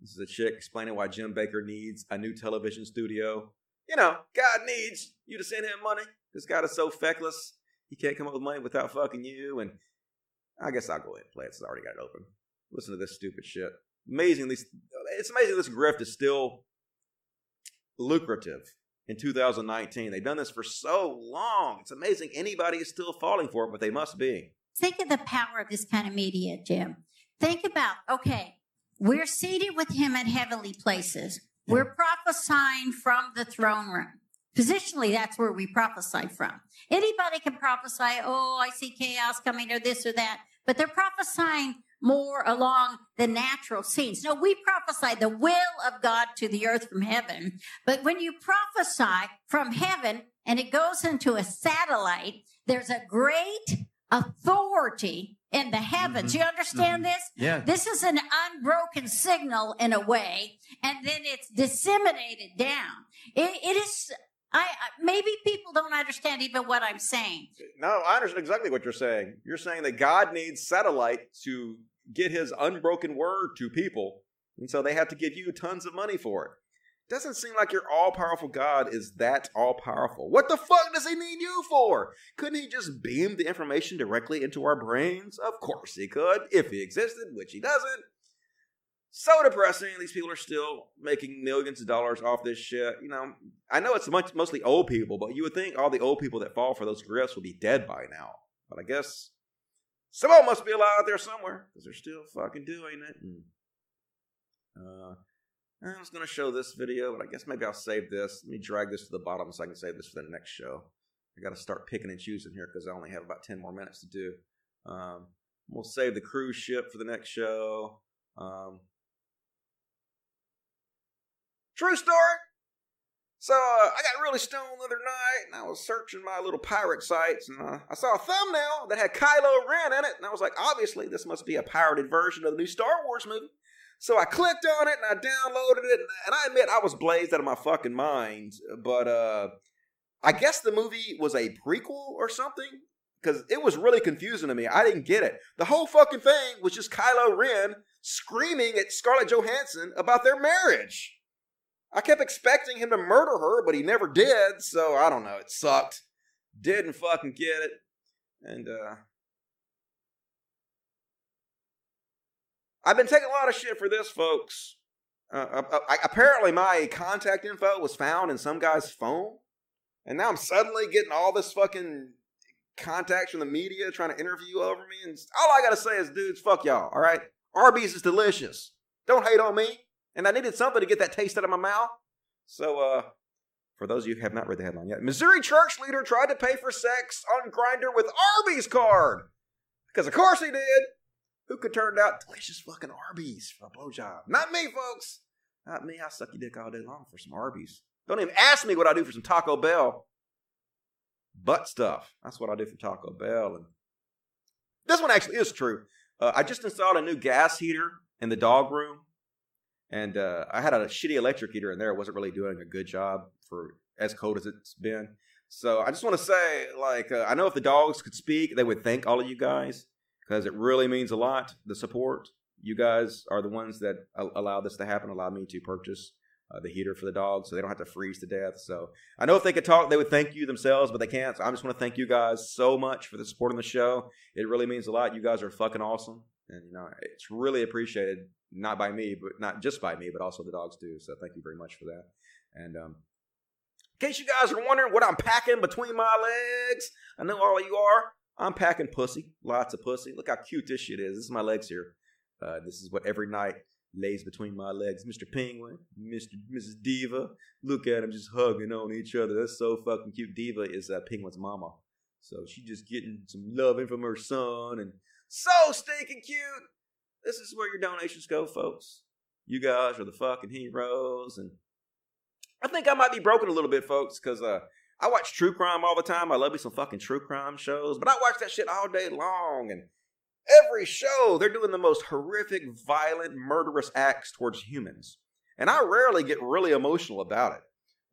This is a chick explaining why Jim Bakker needs a new television studio. You know, God needs you to send him money. This guy is so feckless. He can't come up with money without fucking you. And I guess I'll go ahead and play it since I already got it open. Listen to this stupid shit. Amazing. These, it's amazing this grift is still lucrative in 2019. They've done this for so long. It's amazing anybody is still falling for it, but they must be. Think of the power of this kind of media, Jim. Think about, okay, we're seated with him at heavenly places. We're prophesying from the throne room. Positionally, that's where we prophesy from. Anybody can prophesy, oh, I see chaos coming or this or that, but they're prophesying more along the natural scenes. No, we prophesy the will of God to the earth from heaven. But when you prophesy from heaven and it goes into a satellite, there's a great authority in the heavens. Mm-hmm. You understand mm-hmm. this? Yeah. This is an unbroken signal in a way, and then it's disseminated down. It, it is. I maybe people don't understand even what I'm saying. No, I understand exactly what you're saying. You're saying that God needs satellite to get his unbroken word to people, and so they have to give you tons of money for it. Doesn't seem like your all powerful God is that all powerful. What the fuck does he need you for? Couldn't he just beam the information directly into our brains? Of course he could, if he existed, which he doesn't. So depressing. These people are still making millions of dollars off this shit. You know, I know it's much, mostly old people, but you would think all the old people that fall for those grifts would be dead by now. But I guess someone must be alive out there somewhere because they're still fucking doing it. And, uh, I was going to show this video, but I guess maybe I'll save this. Let me drag this to the bottom so I can save this for the next show. I got to start picking and choosing here because I only have about 10 more minutes to do. Um, we'll save the cruise ship for the next show. Um, true story. So uh, I got really stoned the other night, and I was searching my little pirate sites, and uh, I saw a thumbnail that had Kylo Ren in it, and I was like, obviously this must be a pirated version of the new Star Wars movie. So I clicked on it and I downloaded it, and I admit I was blazed out of my fucking mind. But uh, I guess the movie was a prequel or something because it was really confusing to me. I didn't get it. The whole fucking thing was just Kylo Ren screaming at Scarlett Johansson about their marriage. I kept expecting him to murder her, but he never did. So I don't know. It sucked. Didn't fucking get it. And uh, I've been taking a lot of shit for this, folks. Uh, uh, I, apparently, my contact info was found in some guy's phone, and now I'm suddenly getting all this fucking contacts from the media trying to interview over me. And all I gotta say is, dudes, fuck y'all. All right, Arby's is delicious. Don't hate on me. And I needed something to get that taste out of my mouth. So, uh, for those of you who have not read the headline yet, Missouri church leader tried to pay for sex on Grindr with Arby's card. Because of course he did. Who could turn out delicious fucking Arby's for a blowjob? Not me, folks. Not me. I suck your dick all day long for some Arby's. Don't even ask me what I do for some Taco Bell. Butt stuff. That's what I do for Taco Bell. And this one actually is true. Uh, I just installed a new gas heater in the dog room, and uh, I had a shitty electric heater in there. It wasn't really doing a good job for as cold as it's been. So I just want to say, like, uh, I know if the dogs could speak, they would thank all of you guys because it really means a lot. The support. You guys are the ones that allow this to happen. Allow me to purchase uh, the heater for the dogs, so they don't have to freeze to death. So I know if they could talk, they would thank you themselves, but they can't. So I just want to thank you guys so much for the support on the show. It really means a lot. You guys are fucking awesome, and you know it's really appreciated. Not by me, but not just by me, but also the dogs do. So thank you very much for that. And um, in case you guys are wondering what I'm packing between my legs, I know all of you are. I'm packing pussy, lots of pussy. Look how cute this shit is. This is my legs here. Uh, this is what every night lays between my legs. Mr. Penguin, Mr. Mrs. Diva. Look at them just hugging on each other. That's so fucking cute. Diva is uh, Penguin's mama. So she's just getting some loving from her son and so stinking cute. This is where your donations go, folks. You guys are the fucking heroes. And I think I might be broken a little bit, folks, because uh, I watch true crime all the time. I love me some fucking true crime shows, but I watch that shit all day long. And every show, they're doing the most horrific, violent, murderous acts towards humans. And I rarely get really emotional about it.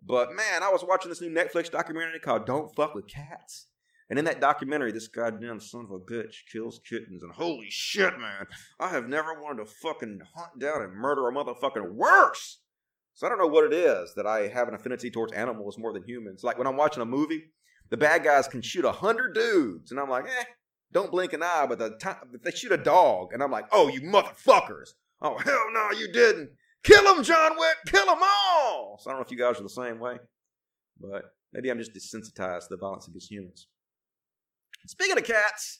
But man, I was watching this new Netflix documentary called Don't Fuck with Cats. And in that documentary, this goddamn son of a bitch kills kittens. And holy shit, man, I have never wanted to fucking hunt down and murder a motherfucking worse. So I don't know what it is that I have an affinity towards animals more than humans. Like when I'm watching a movie, the bad guys can shoot a hundred dudes, and I'm like, eh, don't blink an eye. But the time they shoot a dog, and I'm like, oh, you motherfuckers! Oh hell no, you didn't. Kill them, John Wick. Kill them all. So I don't know if you guys are the same way, but maybe I'm just desensitized to the violence against humans. Speaking of cats,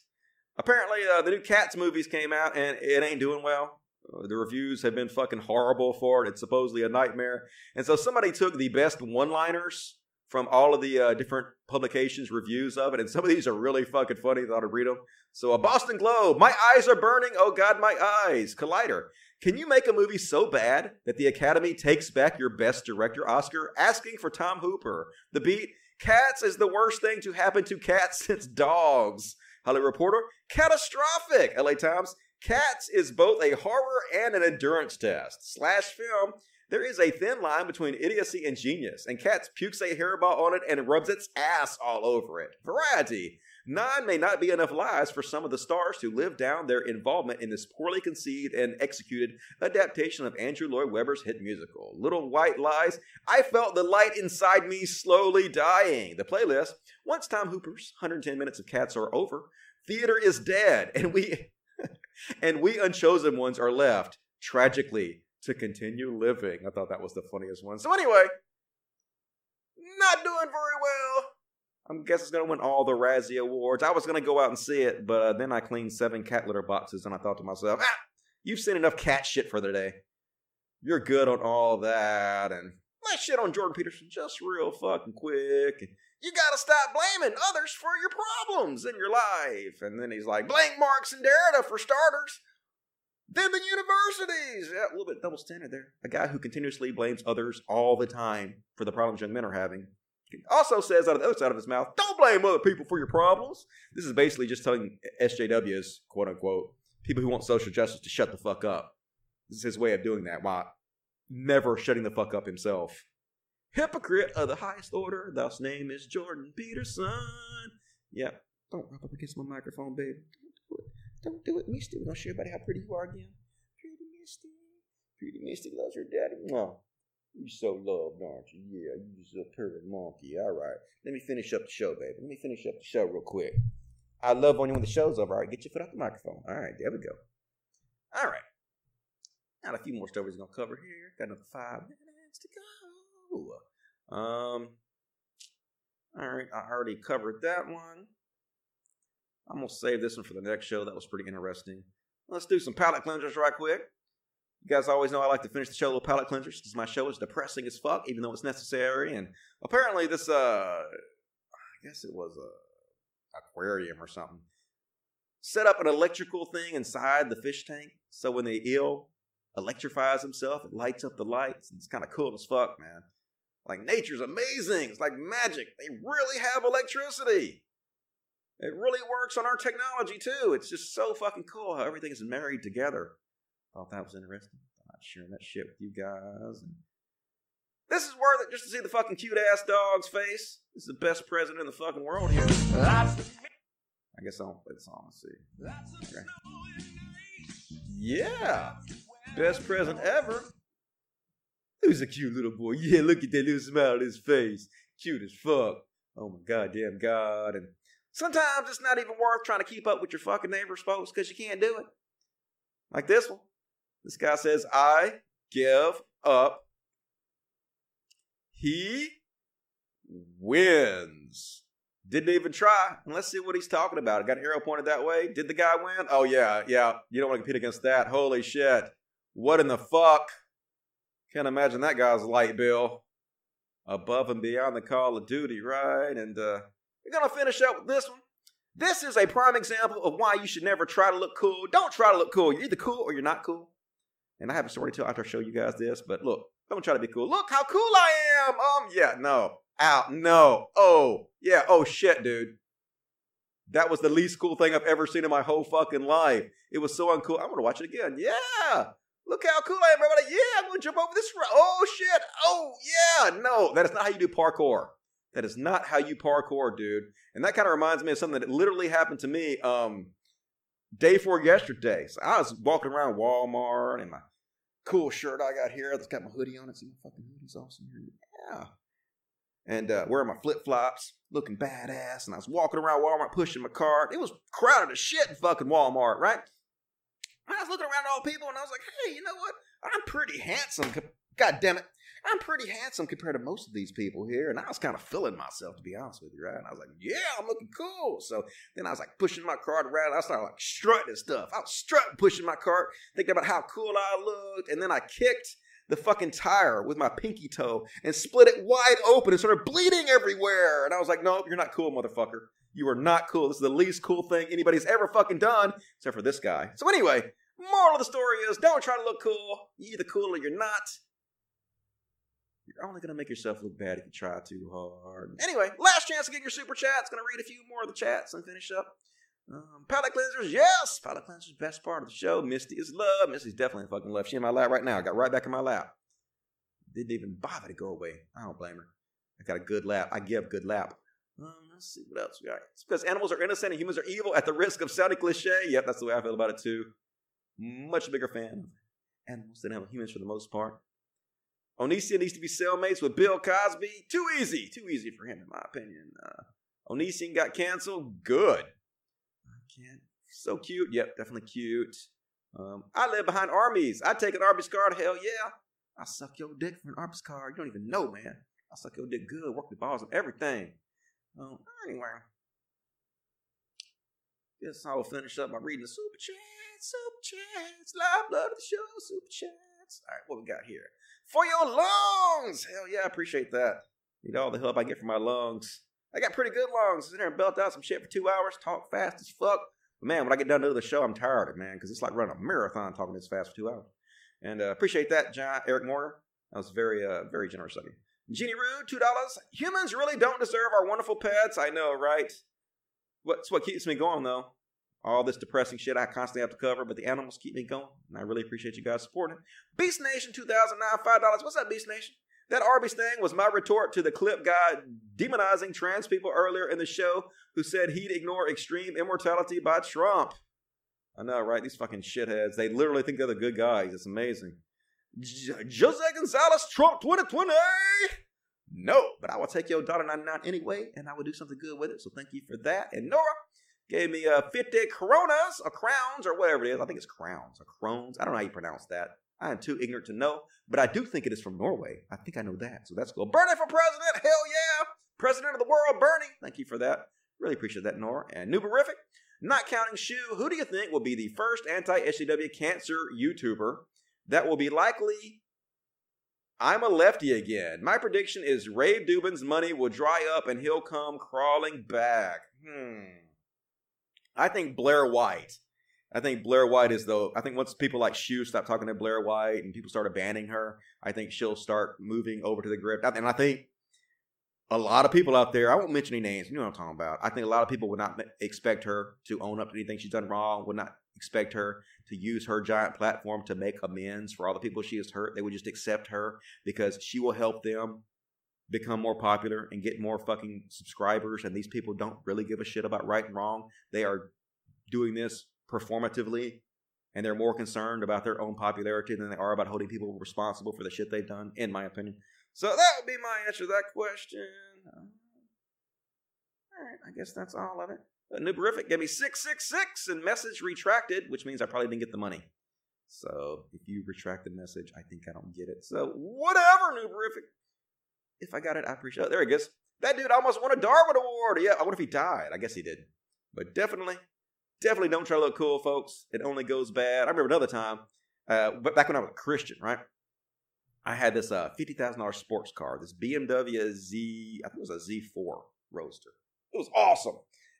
apparently uh, the new Cats movies came out and it ain't doing well. Uh, the reviews have been fucking horrible for it. It's supposedly a nightmare. And so somebody took the best one liners from all of the uh, different publications' reviews of it, and some of these are really fucking funny. I thought I'd read them. So, a Boston Globe, my eyes are burning. Oh God, my eyes. Collider, can you make a movie so bad that the Academy takes back your Best Director Oscar, asking for Tom Hooper? The Beat, Cats is the worst thing to happen to cats since dogs. Hollywood Reporter, catastrophic. LA Times, Cats is both a horror and an endurance test. Slash film, there is a thin line between idiocy and genius, and Cats pukes a hairball on it and rubs its ass all over it. Variety. Nine may not be enough lies for some of the stars to live down their involvement in this poorly conceived and executed adaptation of Andrew Lloyd Webber's hit musical. Little White Lies, I felt the light inside me slowly dying. The playlist, once Tom Hooper's 110 minutes of Cats are over, theater is dead, and we and we unchosen ones are left, tragically, to continue living. I thought that was the funniest one. So anyway, not doing very well. I guess it's gonna win all the Razzie awards. I was gonna go out and see it, but uh, then I cleaned seven cat litter boxes, and I thought to myself, ah, you've seen enough cat shit for the day. You're good on all that, and let's shit on Jordan Peterson just real fucking quick. And you gotta stop blaming others for your problems in your life. And then he's like, blank Marx and Derrida for starters. Then the universities. Yeah, a little bit double standard there. A guy who continuously blames others all the time for the problems young men are having. Also says out of the other side of his mouth, don't blame other people for your problems. This is basically just telling SJWs, quote unquote, people who want social justice to shut the fuck up. This is his way of doing that while never shutting the fuck up himself. Hypocrite of the highest order, thou's name is Jordan Peterson. Yeah, don't rub up against my microphone, babe. Don't do it. Don't do it, Misty. Gonna show everybody how pretty you are again. Pretty Misty. Pretty Misty loves her daddy. Mwah. You so loved, aren't you? Yeah, you just a perfect monkey. All right. Let me finish up the show, baby. Let me finish up the show real quick. I love when you when the show's over. All right, get your foot off the microphone. All right, there we go. All right. Got a few more stories gonna cover here. Got another five minutes to go. Um. All right, I already covered that one. I'm gonna save this one for the next show. That was pretty interesting. Let's do some palate cleansers right quick. You guys always know I like to finish the show with palate cleansers because my show is depressing as fuck, even though it's necessary. And apparently, this uh, I guess it was a aquarium or something. Set up an electrical thing inside the fish tank, so when the eel electrifies himself, it lights up the lights. And it's kind of cool as fuck, man. Like nature's amazing. It's like magic. They really have electricity. It really works on our technology too. It's just so fucking cool how everything is married together. Thought that was interesting. Thought sharing that shit with you guys. And this is worth it just to see the fucking cute ass dog's face. This is the best president in the fucking world here. I guess I'll play the song. Let's see. Okay. Yeah. Best present ever. Who's a cute little boy? Yeah, look at that little smile on his face. Cute as fuck. Oh my goddamn god. And sometimes it's not even worth trying to keep up with your fucking neighbor's posts because you can't do it. Like this one. This guy says, I give up. He wins. Didn't even try. And let's see what he's talking about. I got an arrow pointed that way. Did the guy win? Oh, yeah, yeah. You don't want to compete against that. Holy shit. What in the fuck? Can't imagine that guy's light bill. Above and beyond the call of duty, right? And uh, we're going to finish up with this one. This is a prime example of why you should never try to look cool. Don't try to look cool. You're either cool or you're not cool. And I have a story to tell after I show you guys this, but look, don't try to be cool. Look how cool I am. Um, yeah, no. Out. No. Oh, yeah. Oh, shit, dude. That was the least cool thing I've ever seen in my whole fucking life. It was so uncool. I'm to watch it again. Yeah. Look how cool I am, everybody. Yeah, I'm to jump over this. Oh, shit. Oh, yeah. No, that is not how you do parkour. That is not how you parkour, dude. And that kind of reminds me of something that literally happened to me um, day before yesterday. So I was walking around Walmart and my cool shirt I got here that's got my hoodie on it. See my fucking hoodie's awesome here. Yeah. And uh, wearing my flip flops, looking badass. And I was walking around Walmart pushing my cart. It was crowded as shit in fucking Walmart, right? I was looking around at all people and I was like, hey, you know what? I'm pretty handsome. God damn it. I'm pretty handsome compared to most of these people here. And I was kind of feeling myself, to be honest with you, right? And I was like, yeah, I'm looking cool. So then I was like pushing my cart around. I started like strutting and stuff. I was strutting, pushing my cart, thinking about how cool I looked. And then I kicked the fucking tire with my pinky toe and split it wide open and started bleeding everywhere. And I was like, nope, you're not cool, motherfucker. You are not cool. This is the least cool thing anybody's ever fucking done, except for this guy. So anyway, moral of the story is don't try to look cool. You're either cool or you're not. You're only going to make yourself look bad if you try too hard. Anyway, last chance to get your super chats. Going to read a few more of the chats and finish up. Um, palate cleansers, yes! Palate cleansers, best part of the show. Misty is love. Misty's definitely fucking left. She in my lap right now. I Got right back in my lap. Didn't even bother to go away. I don't blame her. I got a good lap. I give good lap. Um, let's see what else we got. It's because animals are innocent and humans are evil at the risk of sounding cliche. Yep, that's the way I feel about it too. Much bigger fan of animals than humans for the most part. Onision needs to be cellmates with Bill Cosby. Too easy. Too easy for him, in my opinion. Uh, Onision got canceled. Good. I can't. So cute. Yep, definitely cute. Um, I live behind Arby's. I take an Arby's card. Hell yeah. I suck your dick for an Arby's card. You don't even know, man. I suck your dick good. Work the balls and everything. Um, anyway. Guess I will finish up by reading the super chats, super chats, live blood of the show, super chats. All right, what we got here? For your lungs! Hell yeah, I appreciate that. Need all the help I get for my lungs. I got pretty good lungs. Sit there and belt out some shit for two hours, talk fast as fuck. But man, when I get done to the show, I'm tired of it, man, because it's like running a marathon talking this fast for two hours. And uh, appreciate that, John Eric Moore. That was very, uh, very generous of you. Jeannie Rude, two dollars. Humans really don't deserve our wonderful pets. I know, right? What's what keeps me going though? All this depressing shit I constantly have to cover, but the animals keep me going. And I really appreciate you guys supporting. Beast Nation 2009, $5. What's up, Beast Nation? That Arby's thing was my retort to the clip guy demonizing trans people earlier in the show who said he'd ignore extreme immortality by Trump. I know, right? These fucking shitheads. They literally think they're the good guys. It's amazing. Jose Gonzalez, Trump 2020. No, but I will take your $1.99 anyway, and I will do something good with it. So thank you for that. And Nora gave me uh, 50 coronas or crowns or whatever it is. I think it's crowns or crones. I don't know how you pronounce that. I am too ignorant to know, but I do think it is from Norway. I think I know that. So that's cool. Bernie for president. Hell yeah. President of the world, Bernie. Thank you for that. Really appreciate that, Nora. And Nuberific. Not counting Shu, who do you think will be the first anti SJW cancer YouTuber that will be likely I'm a lefty again. My prediction is Ray Dubin's money will dry up and he'll come crawling back. Hmm. I think Blair White. I think Blair White is though. I think once people like Shu stop talking to Blair White and people start banning her, I think she'll start moving over to the grip. And I think a lot of people out there, I won't mention any names, you know what I'm talking about. I think a lot of people would not expect her to own up to anything she's done wrong, would not expect her to use her giant platform to make amends for all the people she has hurt. They would just accept her because she will help them become more popular and get more fucking subscribers. And these people don't really give a shit about right and wrong. They are doing this performatively and they're more concerned about their own popularity than they are about holding people responsible for the shit they've done, in my opinion. So that would be my answer to that question. All right, I guess that's all of it. Uh, Nuberific gave me 666 and message retracted, which means I probably didn't get the money. So if you retract the message, I think I don't get it. So whatever, Nuberific. If I got it, I appreciate it. There he goes. That dude almost won a Darwin Award. Yeah, what if he died? I guess he did. But definitely, definitely don't try to look cool, folks. It only goes bad. I remember another time, uh, back when I was a Christian, right? I had this uh, fifty thousand dollars sports car, this BMW Z, I think it was a Z4 Roadster. It was awesome,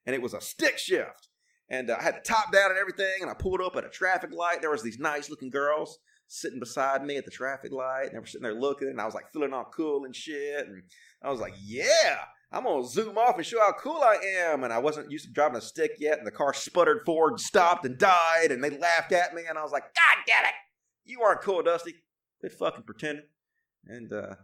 and it was a stick shift, and uh, I had the top down and everything. And I pulled up at a traffic light. There was these nice looking girls sitting beside me at the traffic light, and they were sitting there looking, and I was like feeling all cool and shit, and I was like, yeah. I'm gonna zoom off and show how cool I am. And I wasn't used to driving a stick yet, and the car sputtered forward, stopped, and died. And they laughed at me, and I was like, God damn it, you aren't cool, Dusty. Quit fucking pretending. And uh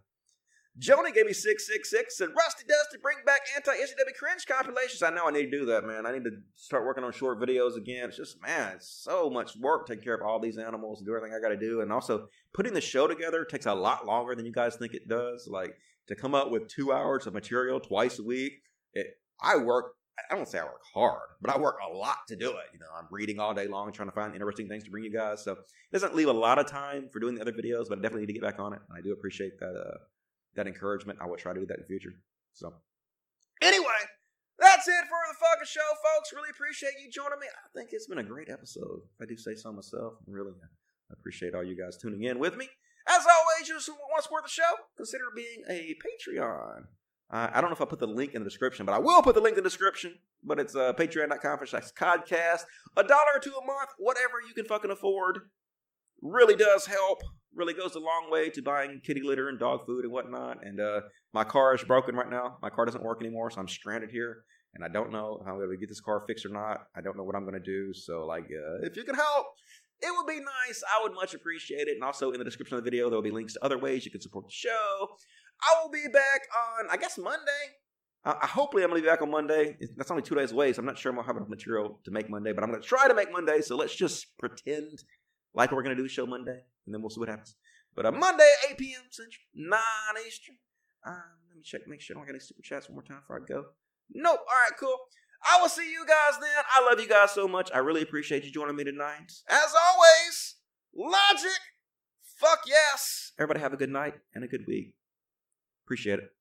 Joni gave me 666 said, Rusty Dusty bring back anti SJW cringe compilations. I know I need to do that, man. I need to start working on short videos again. It's just, man, it's so much work taking care of all these animals and do everything I got to do. And also, putting the show together takes a lot longer than you guys think it does. Like, to come up with two hours of material twice a week, it, I work I don't say I work hard, but I work a lot to do it. You know, I'm reading all day long, trying to find interesting things to bring you guys. So it doesn't leave a lot of time for doing the other videos, but I definitely need to get back on it. And I do appreciate that uh, that encouragement. I will try to do that in the future. So anyway, that's it for the fucking show, folks. Really appreciate you joining me. I think it's been a great episode. If I do say so myself. Really I appreciate all you guys tuning in with me. As always, you want to support the show, consider being a Patreon. Uh, I don't know if I put the link in the description, but I will put the link in the description. But it's uh, patreon.com slash podcast. A dollar or two a month, whatever you can fucking afford, really does help. Really goes a long way to buying kitty litter and dog food and whatnot. And uh, my car is broken right now. My car doesn't work anymore, so I'm stranded here. And I don't know how I'm going to get this car fixed or not. I don't know what I'm going to do. So, like, uh, if you can help, it would be nice. I would much appreciate it. And also in the description of the video, there will be links to other ways you can support the show. I will be back on, I guess, Monday. Uh, hopefully, I'm going to be back on Monday. That's only two days away, so I'm not sure I'm going to have enough material to make Monday, but I'm going to try to make Monday. So let's just pretend like we're to do the show Monday, and then we'll see what happens. But uh, Monday, 8 p.m. Central, 9 Eastern. Uh, let me check, make sure I don't get any super chats one more time before I go. Nope. All right, cool. I will see you guys then. I love you guys so much. I really appreciate you joining me tonight. As always, logic. Fuck yes. Everybody have a good night and a good week. Appreciate it.